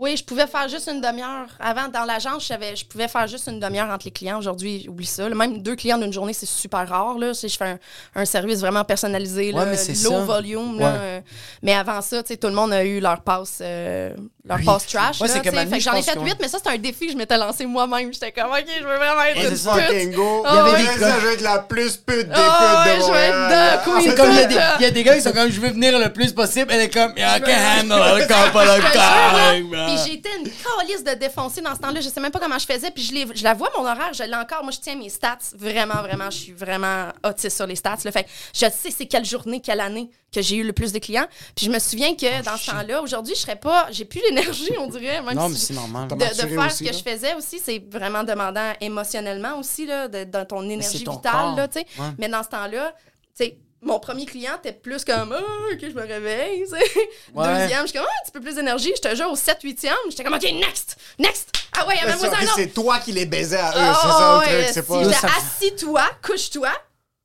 Oui, je pouvais faire juste une demi-heure. Avant, dans l'agence, je, pouvais faire juste une demi-heure entre les clients. Aujourd'hui, oublie ça. là. Même deux clients d'une journée, c'est super rare. Là. Si je fais un, un service vraiment personnalisé, Ouais, là, low ça. volume. Ouais. euh, mais avant ça, tout le monde a eu leur passe, euh, leur Oui. passe trash. Ouais, là, Fait que je J'en ai fait qu'on- huit, mais ça, c'était un défi que je m'étais lancé moi-même. J'étais comme, OK, je veux vraiment être une ça. pute. Ouais. Il y avait ça, je vais être la plus pute des Ah putes de je vais être queen C'est comme il y, a des, il y a des gars qui sont comme je veux venir le plus possible. Elle est comme I can handle it, come pas le time. là. Puis j'étais une calice de défoncer dans ce temps-là. Je sais même pas comment je faisais. Puis je, la vois, mon horaire, je l'ai encore. Moi, je tiens mes stats. Vraiment, vraiment, je suis vraiment autiste sur les stats. Le fait que je sais c'est quelle journée, quelle année que j'ai eu le plus de clients. Puis je me souviens que dans ce temps-là, aujourd'hui, je serais pas. J'ai plus l'énergie, on dirait. Même Non, si- mais c'est normal. de, faire aussi, ce que là. je faisais aussi, c'est vraiment demandant émotionnellement aussi, là, de- dans ton énergie ton vitale. Là, tu sais. Ouais. Mais dans ce temps-là, tu sais, mon premier client était plus comme Ah, OK, je me réveille. <laughs> Ouais. Deuxième, je suis comme Ah, un petit peu plus d'énergie. Je te jure, au 7-8e, j'étais comme OK, next, next. Ah ouais, ça, autre. C'est toi qui les baisais à eux, Ah, c'est ça le ouais, truc. C'est si pas. assis-toi, couche-toi.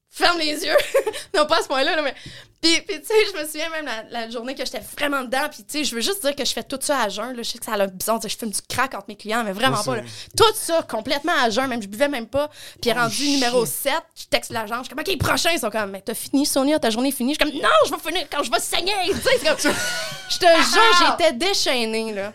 ferme les yeux. <laughs> non, pas à ce point-là, là, mais. Puis, puis, tu sais, je me souviens même la, la journée que j'étais vraiment dedans. Puis, tu sais, je veux juste dire que je fais tout ça à jeun. Là. Je sais que ça a l'air bizarre je fume du crack entre mes clients, mais vraiment pas. là. Tout ça, complètement à jeun. Même, je buvais même pas. Puis, rendu numéro 7, je texte l'agent. Je suis comme, OK, prochain. Ils sont comme, mais t'as fini, Sonia, ta journée est finie. Je suis comme, non, je vais finir quand je vais saigner. <laughs> Tu sais, je te jure, j'étais déchaînée, là.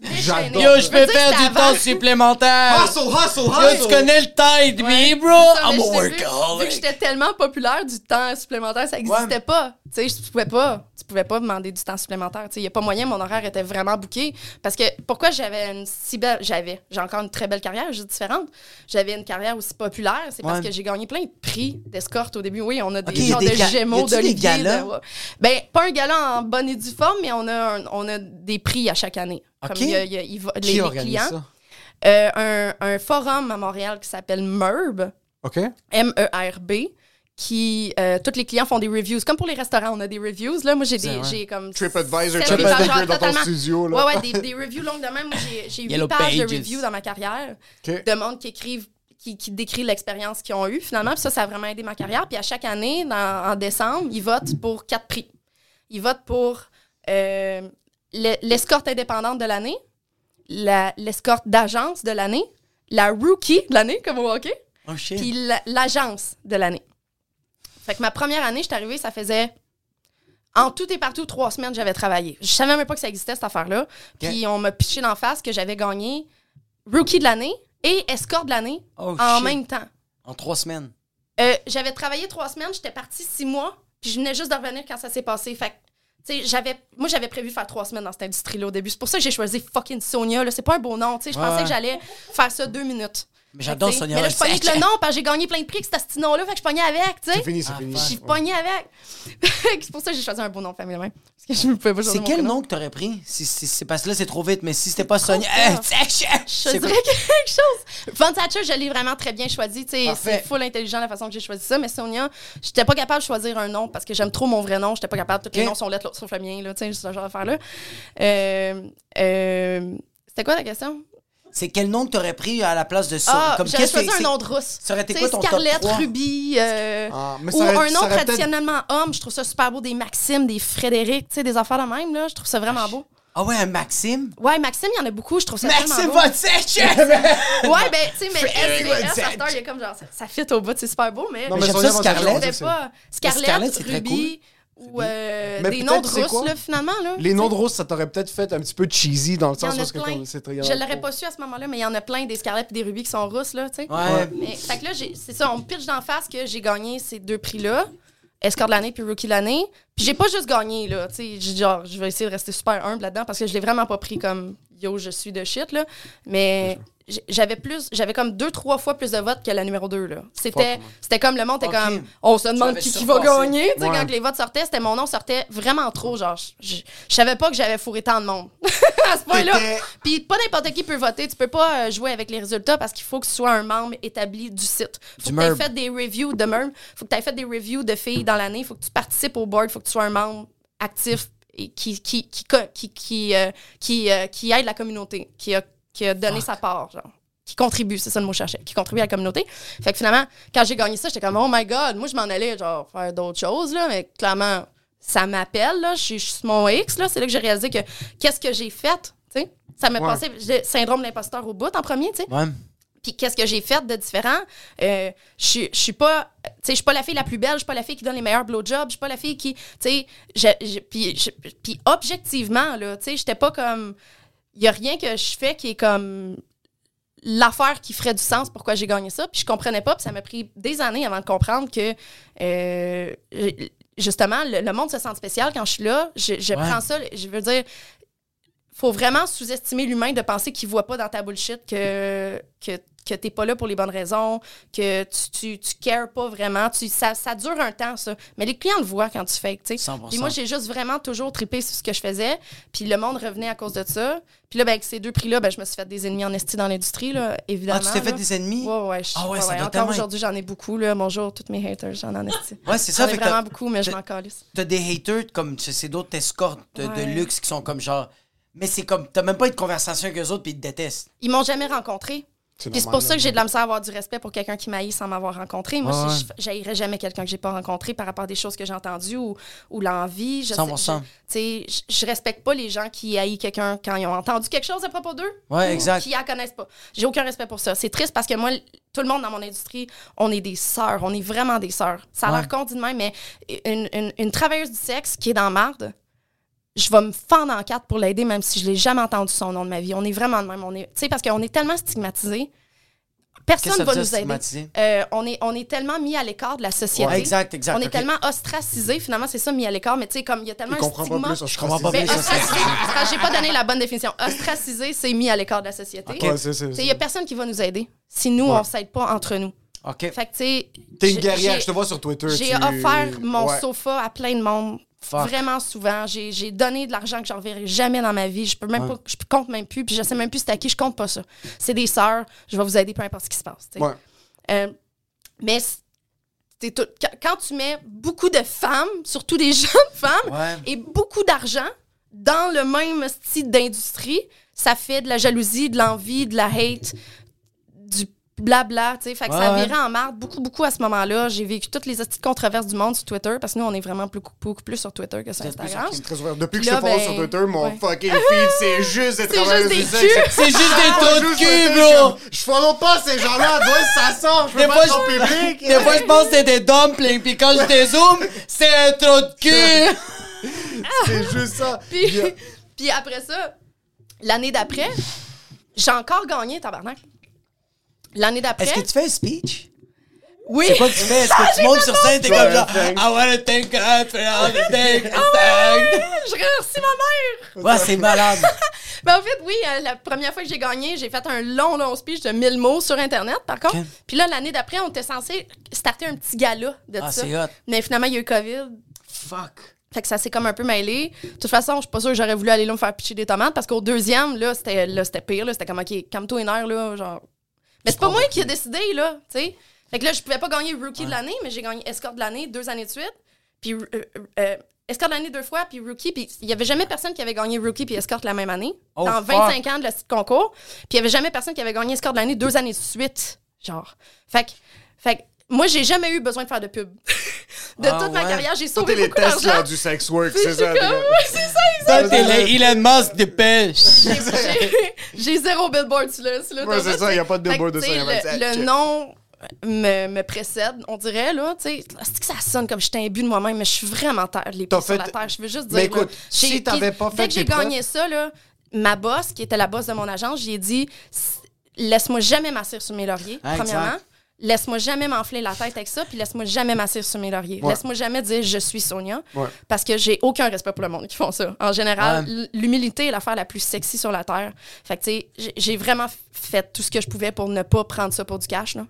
Déchaînée. Yo, je peux faire du temps supplémentaire. Hustle, hustle, Yo, hustle! tu connais le Tide Me, bro? Ça, I'm a j'étais vu- Vu que workaholic. j'étais tellement populaire, du temps supplémentaire, ça n'existait pas. Tu sais, je pouvais pas. Tu pouvais pas demander du temps supplémentaire. Tu sais, il y a pas moyen, mon horaire était vraiment booké. Parce que pourquoi j'avais une si belle. J'avais. J'ai encore une très belle carrière, juste différente. J'avais une carrière aussi populaire. C'est parce Ouais. que j'ai gagné plein de prix d'escorte au début. Oui, on a des Ok, il y a genres des de gémeaux, a-tu des galas? de- ouais. Ben, pas un gala en bonne et due forme, mais on a, un- on a des prix à chaque année. Comme il y a- il y a- il va- les, Qui organise clients. ça? Euh, un, un forum à Montréal qui s'appelle MERB. OK. M-E-R-B, qui euh, tous les clients font des reviews. Comme pour les restaurants, on a des reviews. Là, moi, j'ai des, j'ai comme TripAdvisor, genre, dans ton totalement- studio, là. Ouais, ouais, des, des reviews longues de même. J'ai, Yellow 8 pages de reviews dans ma carrière OK. de monde qui écrivent qui, qui décrit l'expérience qu'ils ont eue, finalement. Puis ça, ça a vraiment aidé ma carrière. Puis à chaque année, dans- en décembre, ils votent pour quatre prix. Ils votent pour euh, le- l'escorte indépendante de l'année, la- l'escorte d'agence de l'année, la rookie de l'année, comme au hockey, Oh puis la- l'agence de l'année. Fait que ma première année, je suis arrivée, ça faisait en tout et partout trois semaines j'avais travaillé. Je savais même pas que ça existait cette affaire-là. Puis on m'a piché d'en face que j'avais gagné rookie de l'année et escorte de l'année Oh, en shit. même temps. En trois semaines. Euh, j'avais travaillé trois semaines, j'étais partie six mois, puis je venais juste de revenir quand ça s'est passé. Fait que, j'avais, moi, j'avais prévu faire trois semaines dans cette industrie-là au début. C'est pour ça que j'ai choisi fucking Sonia. Là. C'est pas un beau nom, tu sais. Je pensais ouais. que j'allais faire ça deux minutes. Mais j'adore Sonia Mais là, je pognais avec le nom, parce que j'ai gagné plein de prix avec ce petit nom-là. Fait que je pognais avec, tu sais. C'est fini, c'est Ah, fini. J'ai pogné avec. <laughs> c'est pour ça que j'ai choisi un beau nom de famille, même. Parce que je ne pouvais pas choisir C'est quel nom que t'aurais pris? C'est parce que là, c'est trop vite, mais si c'était pas Sonia. <laughs> Je dirais quoi? quelque chose. Von Thatcher, je l'ai vraiment très bien choisi. tu sais, Parfait. C'est full intelligent la façon que j'ai choisi ça. Mais Sonia, j'étais pas capable de choisir un nom parce que j'aime trop mon vrai nom. J'étais pas capable. Tous les noms sont lettres, l'autre sauf le mien. Là, tu sais, ce genre d'affaire-là. Euh, euh, C'était quoi la question? C'est quel nom que t'aurais pris à la place de ça? Ah, Comme j'aurais qu'est-ce que choisi un nom de rousse. Ça aurait été quoi ton top Scarlett, 3? Ruby, euh, Ah, mais ou aurait- un ça nom aurait traditionnellement homme. Je trouve ça super beau. Des Maxime, des Frédéric, tu sais, des affaires de même. Là. Je trouve ça vraiment beau. Ah ouais, un Maxime? Ouais, Maxime, il y en a beaucoup. Je trouve ça Maxime tellement beau. Von Thatcher! <laughs> Ouais, ben, tu sais, mais heure, il y a comme genre, ça, ça fit au bout, c'est super beau, mais. Non, Mais j'aime ça, Scarlett. Scarlett, Ruby ou euh, des noms de russes, là, finalement. Là, Les noms de roses, ça t'aurait peut-être fait un petit peu cheesy dans le sens où c'est très. Je l'aurais pas su à ce moment-là, mais il y en a plein des Scarlett et des Ruby qui sont russes, là, tu sais. Ouais. Mais, fait que là, j'ai- c'est ça, on me pitch d'en face que j'ai gagné ces deux prix-là, Escort de l'année puis Rookie de l'année. Puis j'ai pas juste gagné, là, tu sais, j'ai- genre, je vais essayer de rester super humble là-dedans parce que je l'ai vraiment pas pris comme yo, je suis de shit, là. Mais j'avais plus, j'avais comme deux, trois fois plus de votes que la numéro 2, là. C'était, c'était comme le monde était comme, on se demande qui, qui va gagner, tu sais, Ouais. quand les votes sortaient, c'était mon nom sortait vraiment trop, genre, je, je- je savais pas que j'avais fourré tant de monde. <laughs> à ce point-là. Puis pas n'importe qui peut voter. Tu peux pas euh, jouer avec les résultats parce qu'il faut que tu sois un membre établi du site. Faut Du que tu aies fait des reviews de MERB. Faut que tu aies fait des reviews de filles dans l'année. Faut que tu participes au board. Faut que tu sois un membre actif et qui, qui, qui, qui, qui, euh, qui, euh, qui aide la communauté, qui a, qui a donné sa part, genre. Qui contribue, c'est ça le mot que je cherchais, qui contribue à la communauté. Fait que finalement, quand j'ai gagné ça, j'étais comme, oh my god, moi je m'en allais, genre, faire d'autres choses, là, mais clairement, ça m'appelle, là, je suis sur mon X, là, c'est là que j'ai réalisé que qu'est-ce que j'ai fait, tu sais. Ça m'a Ouais. passé, j'ai syndrome de l'imposteur au bout en premier, tu sais. Ouais. Puis qu'est-ce que j'ai fait de différent? Euh, je suis- pas, tu sais, je suis pas la fille la plus belle, je suis pas la fille qui donne les meilleurs blowjobs, je suis pas la fille qui, tu sais, puis objectivement là, tu sais, j'étais pas comme, il y a rien que je fais qui est comme l'affaire qui ferait du sens pourquoi j'ai gagné ça, puis je comprenais pas, puis ça m'a pris des années avant de comprendre que euh, justement le, le monde se sent spécial quand je suis là, je, je Ouais. prends ça, je veux dire faut vraiment sous-estimer l'humain de penser qu'il voit pas dans ta bullshit que, que, que t'es pas là pour les bonnes raisons, que tu, tu, tu cares pas vraiment. Tu, ça, ça dure un temps, ça. Mais les clients le voient quand tu fais, tu sais. 100%. Puis moi, j'ai juste vraiment toujours trippé sur ce que je faisais. Puis le monde revenait à cause de ça. Puis là, ben, avec ces deux prix-là, ben, je me suis fait des ennemis en esti dans l'industrie, là, évidemment. Ah, tu t'es fait là. des ennemis? Ouais, ouais. je- Ah ouais, ça doit Encore aujourd'hui, j'en ai beaucoup, là. Bonjour, tous mes haters, j'en en esti. Ouais, c'est ça. J'en ai vraiment beaucoup, mais je m'en calisse. T'as des haters comme c'est d'autres escortes de, de Ouais. luxe qui sont comme genre. Mais c'est comme. T'as même pas eu de conversation avec eux autres puis ils te détestent. Ils m'ont jamais rencontré. C'est Puis c'est pour ça que j'ai de la misère à avoir du respect pour quelqu'un qui m'haït sans m'avoir rencontré. Moi, Ouais, je jamais quelqu'un que j'ai pas rencontré par rapport à des choses que j'ai entendues ou, ou l'envie. Je sais- 100%. je- Tu sais, je, je respecte pas les gens qui haïssent quelqu'un quand ils ont entendu quelque chose à propos d'eux. Ouais, ou exact. Qui la connaissent pas. J'ai aucun respect pour ça. C'est triste parce que moi, tout le monde dans mon industrie, on est des sœurs. On est vraiment des sœurs. Ça a Ouais. l'air con dit de même, mais une, une- une travailleuse du sexe qui est dans marde, je vais me fendre en quatre pour l'aider, même si je l'ai jamais entendu son nom de ma vie. On est vraiment de même. On est, tu sais, parce qu'on est tellement stigmatisés. Personne ne va veut nous dire, aider. stigmatisé? Euh, on, est, on est tellement mis à l'écart de la société. Ouais, exact, exact, On est tellement ostracisés, finalement, c'est ça, mis à l'écart. Mais tu sais, comme il y a tellement un stigma. pas plus. Je comprends pas plus, ostracisé, que j'ai pas donné la bonne définition. Ostracisé, c'est mis à l'écart de la société. Ouais, sais, Il y a personne qui va nous aider si nous, on s'aide pas entre nous. OK. Fait que, tu sais. T'es une guerrière, j'ai- je te vois sur Twitter. J'ai tu- offert mon Ouais. sofa à plein de monde. Fuck. Vraiment souvent. J'ai donné de l'argent que je reverrai jamais dans ma vie. Je peux même pas, je compte même plus. Puis je sais même plus c'est à qui. Je compte pas ça. C'est des sœurs. Je vais vous aider peu importe ce qui se passe. Ouais. Euh, mais tout- quand, tu mets beaucoup de femmes, surtout des <laughs> jeunes femmes, Ouais. et beaucoup d'argent dans le même style d'industrie, ça fait de la jalousie, de l'envie, de la hate, blabla, tu sais. Fait que ça Ouais, ouais. virait en marde beaucoup, beaucoup à ce moment-là. J'ai vécu toutes les petites controverses du monde sur Twitter, parce que nous, on est vraiment beaucoup, beaucoup plus sur Twitter que sur Instagram. Depuis que Là, je follow ben, sur Twitter, mon ouais. fucking feed, c'est juste des <laughs> travailleurs du sexe. C'est juste des Ah, trous de cul, bro! Je follow pas ces gens-là, d'où ça sort? Je peux Des pas fois, être public. Des fois, je pense que c'est des dumplings, puis quand je dézoome, c'est un trou de cul! <laughs> C'est juste ça. <laughs> Puis, a- puis après ça, l'année d'après, j'ai encore gagné, tabarnak. L'année d'après. Est-ce que tu fais un speech? Oui. C'est quoi que tu fais? Est-ce que tu montes sur scène, t'es comme genre. I wanna thank God for all the things. Je remercie ma mère. Ouais, c'est malade. <laughs> Ben, en fait, oui, euh, la première fois que j'ai gagné, j'ai fait un long, long speech de 1000 mots sur Internet, par contre. Puis là, l'année d'après, on était censé starter un petit gala de Ah, ça. c'est hot. Mais finalement, il y a eu COVID. Fuck. Fait que ça s'est comme un peu mêlé. De toute façon, je suis pas sûre que j'aurais voulu aller là me faire pitcher des tomates parce qu'au deuxième, là, c'était là, c'était pire. là. C'était comme, OK, calme-toi une heure, là, genre... Mais c'est pas moi qui ai décidé, là, tu sais. Fait que là, je pouvais pas gagner Rookie de l'année, mais j'ai gagné Escort de l'année deux années de suite. Puis euh, euh, Escort de l'année deux fois, puis Rookie. Puis il y avait jamais personne qui avait gagné Rookie puis Escort la même année. Oh, dans fuck. 25 ans de la site concours. Puis il y avait jamais personne qui avait gagné Escort de l'année deux années de suite. Genre. Fait que, fait que moi, j'ai jamais eu besoin de faire de pub. <laughs> de Ah, toute ma ouais. carrière, j'ai sauvé les beaucoup tests là, d'argent. du sex work, c'est ça. comme- Ouais, c'est ça, Toi, t'es le Elon Musk de pêche. <laughs> j'ai- J'ai zéro billboard sur le sur Ouais, c'est ça, y a pas de billboard de ça, ça. Le, le nom me, me précède, on dirait, là, tu sais. C'est que ça sonne comme j'étais imbu de moi-même, mais je suis vraiment terre, les T'as pieds sur fait- la terre. Je veux juste dire. Mais là, écoute, j'ai- si t'avais pas Dès fait que j'ai gagné ça, là, ma boss, qui était la boss de mon agence, j'ai dit laisse-moi jamais m'asseoir sur mes lauriers, Ah, exact. Laisse-moi jamais m'enfler la tête avec ça, puis laisse-moi jamais m'asseoir sur mes lauriers. Ouais. Laisse-moi jamais dire je suis Sonia, Ouais. parce que j'ai aucun respect pour le monde qui font ça. En général, Ouais. l'humilité est l'affaire la plus sexy sur la terre. Fait que, tu sais, j'ai- vraiment fait tout ce que je pouvais pour ne pas prendre ça pour du cash, là.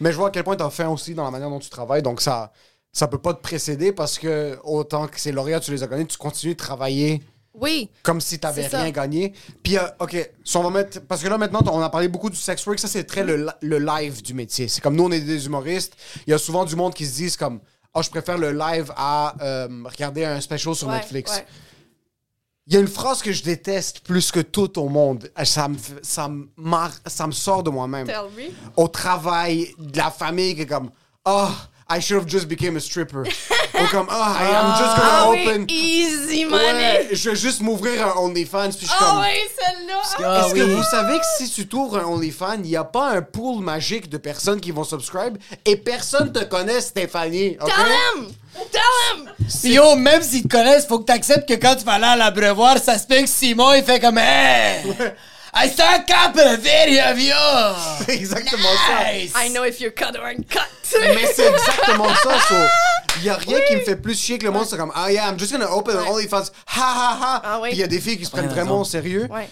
Mais je vois à quel point t'as faim aussi dans la manière dont tu travailles, donc ça, ça peut pas te précéder parce que autant que ces lauréats, tu les as gagnés, tu continues de travailler Oui. comme si t'avais ça. rien gagné. Puis, euh, OK, si on va mettre... Parce que là, maintenant, on a parlé beaucoup du sex work. Ça, c'est très le, le live du métier. C'est comme nous, on est des humoristes. Il y a souvent du monde qui se disent comme... Ah, je préfère le live à euh, regarder un special sur Ouais, Netflix. ouais. Il y a une phrase que je déteste plus que tout au monde. Ça me, ça me, mar- ça me sort de moi-même. Au travail, de la famille, qui est comme... Oh, I should have just became a stripper. <laughs> Ou comme, oh, I am just gonna Ah oui, open... easy money. Ouais, je vais juste m'ouvrir un OnlyFans. Puis je suis Ah comme... oui, celle-là. Ah Est-ce que oui. vous savez que si tu t'ouvres un OnlyFans, il n'y a pas un pool magique de personnes qui vont subscribe et personne te connaît, Stéphanie? ok? Tell him! Tell him! Yo, même s'ils te connaissent, faut que t'acceptes que quand tu vas aller à l'abreuvoir, ça se peut que Simon, il fait comme Hey! I saw a couple of video of you! <laughs> C'est exactement ça. Nice! I know if you're cut or uncut. Mais c'est exactement ça. so, Il n'y a rien qui me fait plus chier que le monde. C'est comme, ah yeah, I'm just gonna open an OnlyFans. Ha ha ha. Ah oui. Puis il y a des filles qui se prennent Ouais, vraiment raison. au sérieux. Ouais.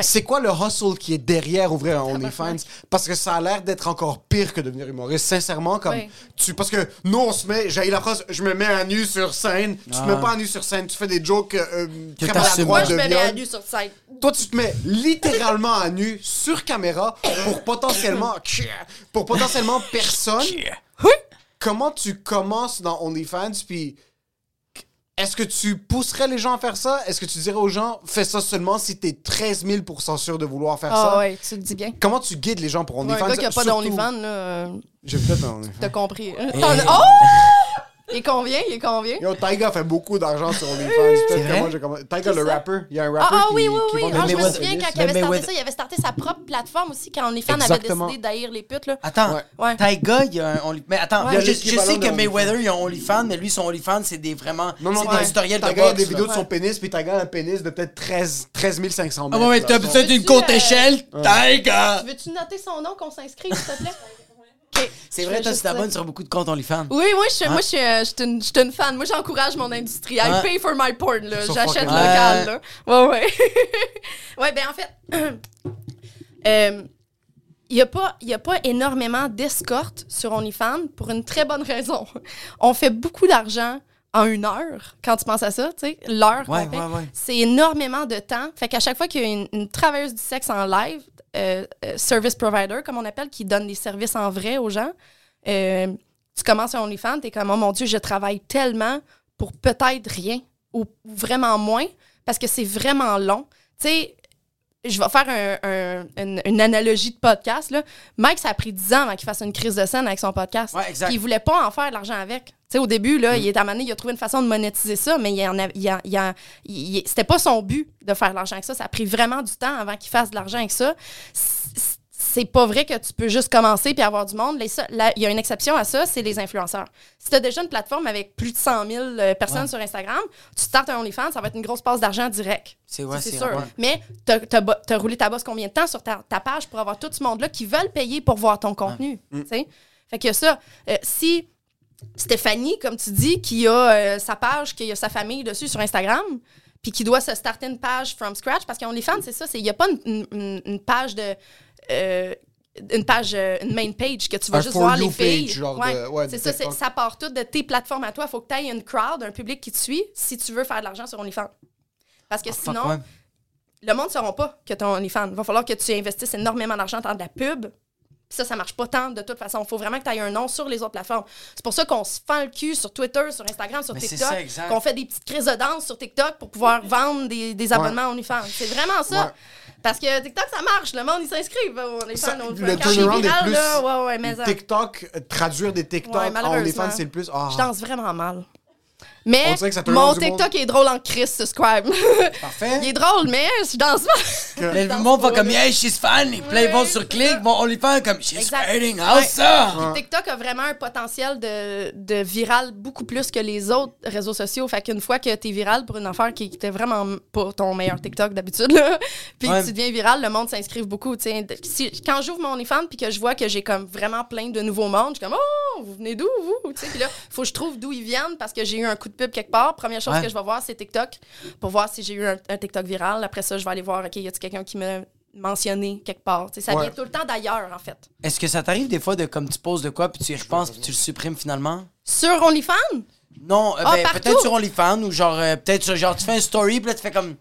C'est quoi le hustle qui est derrière ouvrir un OnlyFans? Parce que ça a l'air d'être encore pire que devenir humoriste. Sincèrement, comme tu. Parce que nous, on se met. J'ai la phrase, je me mets à nu sur scène. Tu te mets pas à nu sur scène. Tu fais des jokes euh, Que très. Moi, je me mets à nu sur scène. Toi, tu te mets littéralement à nu sur caméra pour potentiellement. <coughs> pour potentiellement personne. Comment tu commences dans OnlyFans, puis Est-ce que tu pousserais les gens à faire ça? Est-ce que tu dirais aux gens, fais ça seulement si t'es 13 000% sûr de vouloir faire Ah ça? ouais, tu le dis bien. Comment tu guides les gens pour Ouais, OnlyFans? un gars qui a pas d'OnlyFans, là, euh, J'ai peut-être un OnlyFans. t'as compris. <laughs> Oh! Il est combien? Il est combien? Yo, Tyga fait beaucoup d'argent sur OnlyFans. Peut-être Tyga, le ça? rapper. Il y a un Ah, rapper ah qui, oui, oui, oui. vend Ah, je me souviens quand il Mais avait starté ça, il avait starté sa propre plateforme aussi quand OnlyFans avait décidé d'haïr les putes. Là. Attends, Ouais. Tyga, il y a un OnlyFans. Mais attends, je, sais que Mayweather, il y a un OnlyFans, mais lui, son OnlyFans, c'est des vraiment. Non, non, c'est ouais. des tutoriels de Tyga, a des vidéos de son pénis, puis Tyga a un pénis de peut-être 13, 13 500 Ah mètres. ouais, là. t'as besoin d'une courte échelle? Tyga! Veux-tu noter son nom qu'on s'inscrive, s'il te plaît? C'est vrai, toi, tu t'abonnes sur beaucoup de comptes OnlyFans. Oui, moi, je suis, Hein? moi, je suis, euh, je suis une, je suis une fan. Moi, j'encourage mon industrie. I Ouais. pay for my porn, là. J'achète local, là. Ouais, ouais. <laughs> ouais, ben, en fait, <clears throat> euh, il n'y a, pas- y a pas énormément d'escortes sur OnlyFans pour une très bonne raison. <laughs> On fait beaucoup d'argent en une heure, quand tu penses à ça, tu sais, l'heure Ouais. C'est énormément de temps. Fait qu'à chaque fois qu'il y a une, une travailleuse du sexe en live, euh, euh, service provider, comme on appelle, qui donne des services en vrai aux gens, euh, tu commences un OnlyFans, t'es comme, oh mon Dieu, je travaille tellement pour peut-être rien ou vraiment moins parce que c'est vraiment long. Tu sais, je vais faire un- un- une, une analogie de podcast. Là. Mike, ça a pris 10 ans avant qu'il fasse une crise de scène avec son podcast. Ouais, exact. Puis il voulait pas en faire de l'argent avec. Tu sais, au début, là, il est à il a trouvé une façon de monétiser ça, mais il en a, il- il- c'était pas son but de faire de l'argent avec ça. Ça a pris vraiment du temps avant qu'il fasse de l'argent avec ça. C'est pas vrai que tu peux juste commencer puis avoir du monde. Les Il y a une exception à ça, c'est les influenceurs. Si tu as déjà une plateforme avec plus de 100 000 euh, personnes Ouais. sur Instagram, tu startes un OnlyFans, ça va être une grosse passe d'argent direct. C'est ouais, sûr. ouais. Mais t'as as, roulé ta bosse combien de temps sur ta, ta page pour avoir tout ce monde-là qui veulent payer pour voir ton contenu? tu sais? Fait que ça, euh, si Stéphanie, comme tu dis, qui a euh, sa page, qui a sa famille dessus sur Instagram, puis qui doit se starter une page from scratch, parce qu'OnlyFans, c'est ça, il n'y a pas une, une- une page de... euh, une page, euh, une main page que tu vas Un juste voir You les filles. page, genre Ouais, de- ouais, c'est ça, ça part tout de tes plateformes à toi. Il faut que tu aies une crowd, un public qui te suit si tu veux faire de l'argent sur OnlyFans. Parce que Ah, sinon, ouais. le monde ne saura pas que tu as OnlyFans. Il va falloir que tu investisses énormément d'argent dans de la pub. Ça, ça marche pas tant de toute façon. Il faut vraiment que tu aies un nom sur les autres plateformes. C'est pour ça qu'on se fend le cul sur Twitter, sur Instagram, sur Mais TikTok. Qu'on fait des petites crises de danse sur TikTok pour pouvoir vendre des, des abonnements à OnlyFans. C'est vraiment ça. Parce que TikTok, ça marche. Le monde, ils s'inscrivent au Ça, OnlyFans. le turnaround est plus là, ouais, ouais, mais TikTok, traduire des TikTok Ouais, en. OnlyFans, c'est le plus. Ah. Je danse vraiment mal. Mais mon. TikTok est drôle en Chris, subscribe. <laughs> Parfait. Il est drôle, mais je danse pas. <laughs> Le monde va comme, hey, she's funny. Puis là, ils vont sur clic, vont OnlyFans comme, she's hurting, Ouais. how's ça? Puis TikTok a vraiment un potentiel de, de viral beaucoup plus que les autres réseaux sociaux. Fait qu'une fois que t'es viral pour une affaire qui était vraiment pas ton meilleur TikTok d'habitude, là, <laughs> puis Ouais. que tu deviens viral, le monde s'inscrive beaucoup. tu sais. Si- quand j'ouvre mon OnlyFans puis que je vois que j'ai comme vraiment plein de nouveaux mondes, je suis comme oh vous venez d'où vous? Tu sais, Puis là faut que je trouve d'où ils viennent parce que j'ai eu un coup de pub quelque part. Première chose Ouais. que je vais voir c'est TikTok pour voir si j'ai eu un, un TikTok viral. Après ça je vais aller voir ok y a-t-il quelqu'un qui m'a mentionné quelque part? Ça Ouais. vient tout le temps d'ailleurs en fait. Est-ce que ça t'arrive des fois de comme tu poses de quoi, puis tu y repenses, puis tu le supprimes finalement? Sur OnlyFans? Non, euh, Ah, ben, peut-être sur OnlyFans ou genre, euh, peut-être genre, tu fais un story, puis là, tu fais comme.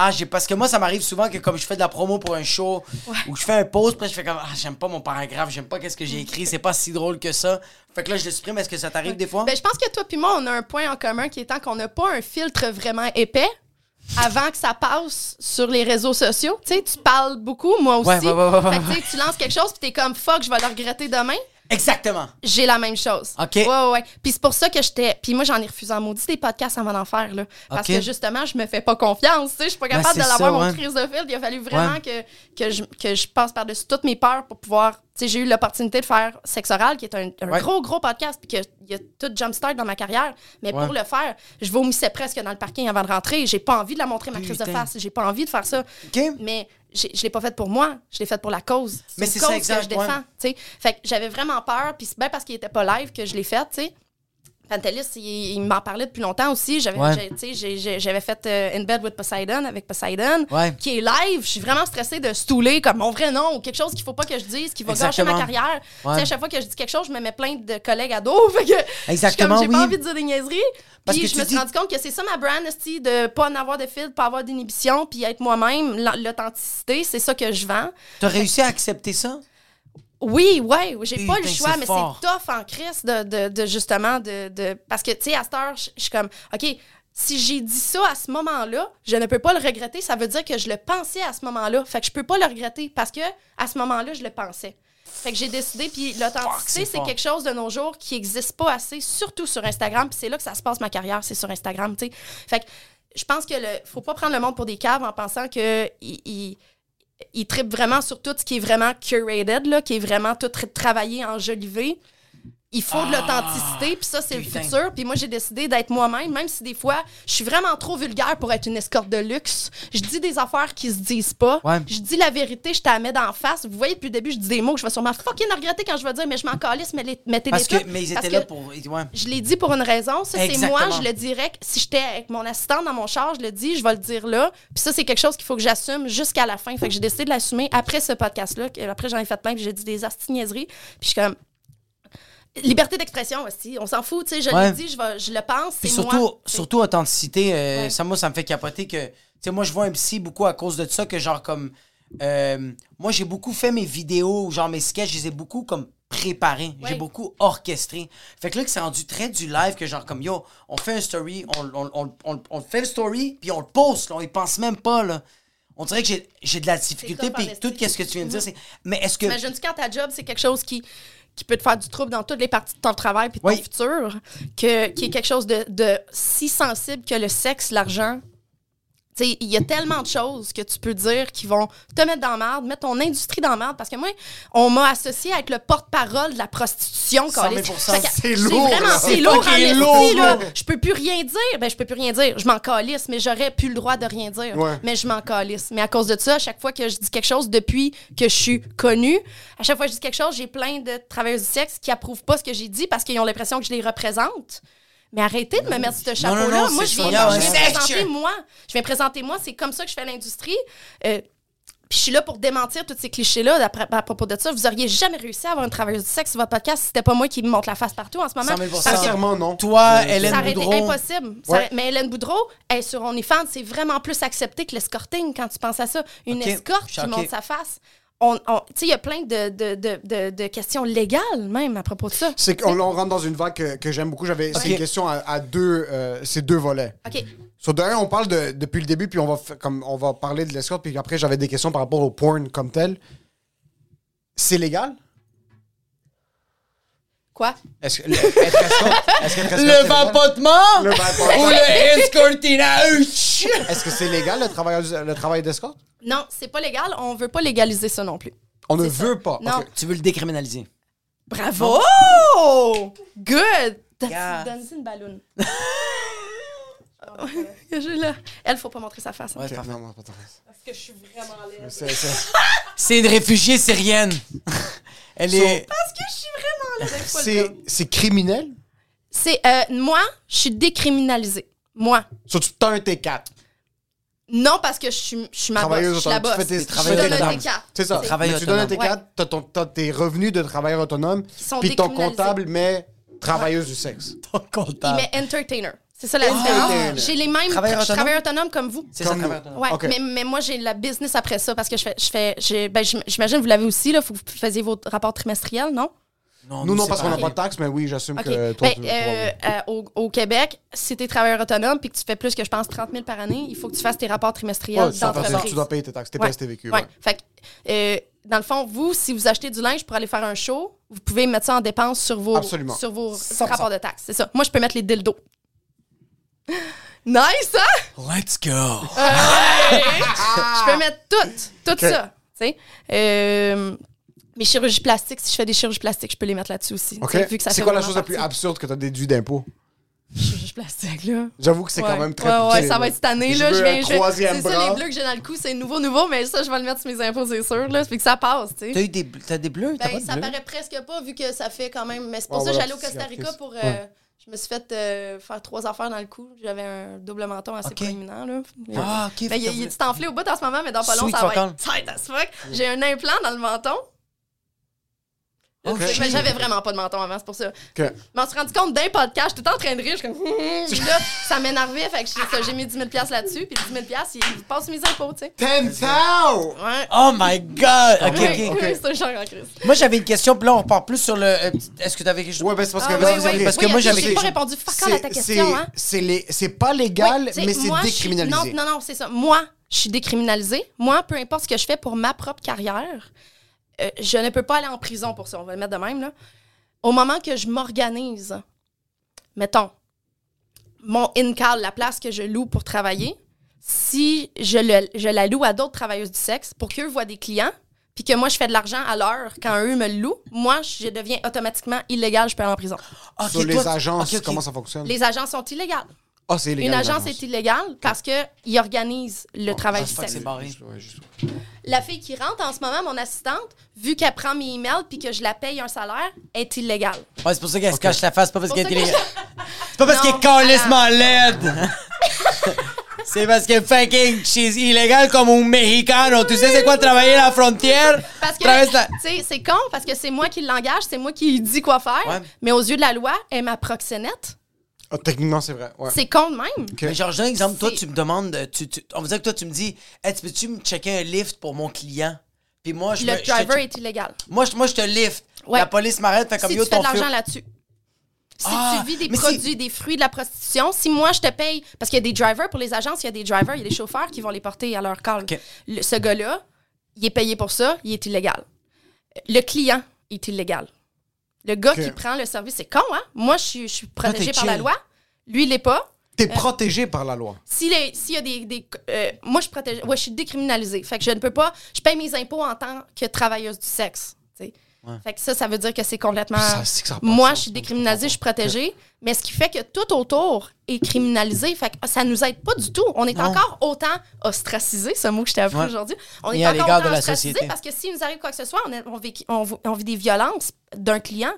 Ah, j'ai. Parce que moi, ça m'arrive souvent que comme je fais de la promo pour un show, ou que je fais un post, puis je fais comme. Ah, j'aime pas mon paragraphe, j'aime pas qu'est-ce que j'ai écrit, c'est pas si drôle que ça. Fait que là, je le supprime. Est-ce que ça t'arrive des fois? Ben, je pense que toi puis moi, on a un point en commun qui étant qu'on n'a pas un filtre vraiment épais avant que ça passe sur les réseaux sociaux. Tu sais, tu parles beaucoup, moi aussi. Ouais, ouais, ouais, ouais, ouais, Fait que, tu lances quelque chose puis t'es comme fuck, je vais le regretter demain. Exactement. J'ai la même chose. OK. Ouais, ouais, ouais. Puis c'est pour ça que j'étais. Puis moi, j'en ai refusé en maudit des podcasts avant d'en faire, là. Parce que justement, je me fais pas confiance. Tu sais, je suis pas capable Ben, de l'avoir, mon ouais. crise de fil. Il a fallu vraiment Ouais. que, que, je, que je passe par-dessus toutes mes peurs pour pouvoir. Tu sais, j'ai eu l'opportunité de faire Sexe Oral, qui est un, un Ouais. gros, gros podcast, puis qu'il y a tout jumpstart dans ma carrière. Mais pour le faire, je vomissais presque dans le parking avant de rentrer. J'ai pas envie de la montrer, ma crise de face. J'ai pas envie de faire ça. OK? Mais je l'ai pas fait pour moi, je l'ai fait pour la cause. Mais c'est cause ça, exact, que je défends, ouais. Fait que j'avais vraiment peur, puis c'est bien parce qu'il était pas live que je l'ai fait, tu sais. Pantelis, il, il m'en parlait depuis longtemps aussi. J'avais Ouais. tu fait euh, In Bed with Poseidon avec Poseidon, Ouais. qui est live. Je suis vraiment stressée de stouler comme mon vrai nom ou quelque chose qu'il faut pas que je dise, qui va gâcher ma carrière. Tu Ouais. à chaque fois que je dis quelque chose, je me mets plein de collègues à dos. <laughs> Fait que Exactement, comme, J'ai oui. pas envie de dire des niaiseries. Parce Puis que je tu me suis dis- rendu compte que c'est ça ma brand, de pas en avoir de fil, de pas avoir d'inhibition, puis être moi-même, la- l'authenticité, c'est ça que je vends. T'as réussi à accepter ça? Oui, ouais, j'ai pas le choix, c'est mais c'est tough en crise de, de, de justement de, de- Parce que, tu sais, à cette heure, je suis comme, OK, si j'ai dit ça à ce moment-là, je ne peux pas le regretter. Ça veut dire que je le pensais à ce moment-là. Fait que je peux pas le regretter parce que à ce moment-là, je le pensais. Fait que j'ai décidé, puis l'authenticité, c'est quelque chose de nos jours qui n'existe pas assez, surtout sur Instagram. Puis c'est là que ça se passe ma carrière, c'est sur Instagram, tu sais. Fait que je pense que le faut pas prendre le monde pour des caves en pensant que il, il, il trippe vraiment sur tout ce qui est vraiment curated, là, qui est vraiment tout tra- travaillé, enjolivé. Il faut de l'authenticité, puis ça, c'est le futur. Puis moi, j'ai décidé d'être moi-même, même si des fois, je suis vraiment trop vulgaire pour être une escorte de luxe. Je dis des affaires qui se disent pas. Ouais. Je dis la vérité, je te la mets d'en face. Vous voyez, depuis le début, je dis des mots que je vais sûrement fucking regretter quand je vais dire, mais je m'en calisse, mais les, mettez Parce les que, toutes. mais ils étaient là pour. Ouais. Je l'ai dit pour une raison. Ça, c'est moi, je le dirais. Si j'étais avec mon assistante dans mon char, je le dis, je vais le dire là. Puis ça, c'est quelque chose qu'il faut que j'assume jusqu'à la fin. Fait que j'ai décidé de l'assumer après ce podcast-là. Après, j'en ai fait plein, puis j'ai dit des astigniaiseries. Puis je suis comme. Liberté d'expression aussi. On s'en fout, tu sais. Je Ouais. l'ai dit, je, vais- je le pense. Puis C'est surtout, moi. surtout authenticité, euh, Ouais. ça, moi, ça me fait capoter que. Tu sais, moi, je vois un psy beaucoup à cause de ça, que genre, comme. euh, moi, j'ai beaucoup fait mes vidéos, genre mes sketchs, je les ai beaucoup comme préparés. J'ai beaucoup orchestré. Fait que là, que c'est rendu très du live, que genre, comme yo, on fait un story, on, on, on, on- on fait le story, puis on le poste, là, on y pense même pas, là. On dirait que j'ai- j'ai de la difficulté, puis tout esti. ce que tu viens de dire, c'est. Mais est-ce que. Imagine-tu quand ta job, c'est quelque chose qui, qui peut te faire du trouble dans toutes les parties de ton travail puis de ton futur, que, qui est quelque chose de, de si sensible que le sexe, l'argent. Il y a tellement de choses que tu peux dire qui vont te mettre dans la merde, mettre ton industrie dans la merde. Parce que moi, on m'a associé être le porte-parole de la prostitution. 100 000 câlisse. Fait que C'est lourd, c'est lourd en. Je peux plus rien dire. Ben, je peux plus rien dire. Je m'en calisse, mais j'aurais plus le droit de rien dire. Ouais. Mais je m'en calisse. Mais à cause de ça, à chaque fois que je dis quelque chose depuis que je suis connue, à chaque fois que je dis quelque chose, j'ai plein de travailleuses du sexe qui approuvent pas ce que j'ai dit parce qu'ils ont l'impression que je les représente. Mais arrêtez de me mettre ce non, chapeau-là. non, moi, je viens, je présenter moi. Je viens présenter moi. C'est comme ça que je fais l'industrie. Euh, puis je suis là pour démentir tous ces clichés-là à propos de ça. Vous auriez jamais réussi à avoir une travailleuse du sexe sur votre podcast si c'était pas moi qui me montre la face partout en ce moment. 100 000 Parce que Sincèrement, non. Toi, Hélène ça aurait été Boudreau. impossible. Ça Ouais. aurait- Mais Hélène Boudreau, elle, sur OnlyFans, c'est vraiment plus accepté que l'escorting quand tu penses à ça. Une escorte qui ok. montre sa face. On, on- il y a plein de, de, de, de, de questions légales, même, à propos de ça. C'est qu'on on rentre dans une vague que, que j'aime beaucoup. J'avais c'est Ok. une question à, à deux, euh, c'est deux volets. OK. Sur de un, on parle de, depuis le début, puis on va, comme, on va parler de l'escorte, puis après, j'avais des questions par rapport au porn comme tel. C'est légal? Quoi? Est-ce que qu'être escorte, c'est Le légal? vapotement? Le vapotement. ou le escortinage? Est-ce que c'est légal le travail, le travail d'escorte? Non, c'est pas légal. On veut pas légaliser ça non plus. On ne ça. veut pas. Non. Ok. Tu veux le décriminaliser? Bravo! Good! Yeah. Donne-y une là. <laughs> Elle, faut pas montrer sa face. hein. Ouais, Ok, parfait. non, non, pas. Parce que je suis vraiment laide. C'est- c'est- C'est une réfugiée syrienne. <laughs> Elle est. Parce que je suis C'est criminel? C'est euh, moi, je suis décriminalisée. Moi. So, tu t'as un T4. Non, parce que je suis, je suis ma boss. Travailleuse Je suis la boss. Tu fais tes travailleurs autonomes. T4. C'est ça. Mais tu donnes un autonome. T4, t'as ton- t'as tes revenus de travailleur autonome, puis ton comptable, mais travailleuse du sexe. <laughs> ton Il comptable. met entertainer. C'est ça la différence. J'ai les mêmes. Travailleur je suis autonome? travailleur autonome comme vous. C'est ça, travailleur autonome. Ouais, mais, mais moi, j'ai la business après ça parce que je fais. Je fais j'ai- ben, j'im- J'imagine, vous l'avez aussi, là. Faut que vous faisiez vos rapports trimestriels, non? Nous, non, parce qu'on n'a pas de taxes, mais oui, j'assume que toi, Ben, tu- euh, toi, euh, au, au Québec, si tu es travailleur autonome puis que tu fais plus que, je pense, 30 000 par année, il faut que tu fasses tes rapports trimestriels Ouais, tu dois faire tes- d'entreprise. tu dois payer tes taxes, tes Ouais. TVQ. Ouais. Fait que, euh, dans le fond, vous, si vous achetez du linge pour aller faire un show, vous pouvez mettre ça en dépense sur vos, Absolument. sur vos 100%. rapports de taxes. C'est ça. Moi, je peux mettre les dildos. <laughs> Nice, hein? Let's go. <laughs> Je peux mettre tout, tout Ok. ça. Tu sais. Euh, mes chirurgies plastiques, si je fais des chirurgies plastiques, je peux les mettre là-dessus aussi. Ça C'est quoi la chose la plus absurde que tu as déduit d'impôts? Chirurgie plastique, là. J'avoue que c'est Ouais. quand même très Ouais, ça là. va être cette année, Je là. veux Je viens, je troisième C'est ça, les bleus que j'ai dans le cou, c'est nouveau, nouveau, mais ça, je vais le mettre sur mes impôts, c'est sûr, là. Ça fait que ça passe, tu sais. T'as eu des, t'as des bleus? T'as Ben, pas de ça bleus? paraît presque pas, vu que ça fait quand même. Mais c'est pour Ouais, ça que voilà, j'allais au Costa Rica pour. euh, Ouais. Je me suis fait euh, faire trois affaires dans le cou. J'avais un double menton assez Ok. proéminent, là. Ah, ok. Mais il, est enflé au bout en ce moment, mais dans pas long, ça va être tight as fuck. J'ai un implant dans le menton. Mais j'avais vraiment pas de menton avant, c'est pour ça. Ok. Mais on s'est rendu compte d'un podcast, j'étais en train de rire, je suis comme. Puis là, ça m'énervait, fait que j'ai mis 10 000 là-dessus, puis 10 000 il passe mes impôts, tu sais. 10 000! Ouais. Oh my god! Ok, ok. oui, c'est un genre en crise. Moi, j'avais une question, puis là, on repart plus sur le. euh, Est-ce que t'avais quelque chose? Ouais, ben c'est parce que. Ah, oui, oui. parce que Oui, moi, j'ai- j'avais j'ai pas répondu fuck à ta c'est- question, hein. C'est les- c'est pas légal, mais c'est moi, décriminalisé. Non, non, non, c'est ça. Moi, je suis décriminalisée. Moi, peu importe ce que je fais pour ma propre carrière, euh, je ne peux pas aller en prison pour ça. On va le mettre de même, là. Au moment que je m'organise, mettons, mon in-call, la place que je loue pour travailler, si je, le- je la loue à d'autres travailleuses du sexe pour qu'eux voient des clients, puis que moi, je fais de l'argent à l'heure quand eux me le louent, moi, je deviens automatiquement illégale, je peux aller en prison. Ok, Sur les agences, comment ça fonctionne? Les agences sont illégales. Ah, c'est illégal. Une agence est illégale parce qu'ils organisent le travail Ah, du sexe. La fille qui rentre en ce moment, mon assistante, vu qu'elle prend mes emails puis que je la paye un salaire, est illégale. Ouais, c'est pour ça qu'elle se cache la face, pas parce qu'elle est illégale. C'est pas parce qu'elle est calissement laide. C'est parce que fucking she's illégale comme un mexicano. Tu sais c'est quoi travailler à la frontière? Parce que, Traverse la- tu sais, c'est con parce que c'est moi qui l'engage, c'est moi qui lui dis quoi faire. Ouais. Mais aux yeux de la loi, elle est ma proxénète. Ah, techniquement, c'est vrai. Ouais. C'est con de même. Mais genre, je donne un exemple. Toi, tu me demandes, euh, tu, tu- on va dire que toi, tu me dis, hey, tu peux-tu me checker un lift pour mon client? Puis moi, je Le me- je te driver est illégal. Moi, je, moi, je te lift. Ouais. La police m'arrête, fait comme si yo, tu fais ton de l'argent là-dessus. Si Ah, tu vis des produits, si- des fruits de la prostitution, si moi je te paye, parce qu'il y a des drivers pour les agences, il y a des drivers, il y a des chauffeurs qui vont les porter à leur call. Le- ce gars-là, il est payé pour ça, il est illégal. Le client est illégal. Le gars qui prend le service, c'est con, hein? Moi, je suis, je suis protégée par la loi. Lui, il l'est pas. T'es protégé par la loi. S'il y a des. des- euh, moi, je suis protégée. Ouais, je suis décriminalisée. Fait que je ne peux pas. Je paye mes impôts en tant que travailleuse du sexe. Fait que ça, ça veut dire que c'est complètement. Ça, ça moi, je suis décriminalisée, je suis protégée. Mais ce qui fait que tout autour est criminalisé. Fait que ça nous aide pas du tout. On est Non. encore autant ostracisé, ce mot que je t'ai appris Ouais. aujourd'hui. On est encore autant de la ostracisé société. parce que s'il nous arrive quoi que ce soit, on, on vit, on vit- on vit des violences d'un client.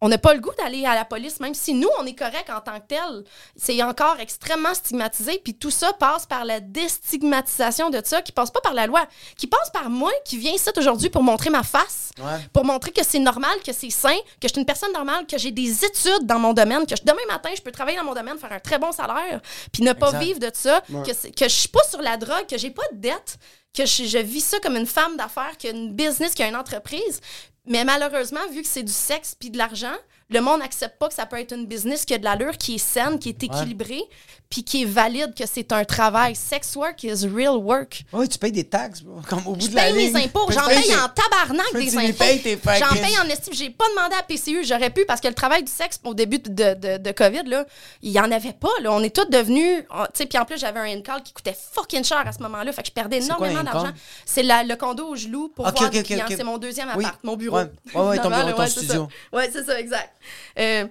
On n'a pas le goût d'aller à la police, même si nous, on est correct en tant que tel. C'est encore extrêmement stigmatisé. Puis tout ça passe par la déstigmatisation de ça, qui passe pas par la loi, qui passe par moi qui viens ici aujourd'hui pour montrer ma face, Ouais. pour montrer que c'est normal, que c'est sain, que je suis une personne normale, que j'ai des études dans mon domaine, que je- demain matin, je peux travailler dans mon domaine, faire un très bon salaire, puis ne pas Exact. vivre de ça, que, je suis pas sur la drogue, que j'ai pas de dette, que je, je vis ça comme une femme d'affaires, qui a une business, qui a une entreprise. Mais malheureusement, vu que c'est du sexe puis de l'argent, le monde n'accepte pas que ça peut être une business qui a de l'allure, qui est saine, qui est équilibrée, puis qui est valide, que c'est un travail. Sex work is real work. Oui, tu payes des taxes, bro, comme au bout Je de la paye mes ligne. impôts. J'en paye en tabarnak des impôts. J'en paye en estime. J'ai pas demandé à PCU. J'aurais pu parce que le travail du sexe au début de, de, de COVID, là, il y en avait pas. Là. On est tous devenus. tu sais, Puis en plus, j'avais un in-call qui coûtait fucking cher à ce moment-là. Fait que je perdais énormément d'argent. C'est le condo où je loue pour Ok, voir. C'est mon deuxième appart, mon bureau. Ouais. Ouais, ouais, ton bureau, ton studio. Ouais, c'est ça, exact. Euh,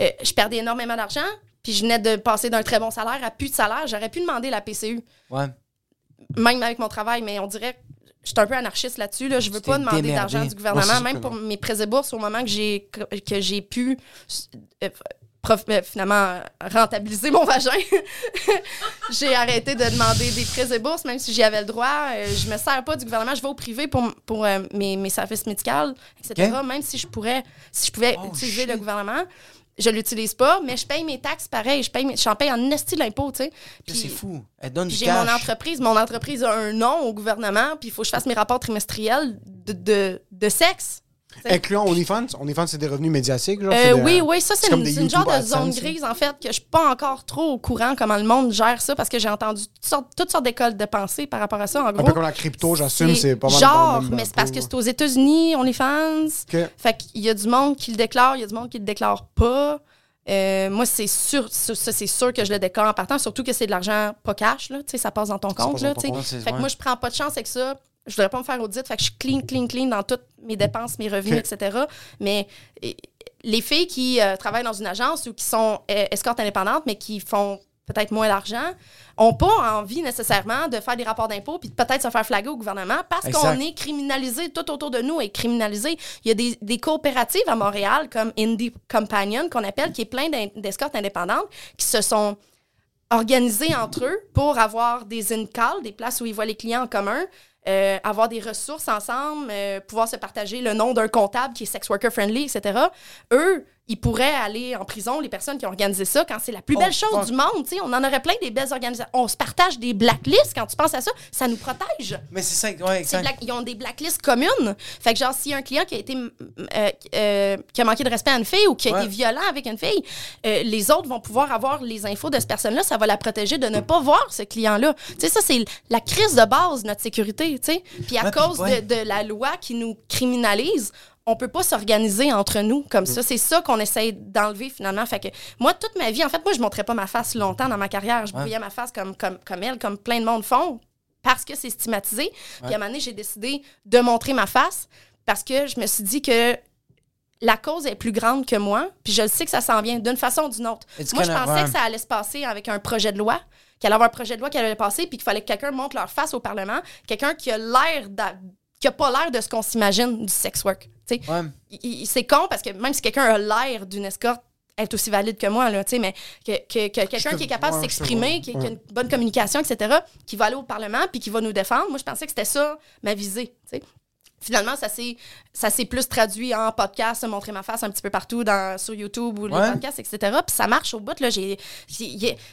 euh, je perdais énormément d'argent. Puis je venais de passer d'un très bon salaire à plus de salaire. J'aurais pu demander la PCU Ouais. même avec mon travail, mais on dirait que je suis un peu anarchiste là-dessus. Là. Je veux pas demander d'argent du gouvernement, même pour mes prêts et bourses, au moment que j'ai que j'ai pu euh, prof- euh, finalement rentabiliser mon vagin. <laughs> j'ai arrêté de demander des prêts et bourses, même si j'y avais le droit. Euh, je me sers pas du gouvernement, je vais au privé pour, pour euh, mes, mes services médicaux, etc. Même si je pourrais, si je pouvais Oh, utiliser shit. le gouvernement. Je l'utilise pas, mais je paye mes taxes pareil. Je paye mes- j'en paye en esti l'impôt, tu sais. C'est fou. Elle donne du j'ai mon entreprise. Mon entreprise a un nom au gouvernement, puis il faut que je fasse mes rapports trimestriels de, de, de sexe. Incluant OnlyFans? OnlyFans, c'est des revenus médiatiques, genre? Euh, des- oui, oui, ça, c'est une, une genre de zone grise, en fait, que je suis pas encore trop au courant comment le monde gère ça, parce que j'ai entendu toutes sortes, toutes sortes d'écoles de pensée par rapport à ça. En Un peu comme la crypto, j'assume, c'est pas mal. Genre, mais c'est parce que c'est aux États-Unis, OnlyFans. Ok. Fait qu'il y a du monde qui le déclare, il y a du monde qui le déclare pas. Euh, moi, c'est sûr, ça, ça, c'est sûr que je le déclare en partant, surtout que c'est de l'argent pas cash, là, ça passe dans ton compte. Là, ton compte, fait que ouais. moi, je prends pas de chance avec ça. Je voudrais pas me faire audit, fait que je suis clean, clean, clean dans toutes mes dépenses, mes revenus, etc. Mais les filles qui euh, travaillent dans une agence ou qui sont euh, escortes indépendantes, mais qui font peut-être moins d'argent, ont pas envie nécessairement de faire des rapports d'impôts puis de peut-être se faire flaguer au gouvernement parce qu'on est criminalisé, tout autour de nous est criminalisé. Il y a des, des coopératives à Montréal comme Indie Companion qu'on appelle, qui est plein d'escortes indépendantes qui se sont organiser entre eux pour avoir des in-calls, des places où ils voient les clients en commun, euh, avoir des ressources ensemble, euh, pouvoir se partager le nom d'un comptable qui est sex worker friendly, etc. Eux, ils pourraient aller en prison, les personnes qui ont organisé ça, quand c'est la plus Oh, belle chose du monde. On en aurait plein des belles organisations. On se partage des blacklists quand tu penses à ça. Ça nous protège. Mais c'est ça, ouais, exact. black- ils ont des blacklists communes. Fait que, genre, s'il y a un client qui a été euh, euh, qui a manqué de respect à une fille ou qui a Ouais. été violent avec une fille, euh, les autres vont pouvoir avoir les infos de cette personne-là. Ça va la protéger de ne pas voir ce client-là. Tu sais, ça, c'est la crise de base de notre sécurité, tu sais. Puis à puis cause ouais. de, de la loi qui nous criminalise, on peut pas s'organiser entre nous comme ça. C'est ça qu'on essaye d'enlever finalement. Fait que moi, toute ma vie, en fait, moi, je montrais pas ma face longtemps dans ma carrière. Je brouillais ma face comme, comme, comme elle, comme plein de monde font, parce que c'est stigmatisé. Puis à un moment donné, j'ai décidé de montrer ma face parce que je me suis dit que la cause est plus grande que moi, puis je le sais que ça s'en vient d'une façon ou d'une autre. It's Moi, je pensais ouais. que ça allait se passer avec un projet de loi, qu'il allait avoir un projet de loi qui allait passer, puis qu'il fallait que quelqu'un montre leur face au Parlement, quelqu'un qui a l'air qui a pas l'air de ce qu'on s'imagine du sex work. Ouais. C'est con parce que même si quelqu'un a l'air d'une escorte, elle est aussi valide que moi, là, tu sais, mais que, que- que quelqu'un qui est capable de ouais, s'exprimer, qui, qui a une bonne communication, etc., qui va aller au Parlement puis qui va nous défendre, moi, je pensais que c'était ça ma visée. Finalement, ça s'est ça s'est plus traduit en podcast, montrer ma face un petit peu partout dans, sur YouTube ou Ouais. les podcasts, etc. Puis ça marche au bout. Là, j'ai-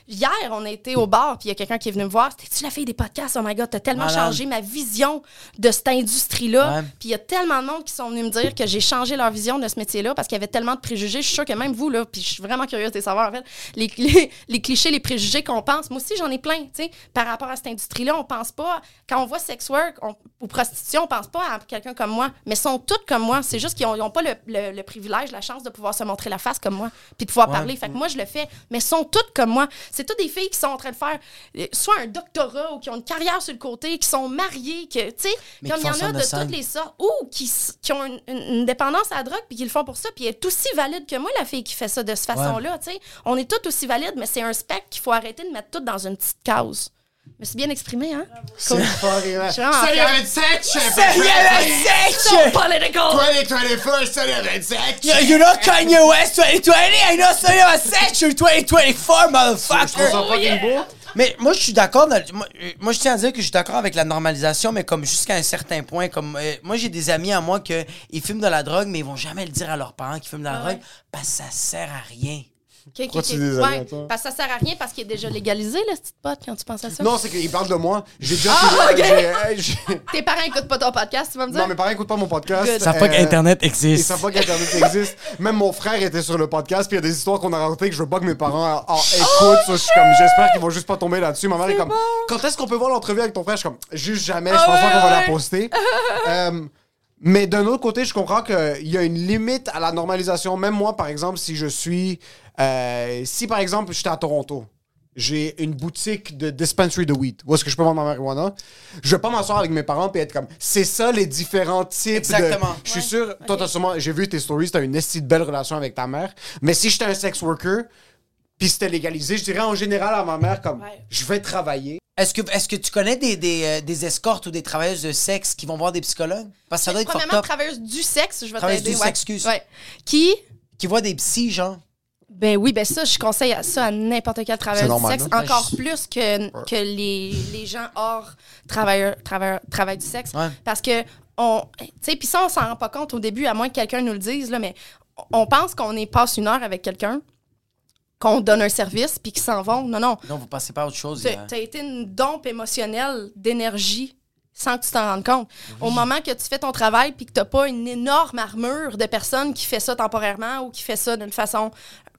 hier, on a été au bar, puis il y a quelqu'un qui est venu me voir. T'es-tu la fille des podcasts? Oh my God, t'as tellement changé ma vision de cette industrie-là. Ouais. Puis il y a tellement de monde qui sont venus me dire que j'ai changé leur vision de ce métier-là parce qu'il y avait tellement de préjugés. Je suis sûre que même vous, là, puis je suis vraiment curieuse de savoir, en fait, les, <laughs> les, les clichés, les préjugés qu'on pense, moi aussi, j'en ai plein, tu sais, par rapport à cette industrie-là. On pense pas, quand on voit sex work on- ou prostitution, on pense pas à quelqu'un comme moi, mais sont toutes comme moi. C'est juste qu'ils n'ont pas le, le- le privilège, la chance de pouvoir se montrer la face comme moi, puis de pouvoir Ouais. parler. Fait que moi, je le fais, mais sont toutes comme moi. C'est toutes des filles qui sont en train de faire euh, soit un doctorat ou qui ont une carrière sur le côté, qui sont mariées, que, tu sais, comme il y en a de scène. toutes les sortes, ou qui, qui ont une, dépendance à la drogue, puis qui le font pour ça, puis elle est aussi valide que moi, la fille qui fait ça de cette façon-là, tu sais. On est toutes aussi valides, mais c'est un spectre qu'il faut arrêter de mettre toutes dans une petite case. Je me suis bien exprimée, hein? C'est. Je suis vraiment Ça y fière. est, 27, chef! So political! 2021, ça y est, 27! You, you know Kanye West 2020? I know Sonny Sexual 2024, Je motherfucker! trouve ça fucking beau. Mais moi, je suis d'accord. dans Moi, moi, je tiens à dire que je suis d'accord avec la normalisation, mais comme jusqu'à un certain point. Comme euh, moi, j'ai des amis à moi que ils fument de la drogue, mais ils vont jamais le dire à leurs parents qu'ils fument de la Ah drogue ouais. parce que ça sert à rien. Ok, ok, Pourquoi tu Ouais, parce que ça sert à rien parce qu'il est déjà légalisé, le petit pot, quand tu penses à ça. Non, c'est qu'il parle de moi. J'ai déjà. Ah, ok. j'ai- j'ai- <laughs> Tes parents écoutent pas ton podcast, tu vas me dire? Non, mes parents écoutent pas mon podcast. Good. Ils savent pas Euh, qu'Internet Ils existe. savent pas qu'Internet <laughs> existe. Même mon frère était sur le podcast, puis il y a des histoires qu'on a racontées que je veux pas que mes parents en écoutent. Ça, je suis comme, j'espère qu'ils vont juste pas tomber là-dessus. Ma mère est comme, quand est-ce qu'on peut voir l'entrevue avec ton frère? Je suis comme, juste jamais, je pense Ah ouais, pas qu'on va la poster. Euh, mais d'un autre côté, je comprends qu'il y a une limite à la normalisation. Même moi, par exemple, si je suis. Euh, si par exemple, j'étais à Toronto, j'ai une boutique de dispensary de weed, où est-ce que je peux vendre ma marijuana, je vais pas m'asseoir avec mes parents et être comme, c'est ça les différents types Exactement. de. Je suis sûr, toi, t'as sûrement. J'ai vu tes stories, t'as une esti de belle relation avec ta mère. Mais si j'étais un sex worker, puis c'était légalisé, je dirais en général à ma mère, comme, Ouais. je vais travailler. Est-ce que, est que tu connais des, des, euh, des escortes ou des travailleuses de sexe qui vont voir des psychologues? Parce que ça doit être Premièrement, up. travailleuse du sexe, je vais Travailleuse t'aider. du ouais. sexe, excuse. Ouais. Qui? Qui voient des psys, genre? Ben oui, ben ça, je conseille à ça à n'importe quel travailleur du sexe, hein? encore plus que, que les, les gens hors travail du sexe. Ouais. Parce que, on, tu sais, puis ça, on s'en rend pas compte au début, à moins que quelqu'un nous le dise, là, mais on pense qu'on est passe une heure avec quelqu'un, qu'on donne un service, puis qu'ils s'en vont. Non, non. Non, vous passez pas à autre chose. Tu as été une dompe émotionnelle d'énergie sans que tu t'en rendes compte. Au moment que tu fais ton travail puis que tu n'as pas une énorme armure de personnes qui fait ça temporairement ou qui fait ça d'une façon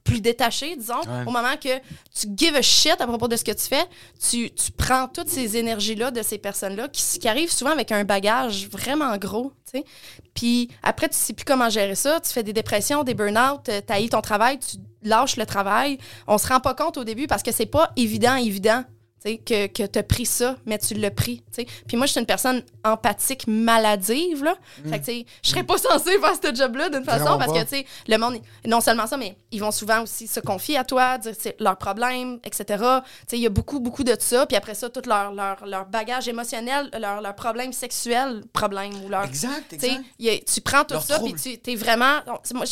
plus détachée, disons, Ouais. au moment que tu give a shit à propos de ce que tu fais, tu, tu prends toutes ces énergies-là de ces personnes-là qui, qui arrivent souvent avec un bagage vraiment gros, tu sais. Puis après, tu sais plus comment gérer ça, tu fais des dépressions, des burn-out, tu haïs ton travail, tu lâches le travail. On se rend pas compte au début parce que c'est pas évident, évident tu que, que tu as pris ça, mais tu l'as pris. Puis moi, je suis une personne empathique maladive. Là. Fait que, je serais pas <laughs> censée faire ce job-là d'une façon parce pas. que le monde, non seulement ça, mais ils vont souvent aussi se confier à toi, dire leurs problèmes, etc. Il y a beaucoup, beaucoup de ça. Puis après ça, tout leur, leur, leur bagage émotionnel, leur problèmes sexuels, problèmes ou leur. Exact, exact. il y a- tu prends tout Leur ça, puis tu es vraiment. moi,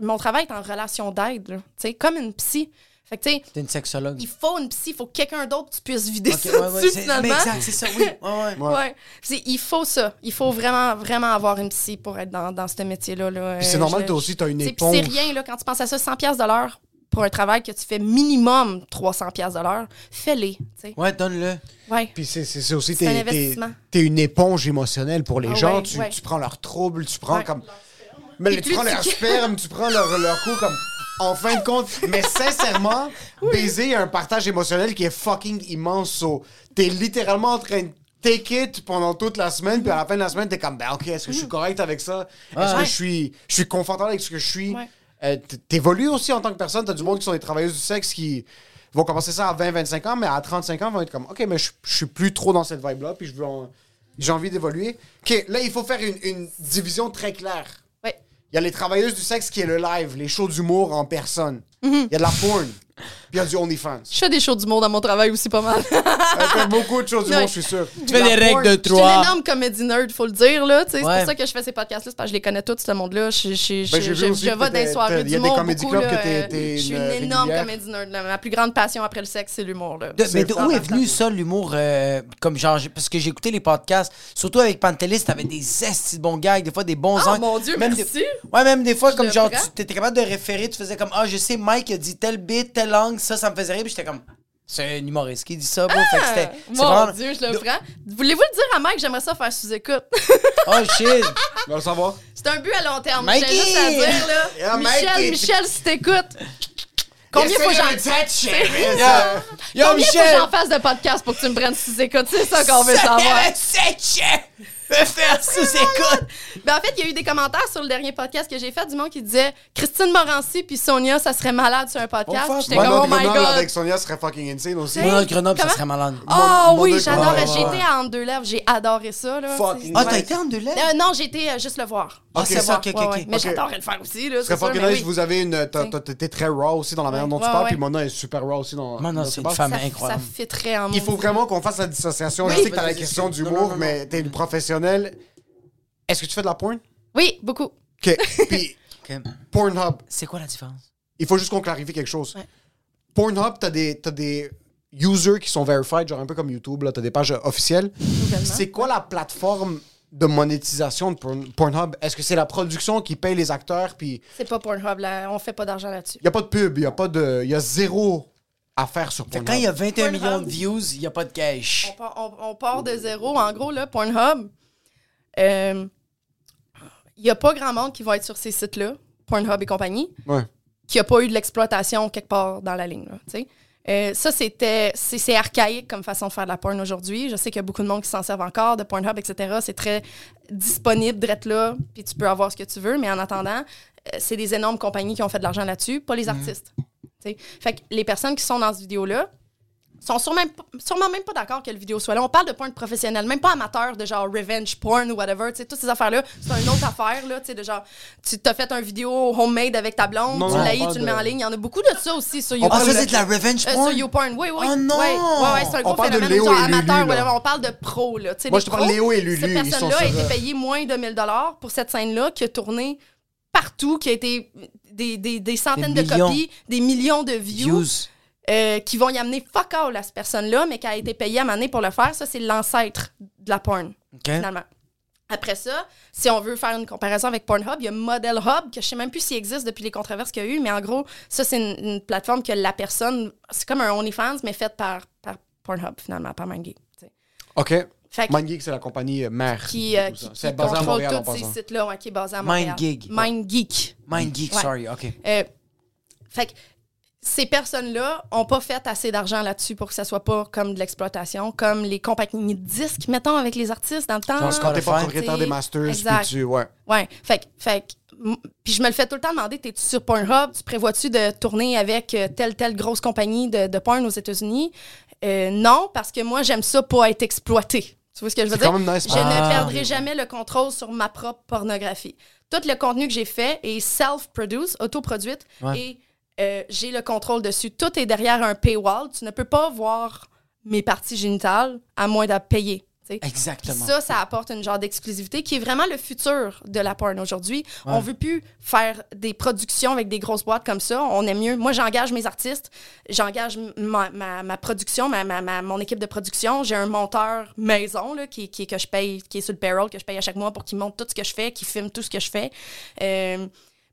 mon travail est en relation d'aide, comme une psy. Fait que, tu sais, T'es une sexologue. il faut une psy, il faut que quelqu'un d'autre tu puisses vider Ok, ça ouais, ouais, dessus, finalement. mais exact, c'est ça, oui. <laughs> Ouais, ouais. Il faut ça. Il faut vraiment, vraiment avoir une psy pour être dans, dans ce métier-là. là. Puis c'est Euh, normal, je- toi aussi, t'as une tu sais, puis éponge. C'est rien, là, quand tu penses à ça, 100$ piastres de l'heure pour un travail que tu fais minimum 300$ piastres de l'heure, fais-les. tu sais. Ouais, donne-le. Ouais. Puis c'est aussi, un t'es- t'es investissement. t'es une éponge émotionnelle pour les Ah gens. ouais, tu, ouais. tu prends leurs troubles, tu prends Ouais. comme. Mais tu prends tu- leur sperme, tu prends leur, leur coup comme. En fin de compte, mais sincèrement, baiser un partage émotionnel qui est fucking immense. So, t'es littéralement en train de take it pendant toute la semaine, puis à la fin de la semaine, t'es comme, ben ok, est-ce que je suis correct avec ça? Est-ce que je suis, je suis confortable avec ce que je suis? Ouais. Euh, T'évolues aussi en tant que personne. T'as du monde qui sont des travailleuses du sexe qui vont commencer ça à 20-25 ans, mais à 35 ans, vont être comme, OK, mais je, je suis plus trop dans cette vibe-là, puis je veux en- j'ai envie d'évoluer. OK, là, il faut faire une, une division très claire. Il y a les travailleuses du sexe qui est le live, les shows d'humour en personne. Il Mhm. y a de la porn, puis il y a du OnlyFans. Je fais des shows du monde dans mon travail aussi pas mal. Il y a beaucoup de choses d'humour, Ouais. je suis sûr. Tu fais des règles de Je suis une trois. énorme comédie nerd, faut le dire. là. C'est pour ça que je fais ces podcasts-là, parce que je les connais tous, ce monde-là. Je, je, je, Ben, je, je, vais dans les soirées il y a des d'humour comédie beaucoup. là, que t'es- euh, t'es Je suis une une énorme comédie nerd. là. Ma plus grande passion après le sexe, c'est l'humour. là. De- mais de où fort. est venu ça, l'humour? euh, comme genre, parce que j'ai écouté les podcasts, surtout avec Pantelis, t'avais des estis de bons gags, des fois des bons Oh angles. mon Dieu, Même merci. ouais, même des fois, comme genre, tu étais capable de référer, tu faisais comme, ah, je sais, Mike a dit tel bit, ça, ça me faisait rire, puis j'étais comme, c'est un humoriste qui dit ça, bro. Fait que c'était. c'est Mon vraiment- Dieu, je le prends. Voulez-vous le dire à Mike? J'aimerais ça faire sous-écoute. <laughs> Oh shit! On va le savoir. c'est un but à long terme. Mikey! J'ai juste à dire, là. Yeah, Michel, Mikey. Michel, si t'écoutes. Combien faut que j'en yo, Combien faut que Michel! j'en fasse de podcast pour que tu me prennes sous-écoute? C'est ça qu'on veut savoir. <laughs> Me faire sous-écoute! Ben, en fait, il y a eu des commentaires sur le dernier podcast que j'ai fait du monde qui disait Christine Morancy puis Sonia, ça serait malade sur un podcast. Oh, fuck. J'étais Mon comme, oh autre my Grenoble god. avec Sonia serait fucking insane aussi. Moi, dans Grenoble, ça Comment? serait malade. Oh Mon- mon oui, autre j'adore. Grenoble. J'ai été à Entre deux lèvres, j'ai adoré ça. Là, Fuck. Ah, t'as été en deux lettres? Euh, non, j'ai été euh, juste le voir. Ah, Juste c'est le ça, voir. ok, ok, Ouais, ok. ouais. Mais Ok. j'adorais le faire aussi. Là, Ce serait c'est sûr, fucking mais nice, oui. vous avez une. t'as- t'as- T'es très raw aussi dans la manière dont tu Ouais, parles, ouais. puis Mona est super raw aussi dans. Mona, dans c'est ce une femme Ça, ça incroyable. fait très en Il faut vraiment qu'on fasse la dissociation. Je sais que t'as la question d'humour, mais t'es une Est-ce que tu fais de la porn? Oui, beaucoup. OK. <laughs> Puis. Pornhub, C'est quoi la différence? il faut juste qu'on clarifie quelque chose. Ouais. Pornhub, t'as des, t'as des users qui sont verified, genre un peu comme YouTube, là, t'as des pages officielles. C'est quoi la plateforme de monétisation de Porn- Pornhub? Est-ce que c'est la production qui paye les acteurs, puis C'est pas Pornhub, là. on fait pas d'argent là-dessus. il n'y a pas de pub, il y a pas de... Il y a zéro à faire sur Pornhub. quand il y a 21 Pornhub. millions de views, il n'y a pas de cash. On part, on- on part de zéro. En gros, là, Pornhub, il n'y a pas grand monde qui va être sur ces sites-là, Pornhub et compagnie, Ouais. qui n'a pas eu de l'exploitation quelque part dans la ligne. là. Euh, ça, c'était, c'est, archaïque comme façon de faire de la porn aujourd'hui. Je sais qu'il y a beaucoup de monde qui s'en servent encore, de Pornhub, etc. C'est très disponible d'être là, puis tu peux avoir ce que tu veux. Mais en attendant, euh, c'est des énormes compagnies qui ont fait de l'argent là-dessus, pas les artistes. tu sais. Fait que les personnes qui sont dans cette vidéo-là sont sûrement, sûrement même pas d'accord que le vidéo soit là. On parle de porn professionnel, même pas amateur de genre revenge porn ou whatever. Tu sais, toutes ces affaires-là, c'est une autre affaire, là, tu sais, de genre, tu t'as fait un vidéo homemade avec ta blonde, Non, tu l'as on tu parle le mets de- en ligne. Il y en a beaucoup de ça aussi sur On YouTube. parle là. de la revenge Euh, porn? sur YouPorn, oui, oui. Oh non! Ouais, ouais, c'est un On gros parle de phénomène. Léo genre Lulu, amateur, là. whatever. On parle de pro, là. Moi, je te parle Léo et Lulu, Cette personne-là a été euh, payée moins de 1000 pour cette scène-là, qui a tourné partout, qui a été des, des, des centaines Des de copies, des millions de views, Views. Euh, qui vont y amener fuck all à cette personne-là, mais qui a été payée à maner pour le faire. Ça, c'est l'ancêtre de la porn, finalement. Après ça, si on veut faire une comparaison avec Pornhub, il y a Model Hub, que je sais même plus s'il existe depuis les controverses qu'il y a eu, mais en gros, ça, c'est une, une plateforme que la personne. C'est comme un OnlyFans, mais fait par, par Pornhub, finalement, par sais. OK. MindGeek, c'est la compagnie euh, mère. qui, euh, qui, qui basé à contrôle Montréal, en tous ces sites-là, ouais, qui est basé à Montréal. MindGeek. MindGeek. MindGeek, Ouais. sorry, OK. Euh, fait que ces personnes-là ont pas fait assez d'argent là-dessus pour que ça soit pas comme de l'exploitation, comme les compagnies de disques, mettons, avec les artistes dans le temps. Quand t'es pas propriétaire des masters, Exact. puis tu... Ouais. Ouais. Fait, que- fait puis je me le fais tout le temps demander, t'es-tu sur Pornhub? Tu prévois-tu de tourner avec euh, telle, telle grosse compagnie de, de porn aux États-Unis? Euh, non, parce que moi, j'aime ça pas être exploité. Tu vois ce que je veux C'est dire? quand même nice. Je Ah. ne perdrai jamais le contrôle sur ma propre pornographie. Tout le contenu que j'ai fait est self-produced, autoproduite, Ouais. et euh, j'ai le contrôle dessus. Tout est derrière un paywall. Tu ne peux pas voir mes parties génitales à moins de payer. tu sais. Exactement. Ça, ça apporte une genre d'exclusivité qui est vraiment le futur de la porn aujourd'hui. On veut plus faire des productions avec des grosses boîtes comme ça. On aime mieux. Moi, j'engage mes artistes, j'engage ma, ma, ma production, ma, ma, ma- mon équipe de production. J'ai un monteur maison là, qui, qui, que je paye, qui est sur le payroll, que je paye à chaque mois pour qu'il monte tout ce que je fais, qui filme tout ce que je fais. Euh,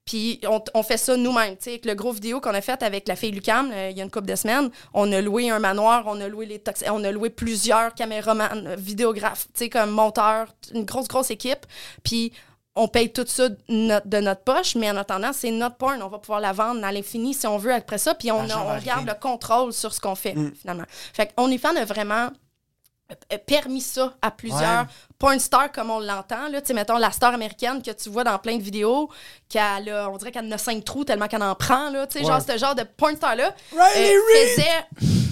puis on, on fait ça nous-mêmes. Tu sais, avec le gros vidéo qu'on a fait avec la fille Lucam, euh, il y a une couple de semaines, on a loué un manoir, on a loué les tox- on a loué plusieurs caméramans, vidéographes, tu sais, comme monteurs, une grosse, grosse équipe. Puis on paye tout ça de notre, poche, mais en attendant, c'est notre porn. On va pouvoir la vendre à l'infini si on veut après ça. Puis on, a- on garde le contrôle sur ce qu'on fait, finalement. Fait qu'on est fan a vraiment permis ça à plusieurs Ouais. porn stars comme on l'entend. Là. Tu sais, mettons la star américaine que tu vois dans plein de vidéos, qu'elle a, on dirait qu'elle en a cinq trous tellement qu'elle en prend. Là. Tu sais, Genre, ce genre de porn star-là euh, faisait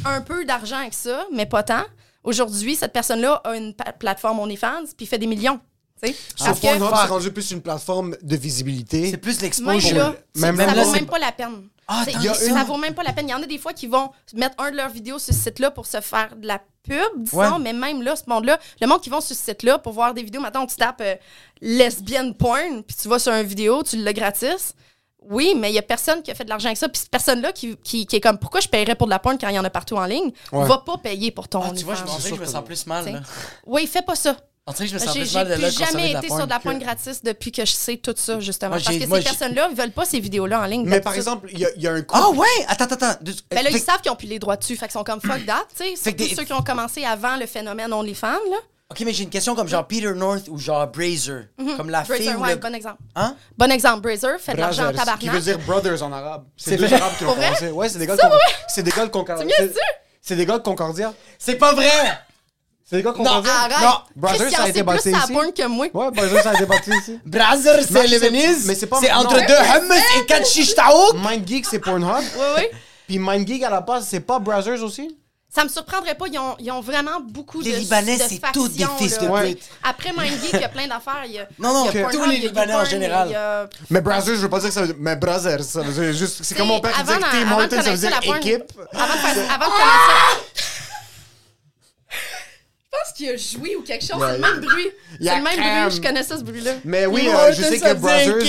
un peu d'argent avec ça, mais pas tant. Aujourd'hui, cette personne-là a une plateforme OnlyFans puis fait des millions. tu sais. Sur Parce que c'est rendu plus une plateforme de visibilité. C'est plus même l'exposure. là, Même c'est- là, ça là, vaut c'est- même pas la peine. Ah, y a ça une- vaut même pas la peine. Il y en a des fois qui vont mettre un de leurs vidéos sur ce site-là pour se faire de la pub, disons, Ouais. mais même là, ce monde-là, le monde qui vont sur ce site-là pour voir des vidéos, maintenant tu tapes euh, lesbienne porn, puis tu vas sur une vidéo, tu l'as gratis. Oui, mais il y a personne qui a fait de l'argent avec ça. Puis cette personne-là qui, qui, qui est comme pourquoi je paierais pour de la porn quand il y en a partout en ligne, Ouais. va pas payer pour ton Ah, tu vois, je, me sens plus mal. Là. Oui, fais pas ça. On dirait que je me sens plus mal de là jamais été sur de la porn gratis depuis que je sais tout ça, justement. Moi, Parce que moi, ces personnes-là ne veulent pas ces vidéos-là en ligne. Mais par exemple, il y, a- il y a un couple. Ah ouais! Attends, attends, attends. De- Ben là, ils fait- savent qu'ils n'ont plus les droits dessus. Fait qu'ils sont comme fuck that, tu sais. Fait des- ceux qui ont commencé avant le phénomène OnlyFans, là. Ok, mais j'ai une question comme genre Peter North ou genre Brazer. Comme la fille Brazer, ou ouais, le- bon exemple. Hein? Bon exemple, Brazer fait de l'argent en Brothers, qui veut tabarnak. dire brothers en arabe. C'est deux arabes qui l'ont commencé. Ouais, c'est des gars de Ça, Con- ouais? C'est des gars de Concordia. C'est mieux sûr? C'est des gars de Concordia? C'est pas vrai! C'est gars de Non. Arrête! Non, Brothers, Christian, ça a été c'est plus bâti sa ici. porn que moi. Ouais, Brothers, ça a été bâti ici. <laughs> Mais c'est c'est- Lebanese. mais c'est pas- C'est entre deux hummus et quatre shish taouk. MindGeek, c'est Pornhub. <laughs> Oui, oui. Puis MindGeek, à la base, c'est pas Brothers aussi? Ça me surprendrait pas. Ils ont, ils ont vraiment beaucoup Les de Libanais, de c'est tous des fils là. de Ouais. pute. Après MindGeek, il y a plein d'affaires. Il y a- Non, non, il y a tous Pornhub, les il y a Libanais en YouPorn, général. il y a- Mais Brothers, je veux pas dire que ça veut dire. Mais Brothers, ça veut dire juste. C'est comme mon père qui disait avant que Tim de- avant de Hortons, ça veut connaître dire la porn- équipe. Avant de, faire- avant de commencer. Je pense qu'il a joui ou quelque chose. Ouais, c'est le même bruit. il y C'est le même crème. bruit. Je connaissais ce bruit-là. Mais oui, euh, je sais ça que Brothers.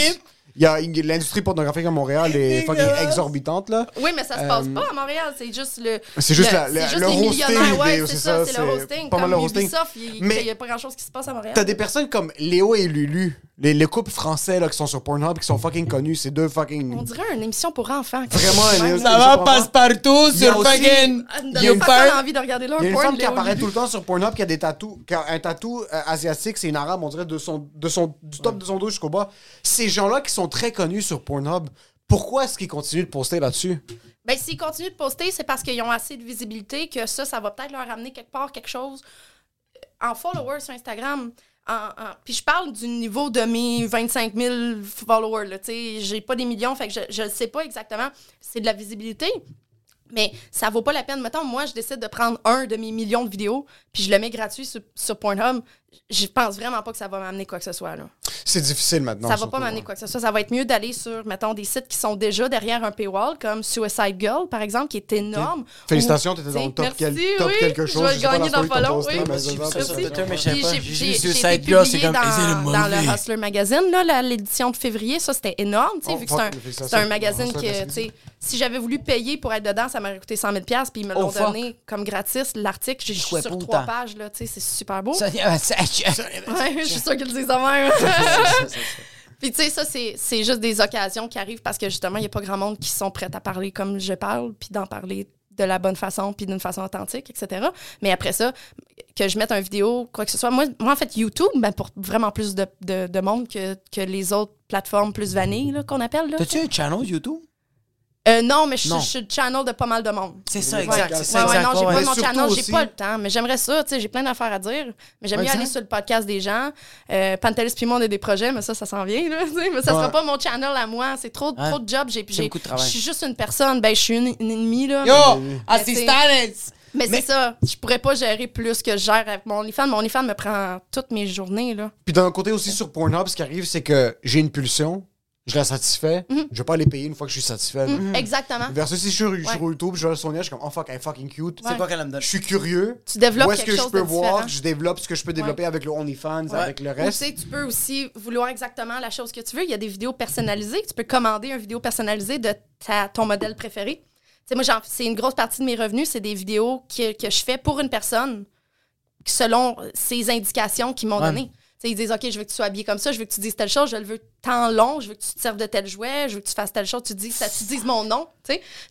Il y l'industrie pornographique à Montréal est <laughs> fucking exorbitante, là. Oui, mais ça se passe pas à Montréal. C'est juste le. Euh, C'est juste le- c'est juste le les hosting millionnaires. Ouais, c'est ça. ça, C'est le hosting. pas mal Comme le hosting. Ubisoft, il Mais- n'y a pas grand-chose qui se passe à Montréal. T'as des personnes comme Léo et Lulu, les, les couples français là, qui sont sur Pornhub, qui sont fucking connus. C'est deux fucking. On dirait une émission pour enfants. Vraiment. Léo, Ça va passe-partout Il y a sur aussi- fucking. Ah, Il y a une femme- envie de regarder leur Il y a une porn, femme qui Léo apparaît tout le temps sur Pornhub qui a des tatous, qui a un tatou euh, asiatique, c'est une arabe, on dirait de son, de son, du top de son dos jusqu'au bas. Ces gens-là qui sont très connus sur Pornhub, pourquoi est-ce qu'ils continuent de poster là-dessus? Ben, s'ils continuent de poster, c'est parce qu'ils ont assez de visibilité que ça, ça va peut-être leur amener quelque part quelque chose en followers sur Instagram. Puis je parle du niveau de mes 25 000 followers. Là, j'ai pas des millions, fait je ne sais pas exactement. C'est de la visibilité. Mais ça vaut pas la peine. Mettons, moi, je décide de prendre un de mes millions de vidéos, puis je le mets gratuit sur, sur Pornhub. Je pense vraiment pas que ça va m'amener quoi que ce soit. Là. C'est difficile maintenant. ça va pas m'amener quoi que ce soit. Ça va être mieux d'aller sur, mettons, des sites qui sont déjà derrière un paywall, comme Suicide Girl, par exemple, qui est énorme. Félicitations, t'étais dans le top, merci, quel- top oui, quelque chose. Je vais gagner dans pas long, oui. Suicide Girl, c'est comme. dans, le dans mauvais. le Hustler Magazine, là, la- l'édition de février. Ça, c'était énorme, tu sais, Oh, vu que c'est un, magazine que, merci. tu sais, si j'avais voulu payer pour être dedans, ça m'aurait coûté 100 000 puis ils me Oh, l'ont fuck. donné comme gratis. L'article, j'ai sur trois pages, là, tu sais, c'est super beau. Ça- ça- Ouais, je suis sûre qu'ils le disent en même. <laughs> <laughs> Puis tu sais, ça, c'est juste des occasions qui arrivent parce que justement, il n'y a pas grand monde qui sont prêts à parler comme je parle, puis d'en parler de la bonne façon, puis d'une façon authentique, etc. Mais après ça, que je mette un vidéo, quoi que ce soit. Moi, en fait, YouTube, ben, pour vraiment plus de, de, de monde que, que les autres plateformes plus vanilles, qu'on appelle. T'as-tu un channel YouTube? Euh, non, mais je Non. suis le channel de pas mal de monde. C'est ça, exact. ouais, C'est ça, ouais, exact. non, j'ai ouais. pas mon surtout channel, j'ai aussi- pas le temps. Mais j'aimerais ça, tu sais, j'ai plein d'affaires à dire. Mais j'aime Ouais, mieux aller sur le podcast des gens. Euh, Pantelis puis moi, on a des projets, mais ça, ça s'en vient, là. tu sais, Mais ça sera Ouais. pas mon channel à moi. C'est trop, Ouais. trop de jobs. J'ai, j'ai- beaucoup de travail. Je suis juste une personne. Ben, je suis une, une ennemie, là. Yo! Mais c'est- Assistance! Mais, c'est ça. Je pourrais pas gérer plus que je gère avec mon OnlyFans. Mon OnlyFans me prend toutes mes journées, là. Puis d'un côté aussi sur Pornhub, ce qui arrive, c'est que j'ai une pulsion. Je la satisfais, je vais pas les payer une fois que je suis satisfait. Mhm. Exactement. Versus si je suis, je suis Ouais. sur YouTube, je vois Sonia, je suis comme, oh fuck, elle est fucking cute. C'est quoi qu'elle me donne? Je suis curieux. Tu développes Où est-ce que je peux voir, différent. je développe ce que je peux développer avec le OnlyFans, avec le Ou tu reste. sais, tu peux aussi vouloir exactement la chose que tu veux. Il y a des vidéos personnalisées. Tu peux commander une vidéo personnalisée de ta, ton modèle préféré. Tu sais, moi, j'en- c'est une grosse partie de mes revenus, c'est des vidéos que, que je fais pour une personne selon ses indications qu'ils m'ont Ouais. données. Ils disent, OK, je veux que tu sois habillé comme ça, je veux que tu dises telle chose, je le veux tant long, je veux que tu te serves de tel jouet, je veux que tu fasses telle chose, tu dis, ça, tu dises mon nom.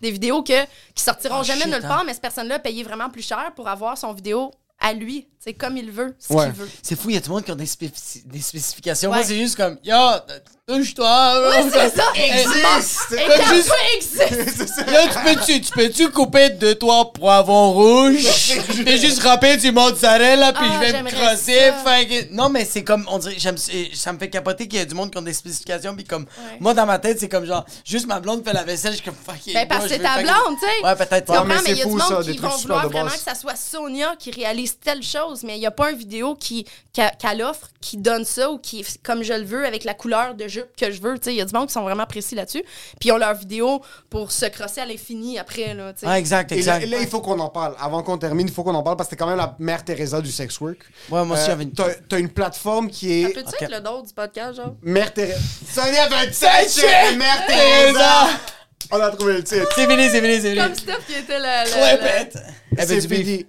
Des vidéos que, qui sortiront Oh, jamais shit, nulle hein. part, mais cette personne-là a payé vraiment plus cher pour avoir son vidéo à lui, sais, comme il veut, ce Ouais. qu'il veut. C'est fou, il y a tout le monde qui ont des, spécifi- des spécifications. Ouais. Moi, c'est juste comme, yo, touche-toi. Ouais, c'est ça. <laughs> Existe! Et juste- existe. <laughs> C'est. Yo, tu peux-tu, tu peux-tu couper deux, trois poivrons rouges? <laughs> T'es juste râpé du mozzarella, puis Ah, je vais me crosser. fait que- Non, mais c'est comme, on dirait, j'aime, ça me fait capoter qu'il y a du monde qui ont des spécifications, puis comme, Ouais. moi, dans ma tête, c'est comme genre, juste ma blonde fait la vaisselle, je suis comme, fuck it, Ben, parce que c'est ta blonde, tu sais. Ouais, peut-être. Comprends, mais mais c'est il y a du monde qui des vont vouloir vraiment que ça soit Sonia qui réalise telle chose, mais il n'y a pas une vidéo qui qu'elle offre qui donne ça ou qui est comme je le veux avec la couleur de jupe que je veux. Tu sais, Il y a du monde qui sont vraiment précis là-dessus. Puis ils ont leur vidéo pour se crosser à l'infini après. Là, tu sais. Ah, exact, Et là, exact. et là, il faut qu'on en parle. Avant qu'on termine, il faut qu'on en parle parce que t'es quand même la mère Teresa du sex work. Ouais, moi aussi, Euh, j'avais une. T'as une plateforme qui Ça est peut-tu être le dos du podcast, genre? Mère Teresa. Sonia <laughs> 27, chez Mère Teresa! On a trouvé le titre. C'est fini, c'est fini, c'est Comme. Steph qui était la. la- la- C'est beef. fini.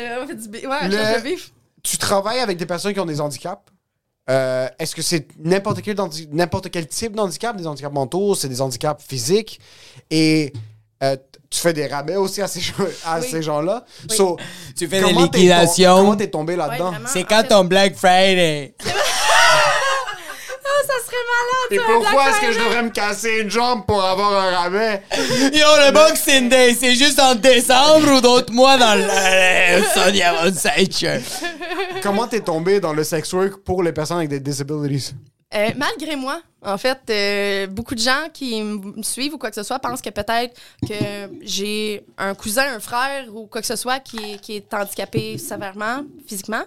Le- on fait du bi- Ouais, Le- change de bif. Tu travailles avec des personnes qui ont des handicaps. Euh, Est-ce que c'est n'importe quel, handi- n'importe quel type d'handicap, des handicaps mentaux, c'est des handicaps physiques, et euh, t- tu fais des rabais aussi à ces, gens- à Oui. ces gens-là. Oui. So, Tu fais des comment t'es tom- liquidations. Comment t'es tombé Ouais, là-dedans? vraiment. C'est En quand fait- ton Black Friday? Ça serait malade! Et pourquoi est-ce que je devrais me casser une jambe pour avoir un rabais? <laughs> Yo, le Boxing Day, c'est juste en décembre ou d'autres mois dans le <laughs> Sonia Von. Comment t'es tombé dans le sex work pour les personnes avec des disabilities? Euh, malgré moi, en fait, euh, beaucoup de gens qui me suivent ou quoi que ce soit pensent que peut-être que j'ai un cousin, un frère ou quoi que ce soit qui est, qui est handicapé sévèrement, physiquement.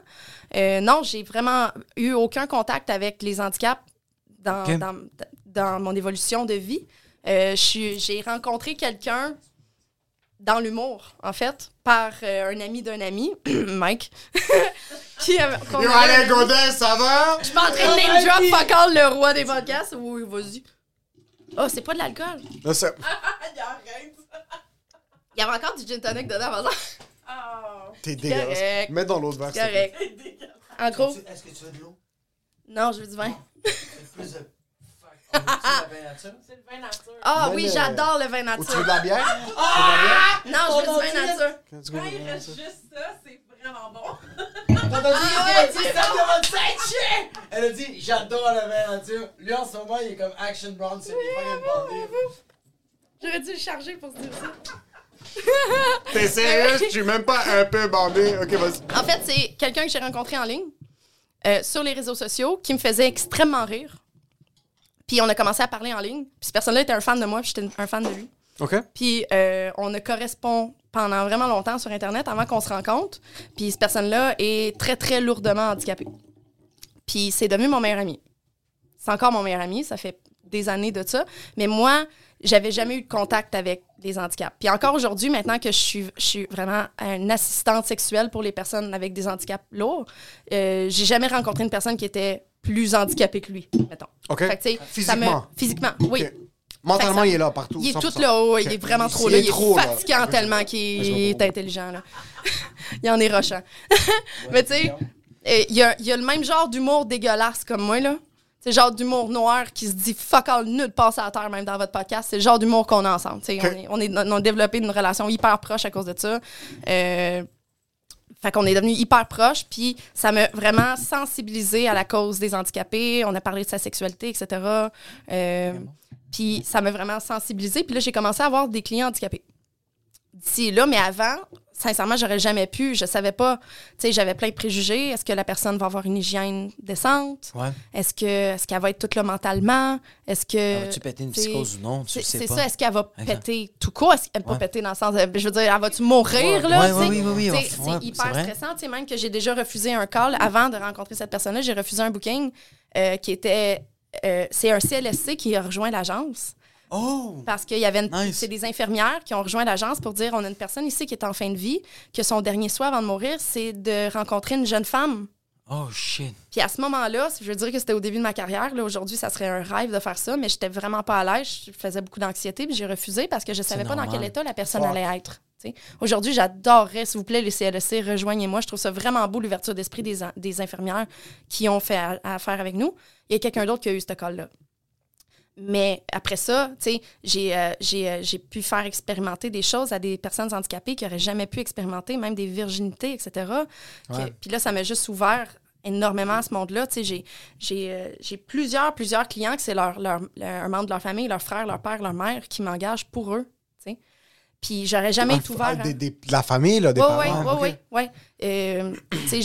Euh, non, j'ai vraiment eu aucun contact avec les handicaps dans, Ok. dans, dans mon évolution de vie. Euh, j'ai rencontré quelqu'un dans l'humour, en fait, par euh, un ami d'un ami, <clears throat> Mike, <laughs> qui avait... Yo, Alain Godin, ça va? je suis pas en train de name drop fuck all le roi des podcasts. Oui, vas-y. Oh, c'est pas de l'alcool. Là, <laughs> ça- Il y avait encore du gin tonic dedans, par exemple. T'es dégueulasse. Mets dans l'autre verre. Correct. En gros, Est-ce que tu veux de l'eau? non, je veux du vin. Plus de. C'est le vin nature. Ah oui, le- j'adore le vin Ou tu veux nature. de la bière? Non, je veux du vin nature. Quand de il reste juste ça, c'est vraiment bon. Elle a dit, j'adore le vin nature. Lui, en ce moment, il est comme Action Bronson. Il est fucking bandé. J'aurais dû le charger pour se dire ça. ça. T'es sérieux? Je suis même pas un peu bandé. Ok, vas-y. En fait, c'est quelqu'un que j'ai rencontré en ligne euh, sur les réseaux sociaux qui me faisait extrêmement rire. Puis on a commencé à parler en ligne. Puis cette personne-là était un fan de moi, puis j'étais un fan de lui. Ok. Puis euh, on a correspond pendant vraiment longtemps sur Internet avant qu'on se rencontre. Puis cette personne-là est très, très lourdement handicapée. Puis c'est devenu mon meilleur ami. C'est encore mon meilleur ami, ça fait des années de ça. Mais moi, j'avais jamais eu de contact avec des handicaps. Puis encore aujourd'hui, maintenant que je suis, je suis vraiment une assistante sexuelle pour les personnes avec des handicaps lourds, euh, j'ai jamais rencontré une personne qui était plus handicapée que lui, mettons. Ok. Fait que, sais, ça me- Physiquement. Physiquement, oui. Mentalement, ça- il est là partout. Il est 100%. tout là-haut, il Ok. est vraiment trop Il là. est Il est trop, là. tellement qu'il est intelligent. Là. <laughs> il en est rochant. <laughs> Mais tu sais, euh, il y a, il y a le même genre d'humour dégueulasse comme moi. là. C'est le genre d'humour noir qui se dit fuck all nulle passe à terre, même dans votre podcast. C'est le genre d'humour qu'on a ensemble. On, est, on, est- on a développé une relation hyper proche à cause de ça. Euh, fait qu'on est devenus hyper proches, puis ça m'a vraiment sensibilisé à la cause des handicapés. On a parlé de sa sexualité, etc. Euh, puis ça m'a vraiment sensibilisé. Puis là, j'ai commencé à avoir des clients handicapés. D'ici là, mais avant, sincèrement, j'aurais jamais pu. Je savais pas. Tu sais, j'avais plein de préjugés. Est-ce que la personne va avoir une hygiène décente? Ouais. Est-ce que est-ce qu'elle va être toute là mentalement? Est-ce que. Va-tu péter une psychose ou non? Tu C'est sais c'est pas. ça. Est-ce qu'elle va péter tout court? Est-ce qu'elle pas Ouais. péter dans le sens. de- je veux dire, elle va-tu mourir, là? Ouais, oui, oui, oui, C'est c'est hyper stressant. Tu sais, même que j'ai déjà refusé un call avant de rencontrer cette personne-là. J'ai refusé un booking euh, qui était euh, c'est un CLSC qui a rejoint l'agence. Oh! Parce qu'il y avait une- Nice. c'est des infirmières qui ont rejoint l'agence pour dire on a une personne ici qui est en fin de vie, que son dernier souhait avant de mourir, c'est de rencontrer une jeune femme. Oh, shit. Puis à ce moment-là, je veux dire que c'était au début de ma carrière. Là, aujourd'hui, ça serait un rêve de faire ça, mais j'étais vraiment pas à l'aise. Je faisais beaucoup d'anxiété, puis j'ai refusé parce que je savais pas dans quel état la personne allait être. Aujourd'hui, j'adorerais, s'il vous plaît, les CLSC, rejoignez-moi. Je trouve ça vraiment beau, l'ouverture d'esprit des, infirmières qui ont fait affaire avec nous. Il y a quelqu'un d'autre qui a eu ce call-là. Mais après ça, tu sais, j'ai euh, j'ai, euh, j'ai pu faire expérimenter des choses à des personnes handicapées qui n'auraient jamais pu expérimenter, même des virginités, etc. Puis là, ça m'a juste ouvert énormément à ce monde-là. Tu sais, j'ai- j'ai euh, j'ai plusieurs, plusieurs clients que c'est leur, leur, leur- un membre de leur famille, leur frère, leur père, leur mère qui m'engagent pour eux. Puis j'aurais jamais été ouvert. Ah, à- des- des- de la famille, là, des oui, parents. oui, oui, oui.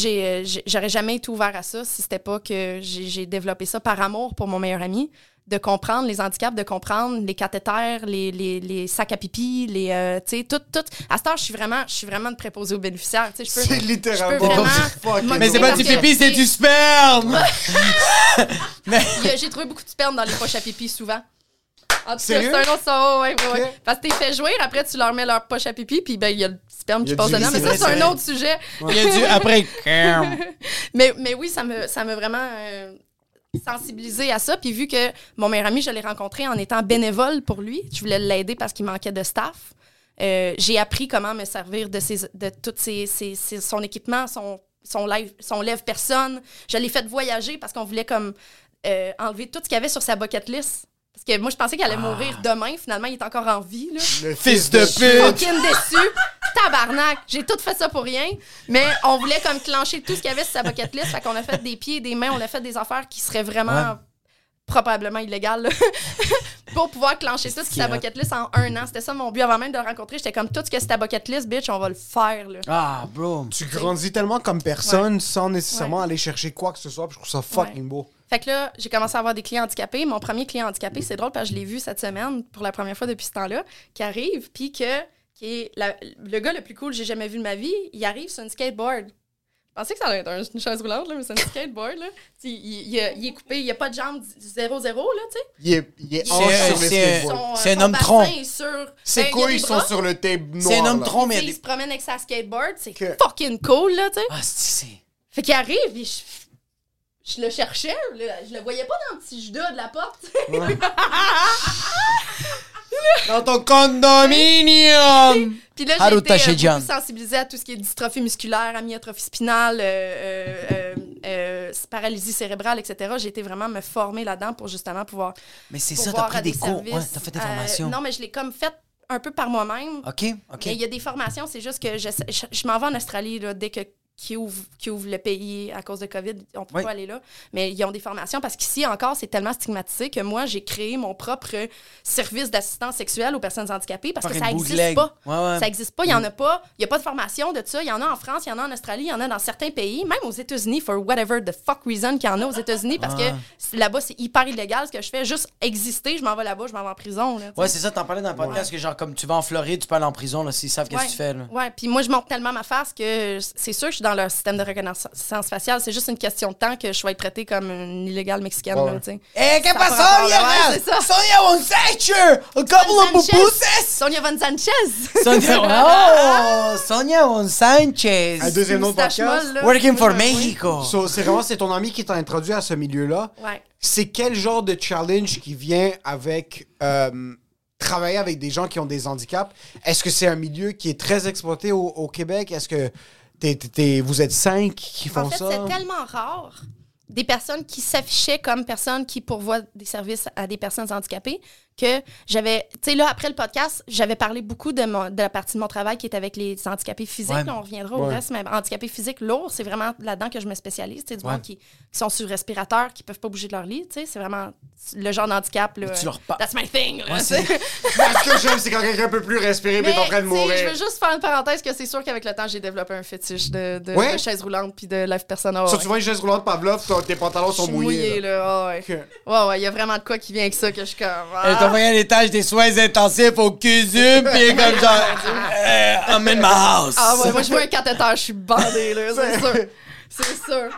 J'aurais jamais été ouvert à ça si c'était pas que j'ai développé ça par amour pour mon meilleur ami, de comprendre les handicaps, de comprendre les cathéters, les, les, les sacs à pipi, les, euh, tu sais, tout, tout. À cette heure, je suis vraiment, je suis vraiment de préposé aux bénéficiaires. Tu sais, je peux, C'est littéralement- vraiment <laughs> Mais c'est pas du pipi, c'est du sperme! <laughs> J'ai trouvé beaucoup de sperme dans les poches à pipi souvent. En tout cas, c'est un autre ça, ouais, ouais, ouais. Parce que t'es fait jouir, après tu leur mets leur poche à pipi, puis ben il y a le sperme qui passe dedans. Mais ça, c'est un autre sujet. Il y a du après. <laughs> Mais, mais oui, ça me, ça m'a vraiment euh, sensibilisé à ça. Puis vu que mon meilleur ami, je l'ai rencontré en étant bénévole pour lui, je voulais l'aider parce qu'il manquait de staff. Euh, j'ai appris comment me servir de, ses, de tout ses- ses- son équipement, son, son, live, son lève-personne. Je l'ai fait voyager parce qu'on voulait comme euh, enlever tout ce qu'il y avait sur sa bucket list. Parce que moi, je pensais qu'elle allait mourir demain. Finalement, il est encore en vie. Là. Le Fils de Je suis pute! fucking déçue. Tabarnak. J'ai tout fait ça pour rien. Mais on voulait comme clencher tout ce qu'il y avait sur sa bucket list. Fait qu'on a fait des pieds, des mains, on a fait des affaires qui seraient vraiment Ouais. probablement illégales. là. <laughs> pour pouvoir clencher tout sur sa bucket list en un an. C'était ça mon but avant même de le rencontrer. J'étais comme tout ce que c'est ta bucket list, bitch, on va le faire. Là. Ah, bro. Tu grandis tellement comme personne sans nécessairement aller chercher quoi que ce soit. puis Je trouve ça fucking beau. Fait que là, j'ai commencé à avoir des clients handicapés. Mon premier client handicapé, c'est drôle parce que je l'ai vu cette semaine pour la première fois depuis ce temps-là, qui arrive, puis que qui est la- le gars le plus cool que j'ai jamais vu de ma vie, il arrive sur une skateboard. Je pensais que ça allait être un- une chaise roulante, là, mais c'est une skateboard. Là. Il, il, a- il est coupé, il n'y a pas de jambes 0-0, là, tu sais. Il est, il est C'est- sur le c'est- euh, C'est un son homme tronc. est sur... Ses Ben, il y a couilles des sont sur le tape noir. C'est un homme tronc, mais il des. se promène avec sa skateboard, c'est Que- fucking cool, là, tu sais. Ah, c'est. c'est- Fait qu'il arrive, puis je, je le cherchais, je le voyais pas dans le petit judas de la porte. <laughs> Dans ton condominium! Puis là, été euh, sensibilisée à tout ce qui est dystrophie musculaire, amyotrophie spinale, euh, euh, euh, euh, paralysie cérébrale, etc. J'ai été vraiment me former là-dedans pour justement pouvoir. Mais c'est ça, t'as pris des cours. Ouais, t'as fait des Euh, formations. non, mais je l'ai comme fait un peu par moi-même. Ok, ok. Mais il y a des formations, c'est juste que je, je, je m'en vais en Australie là, dès que qui ouvre, qui ouvre le pays à cause de COVID, on peut Oui. pas aller là. Mais ils ont des formations parce qu'ici encore, c'est tellement stigmatisé que moi, j'ai créé mon propre service d'assistance sexuelle aux personnes handicapées parce que ça n'existe pas. Ouais, ouais. Ça n'existe pas, il n'y en a pas. Il n'y a pas de formation de ça. Il y en a en France, il y en a en Australie, il y en a dans certains pays, même aux États-Unis, for whatever the fuck reason qu'il y en a aux États-Unis parce que là-bas, c'est hyper illégal ce que je fais. Juste exister, je m'en vais là-bas, je m'en vais en prison. Là. Ouais, c'est ça, t'en parlais dans le podcast que genre, comme tu vas en Floride, tu peux aller en prison, là, s'ils savent qu'est-ce que tu fais, là. Ouais, puis moi, je monte tellement ma face que c'est sûr que je suis dans leur système de reconnaissance faciale. C'est juste une question de temps que je vais être traitée comme une illégale mexicaine. Ouais. là, sais. Eh, qu'est-ce que Sonia. Sonia Wonsacher! A couple of Sanchez! pupusas! Sonia Von Sanchez! Sonia, <laughs> oh, Sonia Won Sanchez! Un deuxième nom de podcast. molle. Working for Mexico! So, c'est vraiment c'est ton ami qui t'a introduit à ce milieu-là. Ouais. C'est quel genre de challenge qui vient avec euh, travailler avec des gens qui ont des handicaps? Est-ce que c'est un milieu qui est très exploité au, au Québec? Est-ce que vous êtes cinq qui font En fait, ça? c'est tellement rare des personnes qui s'affichaient comme personnes qui pourvoient des services à des personnes handicapées que j'avais, tu sais, là, après le podcast, j'avais parlé beaucoup de, mon- de la partie de mon travail qui est avec les handicapés physiques. Ouais. Là, on reviendra au Ouais. reste, mais handicapés physiques lourds, c'est vraiment là-dedans que je me spécialise. C'est du Ouais. monde qui, qui sont sur respirateur, qui peuvent pas bouger de leur lit, tu sais, c'est vraiment le genre d'handicap, là. Tu leur parles. That's my thing, là, tu sais. <laughs> Ce que j'aime, c'est quand quelqu'un peut plus respirer mais Mais, est en train de tu sais, mourir. Je veux juste faire une parenthèse que c'est sûr qu'avec le temps, j'ai développé un fétiche de, de, Ouais? de chaise roulante puis de live persona. Tu vois une chaise roulante Pavlov, tes pantalons sont mouillés. mouillée, là. là. Ah ouais. Ok. Ouais, ouais, il y a vraiment de quoi qui vient avec ça que je suis comme. Ah. Envoyé un étage des soins intensifs au CUSUM, est <laughs> comme genre, euh, I'm in my house. Ah ouais, moi je vois un cathéter, je suis bandée, là, c'est <laughs> sûr. C'est sûr.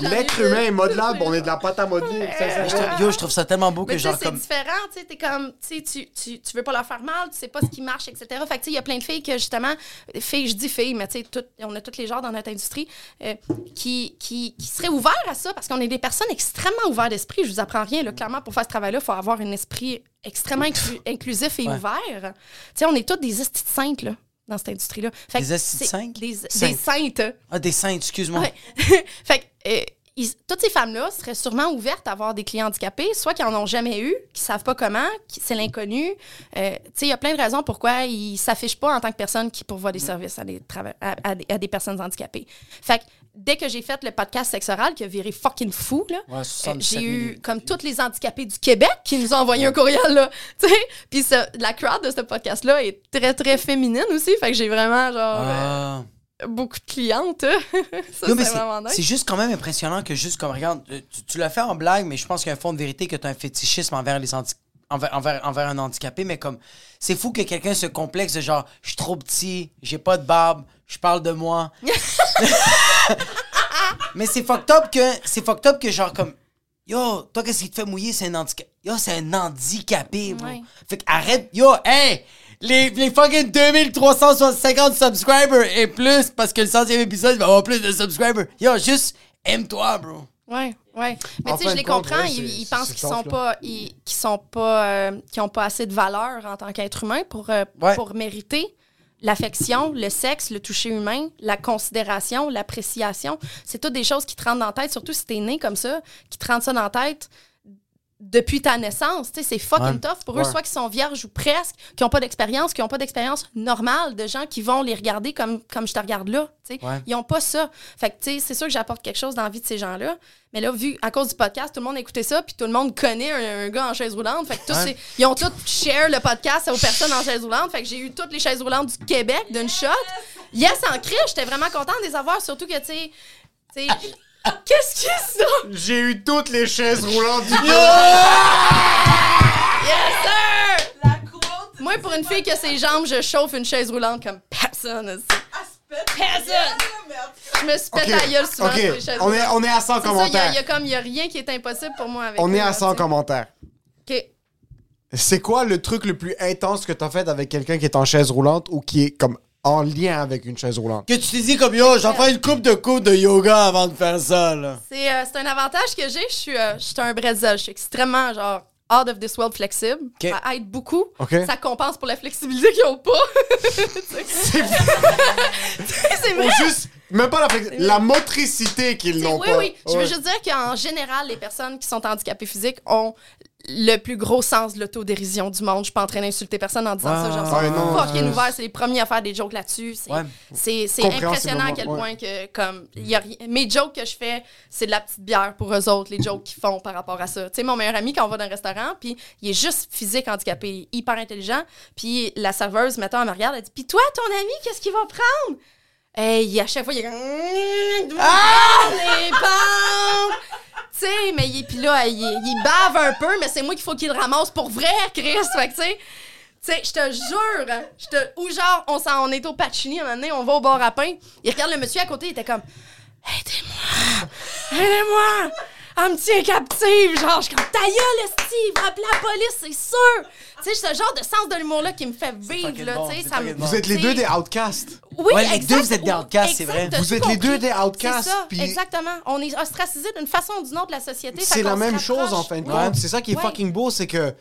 L'être humain est modelable, on est de la pâte à modeler. Je trouve- Yo, je trouve ça tellement beau que genre c'est différent, tu sais, t'es comme, tu tu, veux pas leur faire mal, tu sais pas ce qui marche, etc. Fait que, tu sais, il y a plein de filles que, justement, filles, je dis filles, mais tu sais, on a tous les genres dans notre industrie, euh, qui, qui, qui seraient ouverts à ça, parce qu'on est des personnes extrêmement ouvertes d'esprit. Je vous apprends rien, là. Clairement, pour faire ce travail-là, il faut avoir un esprit extrêmement inclu- inclusif et Ouais. ouvert. Tu sais, on est toutes des estis saintes, là, dans cette industrie-là. Des estis saintes? Des, Saintes? des saintes. Ah, des seins, excuse-moi. Ouais. <laughs> fait que, euh, ils- toutes ces femmes-là seraient sûrement ouvertes à avoir des clients handicapés, soit qui en ont jamais eu, qui savent pas comment, qui c'est l'inconnu. Euh, il y a plein de raisons pourquoi ils s'affichent pas en tant que personne qui pourvoit des services à des, trava- à, à des, à des personnes handicapées. Fait que dès que j'ai fait le podcast Sexe oral, qui a viré fucking fou, là, Ouais, euh, 77 j'ai eu comme tous les handicapés du Québec qui nous ont envoyé un courriel, là. <laughs> Puis la crowd de ce podcast-là est très, très féminine aussi. Fait que j'ai vraiment, genre, euh, Ah. Beaucoup de clientes. <laughs> ça, mais c'est c'est- vraiment nice. c'est juste quand même impressionnant que juste comme regarde, euh, tu, tu l'as fait en blague, mais je pense qu'il y a un fond de vérité que tu as un fétichisme envers les envers, envers, envers un handicapé, mais comme c'est fou que quelqu'un se complexe de genre je suis trop petit, j'ai pas de barbe, je parle de moi. <laughs> mais c'est fucked up que c'est fucked up que genre comme Yo, toi, qu'est-ce qui te fait mouiller? C'est un handicapé. Yo, c'est un handicapé. Ouais. Fait que arrête. Yo, hey! Les, les fucking 2350 subscribers et plus, parce que le centième épisode il va avoir plus de subscribers. Yo, juste aime-toi, bro. Ouais, ouais. Mais tu sais, je les comprends. ouais, ils, pensent qu'ils sont pas, ils, sont pas, euh, qu'ils ont pas assez de valeur en tant qu'être humain pour, euh, Ouais. pour mériter l'affection, le sexe, le toucher humain, la considération, l'appréciation. C'est toutes des choses qui te rentrent dans la tête, surtout si t'es né comme ça, qui te rentrent ça dans la tête depuis ta naissance. Tu sais, c'est fucking Ouais. tough pour eux, Ouais. soit qui sont vierges ou presque, qui n'ont pas d'expérience, qui n'ont pas d'expérience normale de gens qui vont les regarder comme, comme je te regarde là. tu sais. Ouais. Ils n'ont pas ça. Fait que, tu sais, c'est sûr que j'apporte quelque chose dans la vie de ces gens-là. Mais là, vu, à cause du podcast, tout le monde a écouté ça, puis tout le monde connaît un, un gars en chaise roulante. Fait que tous ces- ils ont tous share le podcast aux personnes en chaise roulante. Fait que j'ai eu toutes les chaises roulantes du Québec d'une shot. Yes, en cri, j'étais vraiment contente de les avoir, surtout que, tu sais, qu'est-ce qui est ça? J'ai eu toutes les chaises roulantes du Yes, sir! La quote. Moi, pour une fille qui a ses jambes, je chauffe une chaise roulante comme personne. Personne! Je me suis pété la gueule souvent sur les chaises on est, roulantes. on est à 100 C'est ça, il y, a- y commentaires. a comme, il y a rien qui est impossible pour moi avec On est à 100 tu sais. commentaires. OK. C'est quoi le truc le plus intense que t'as fait avec quelqu'un qui est en chaise roulante ou qui est comme en lien avec une chaise roulante? Que tu t'es dit comme yo, j'en fais une coupe de coups de yoga avant de faire ça, là. C'est euh, c'est un avantage que j'ai. Je suis euh, je suis un bretzel. Je suis extrêmement, genre, out of this world flexible. Ok. Ça aide beaucoup. Ok. Ça compense pour la flexibilité qu'ils n'ont pas. c'est c'est vrai. Ou juste, même pas la, motricité qu'ils C'est- n'ont oui, pas. oui. Je veux Ouais. juste dire qu'en général, les personnes qui sont handicapées physiques ont le plus gros sens de l'autodérision du monde. Je suis pas en train d'insulter personne en disant ça. Genre, ouais, c'est non, fucking ouais. ouvert. C'est les premiers à faire des jokes là-dessus. C'est Ouais. impressionnant à quel ouais. point que, comme, il y a rien- mes jokes que je fais, c'est de la petite bière pour eux autres, les jokes qu'ils font par rapport à ça. Tu sais, mon meilleur ami, quand on va dans un restaurant, puis il est juste physique handicapé, hyper intelligent, puis la serveuse, mettons, elle me regarde, elle dit Puis toi, ton ami, qu'est-ce qu'il va prendre Hey, à chaque fois, il est comme. Ah! Les pentes! Tu sais, mais il, puis là, il, il bave un peu, mais c'est moi qu'il faut qu'il le ramasse pour vrai, Chris. Fait que, tu sais, tu sais, je te jure, je te, ou genre, on, s'en- on est au Pacini, un moment donné, on va au bar à pain, il regarde le monsieur à côté, il était comme, aidez-moi, aidez-moi, elle me tient captive, genre, je suis comme, ta gueule, va appeler la police, c'est sûr. Tu sais, c'est ce genre de sens de l'humour-là qui me fait vivre, là, bon, tu sais, ça me... Vous êtes les deux des outcasts. oui, Ouais, les deux, vous êtes des outcasts, c'est vrai. Vous êtes les deux des outcasts, C'est ça, puis- exactement. On est ostracisés d'une façon ou d'une autre de la société. C'est la même chose en fin de compte. C'est ça qui est Ouais. fucking beau, c'est que.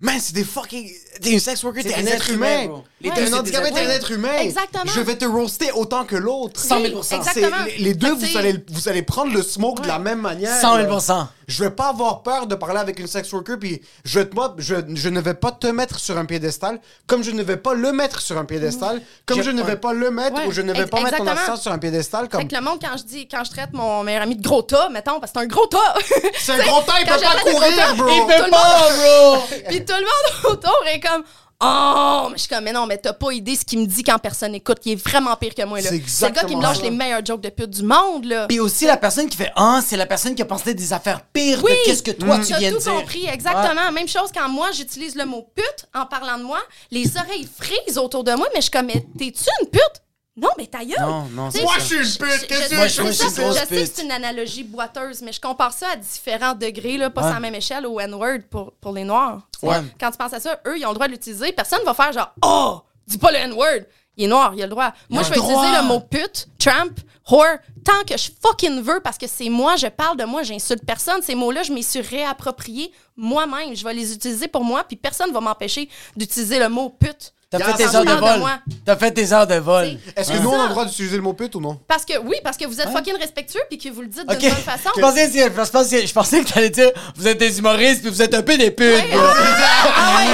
Man, c'est des fucking. T'es une sex worker, C'est t'es un être humain. Les Ouais. Deux, un handicapé, des t'es un être humain. Exactement. Je vais te roaster autant que l'autre. 100 000 Oui, C'est- Exactement. Les, deux, vous allez, vous allez prendre le smoke de la même manière. 100 là. 000 Je vais pas avoir peur de parler avec une sex worker, puis je, vais te mo- je, je ne vais pas te mettre sur un piédestal, comme je ne vais pas le mettre sur un piédestal, comme je, Je- ne vais ouais. pas le mettre, Ouais, ou je ne vais pas mettre ton assistant sur un piédestal, comme. Fait que le monde, quand je dis, quand je traite mon meilleur ami de gros tas, mettons, parce que c'est un gros tas. C'est un <laughs> gros temps, il peut pas courir, tas, bro! il peut pas, bro! <laughs> Puis tout le monde autour est comme. Oh! Mais je suis comme, mais non, mais t'as pas idée ce qu'il me dit quand personne écoute. Il est vraiment pire que moi, là. C'est C'est le gars qui me lâche ça. les meilleurs jokes de pute du monde, là. Puis aussi, la personne qui fait Ah, c'est la personne qui a pensé des affaires pires Oui, de qu'est-ce que toi tu viens de tout dire. compris, exactement. Même chose quand moi j'utilise le mot pute en parlant de moi, les oreilles frisent autour de moi, mais je suis comme, mais t'es-tu une pute? Non, mais ta gueule! Non, non, Tu sais, c'est Moi, ça. je suis une pute, qu'est-ce que tu je je ça, suis une grosse je sais que c'est une analogie boiteuse, mais je compare ça à différents degrés, là, pas Ouais. sur la même échelle au N-word pour, pour les Noirs. Ouais. Quand tu penses à ça, eux, ils ont le droit de l'utiliser. Personne va faire genre Oh, dis pas le N-word. Il est noir, il a le droit. Moi, je vais droit. utiliser le mot pute, tramp, whore, tant que je fucking veux, parce que c'est moi, je parle de moi, j'insulte personne. Ces mots-là, je m'y suis réapproprié moi-même. Je vais les utiliser pour moi, puis personne va m'empêcher d'utiliser le mot pute. T'as fait tes heures de de vol. T'as fait tes heures de vol. Est-ce que nous, on a le droit d'utiliser le mot pute ou non? Parce que oui, parce que vous êtes fucking respectueux puis que vous le dites Ok. d'une bonne façon. Je pensais, que- je pensais, je pensais que t'allais dire, vous êtes des humoristes puis vous êtes un peu des putes, bro.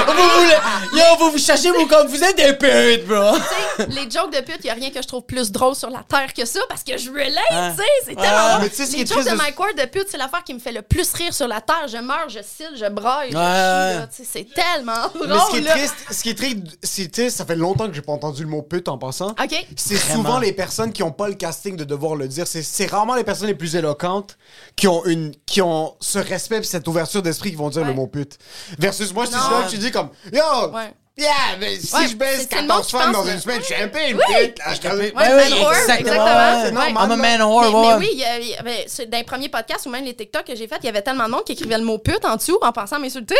vous voulez, yo, vous vous cherchez vous comme vous êtes des putes, bro. Tu sais, les jokes de pute, il a rien que je trouve plus drôle sur la terre que ça parce que je relate, Ah. tu sais, c'est Ah. tellement Les jokes de de- Mike Ward de pute, c'est l'affaire qui me fait le plus rire sur la terre. Je meurs, je cille, je braille, je c'est tellement drôle. Mais ce qui est triste, tu sais, ça fait longtemps que j'ai pas entendu le mot pute en passant. OK. C'est souvent les personnes qui ont pas le casting de devoir le dire. C'est, c'est rarement les personnes les plus éloquentes qui ont une, qui ont ce respect et cette ouverture d'esprit qui vont dire Ouais. le mot pute. Versus moi, je suis que tu dis comme, yo, Ouais. yeah, mais si Ouais, je baisse c'est- c'est le 14 monde qui femmes pense dans que- une semaine, je suis un peu une pute. Là, je te- Ouais, Ouais, man whore, exactement. C'est normal, I'm a là. man whore, Mais, ouais, mais ouais. oui, il y a- il y avait- c'est- dans les premiers podcasts ou même les TikTok que j'ai fait, il y avait tellement de monde qui écrivait le mot pute en dessous en pensant à m'insulter.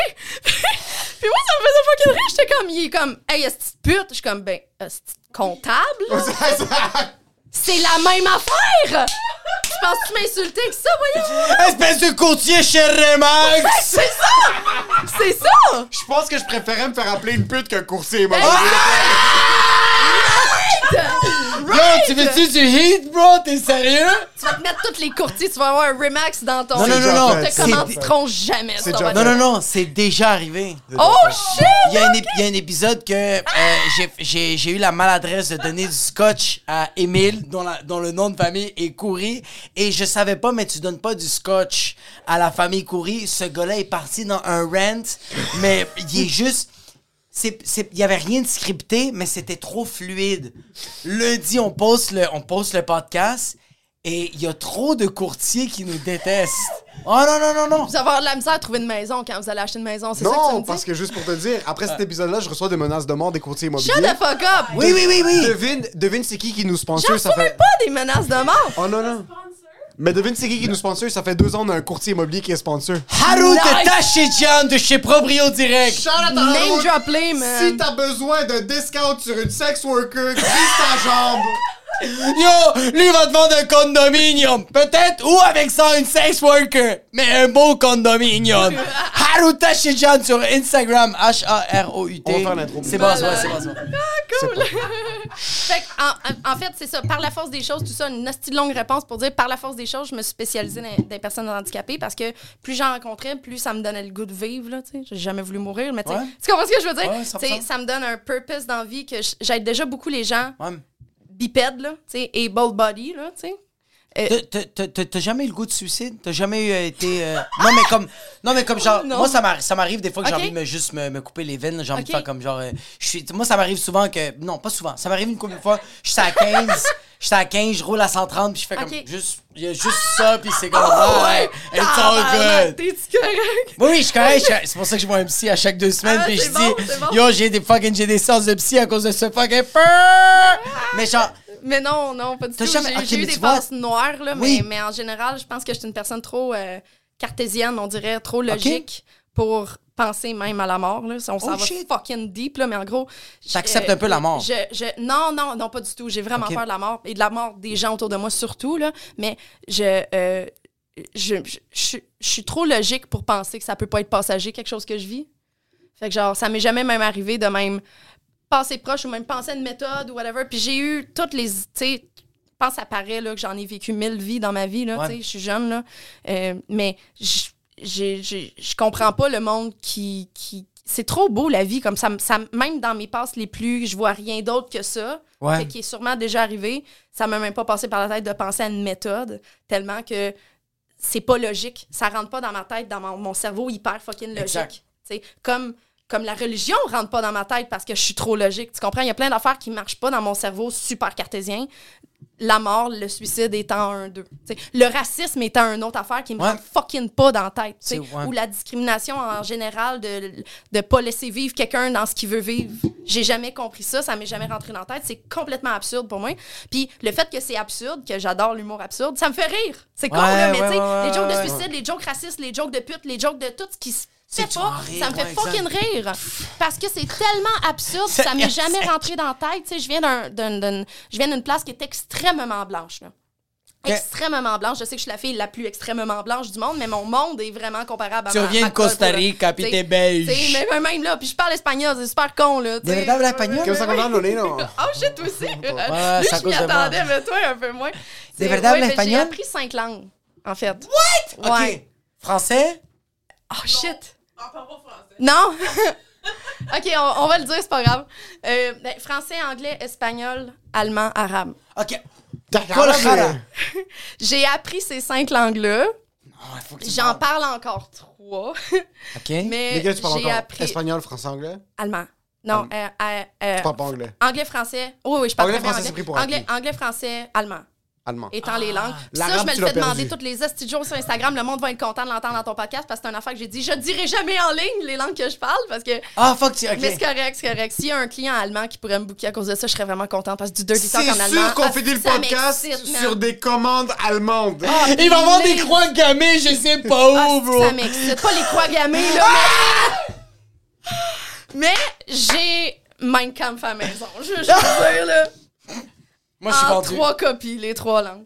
Puis moi, ça me faisait fucking rire. J'étais comme, il est comme, hey, est pute? Je suis comme, ben, est comptable? <laughs> C'est la même affaire! Tu penses que tu m'insultais avec ça, voyons? <laughs> Espèce de courtier chez Remax. C'est ça! C'est ça! Je pense que je préférais me faire appeler une pute qu'un coursier Ben, <laughs> Yo, tu veux-tu du heat, bro? T'es sérieux? Tu vas te mettre tous les courtiers, tu vas avoir un Remax dans ton... Non, non, non, non. Te C'est- commanditeront jamais, ça. va Non, non, non, c'est déjà arrivé. Oh, shit! Il y, a un ép- il y a un épisode que euh, j'ai- eu la maladresse de donner du scotch à Émile, dont, la- dont le nom de famille est Coury. Et je savais pas, mais tu donnes pas du scotch à la famille Coury. Ce gars-là est parti dans un rant, mais il est juste. Il y avait rien de scripté, mais c'était trop fluide. Lundi, on poste le, on poste le podcast et il y a trop de courtiers qui nous détestent. Oh non, non, non, non. Vous allez avoir de la misère à trouver une maison quand vous allez acheter une maison, c'est ça que tu me Non, dis? parce que juste pour te dire, après cet épisode-là, je reçois des menaces de mort des courtiers immobiliers. Shut the fuck up! Oui, oui, oui, oui. Devine, devine c'est qui qui nous J'en sponsor, ça reçois fait... même pas des menaces de mort! Oh non, non. Mais devine c'est qui qui nous sponsor, ça fait deux ans on a un courtier immobilier qui est sponsor. Haru Nice. de chez Proprio Direct. Shout out à Name Harold. drop play, man! Si t'as besoin d'un discount sur une sex worker, glisse ta jambe? <laughs> Yo, lui il va te vendre un condominium. Peut-être ou avec ça une sex worker, mais un beau condominium. <laughs> Haru Tachijan sur Instagram, H-A-R-O-U-T. On va faire l'intro. C'est bon, c'est bon, c'est bon, bon. Cool! <laughs> fait que, en, en fait, c'est ça. Par la force des choses, tout ça, une hostie de longue réponse pour dire par la force des choses, je me suis spécialisée dans, les personnes handicapées parce que plus j'en rencontrais, plus ça me donnait le goût de vivre. Là, tu sais. J'ai jamais voulu mourir, mais tu sais, Ouais. tu comprends ce que je veux dire? Ouais, 100%. Tu sais, ça me donne un purpose dans la vie que j'aide déjà beaucoup les gens Ouais. Bipèdes, là, tu sais, able body, là, tu sais. T'as- jamais eu le goût de suicide? T'as jamais eu, euh, été. euh, Non, mais comme. Non, mais comme genre. Non. Moi, ça m'arrive des fois que j'ai envie de me, juste me, me couper les veines. J'ai envie de faire comme genre. euh, je suis, moi, ça m'arrive souvent que. Non, pas souvent. Ça m'arrive une couple de fois. Je suis à 15. Je suis à 15, je roule à 130, puis je fais comme. Juste. Il y a juste ça, puis c'est comme. Oh, ouais! it's all good. T'es-tu correct? Oui, oui, je suis correct. C'est pour ça que je vois un psy à chaque deux semaines, Ah, puis je dis. bon. Yo, j'ai des fucking. J'ai des séances de psy à cause de ce fucking. Mais genre. Mais non, non, pas du tout. jamais- J'ai ok, j'ai eu des passes noires, là, Oui. mais, mais en général, je pense que je suis une personne trop euh, cartésienne, on dirait, trop logique pour penser même à la mort. Là. On s'en Oh, va shit. fucking deep, là, mais en gros... T'acceptes euh, un peu la mort. je- je- non, non, non, pas du tout. J'ai vraiment peur de la mort et de la mort des gens autour de moi surtout, là, mais je... euh, je, je- je suis trop logique pour penser que ça peut pas être passager, quelque chose que je vis. Fait que genre, ça m'est jamais même arrivé de même passer proche ou même penser à une méthode ou whatever. Puis j'ai eu toutes les. Tu sais, je pense que ça paraît là, que j'en ai vécu mille vies dans ma vie. Là, Ouais. tu sais, Je suis jeune, là. Euh, mais je- comprends pas le monde qui. qui c'est trop beau la vie, comme ça, me- ça. me- Même dans mes passes les plus, je vois rien d'autre que ça, Ouais. qui est sûrement déjà arrivé. Ça m'a même pas passé par la tête de penser à une méthode, tellement que c'est pas logique. Ça rentre pas dans ma tête, dans mon, mon cerveau hyper fucking logique. Exact. Tu sais, Comme, comme la religion rentre pas dans ma tête parce que je suis trop logique. Tu comprends? Il y a plein d'affaires qui marchent pas dans mon cerveau super cartésien. La mort, le suicide étant un d'eux. Le racisme étant une autre affaire qui me Ouais. rentre fucking pas dans la tête. ouais. Ou la discrimination en général de ne pas laisser vivre quelqu'un dans ce qu'il veut vivre. J'ai jamais compris ça, ça m'est jamais rentré dans la tête. C'est complètement absurde pour moi. Puis le fait que c'est absurde, que j'adore l'humour absurde, ça me fait rire. C'est con, Ouais, là, mais tu sais, les jokes de suicide, les jokes racistes, les jokes de pute, les jokes de tout ce qui se Que tu pas, rire, ça me fait ouais, fucking rire. Parce que c'est tellement absurde, ça m'est jamais rentré dans la tête. Tu sais, je viens d'un- d'un- d'un- je viens d'une place qui est extrêmement blanche, là. Ok. Extrêmement blanche. Je sais que je suis la fille la plus extrêmement blanche du monde, mais mon monde est vraiment comparable à Tu ma- reviens de Costa. Rica, puis t'es belge. t'sais, mais même- là, puis je parle espagnol, c'est super con, là. De verdad espagnol? ¿Qué vas a contar, Nolino? Oh shit, aussi. Lui, c'est à je m'y de attendais, mais toi, un peu moins. C'est- verdad ouais, espagnol? J'ai appris cinq langues, en fait. OK. Ouais. Français? Oh shit. On parle pas français. Non! <laughs> OK, on, on va le dire, c'est pas grave. Euh, ben, français, anglais, espagnol, allemand, arabe. OK. <laughs> J'ai appris ces cinq langues-là. Oh, il faut que tu J'en parle encore trois. OK. <laughs> mais Lesquels tu parles j'ai encore? appris Espagnol, français, anglais? allemand. Non, euh, euh, euh, Tu parles pas anglais. anglais, français. Oui, oui, je parle Anglais, français, c'est anglais. pris pour anglais, anglais, français, allemand. Allemand. Étant les langues. Puis ça, je me le fais demander toutes les jours sur Instagram. Le monde va être content de l'entendre dans ton podcast parce que c'est une affaire que j'ai dit. Je dirai jamais en ligne les langues que je parle parce que. Ah, fuck, tu... OK. Mais c'est correct, c'est correct. S'il y a un client allemand qui pourrait me booker à cause de ça, je serais vraiment contente parce que du dirty talk C'est en allemand. sûr qu'on ah, fait le podcast sur des commandes allemandes. Il va avoir des croix gammées, je sais pas Ah, où, c'est que bro. ça m'excite. Pas les croix gammées, là. Mais, mais j'ai Mein Kampf à la maison. Je je veux dire, là. Moi, je suis En vendu. trois copies, les trois langues.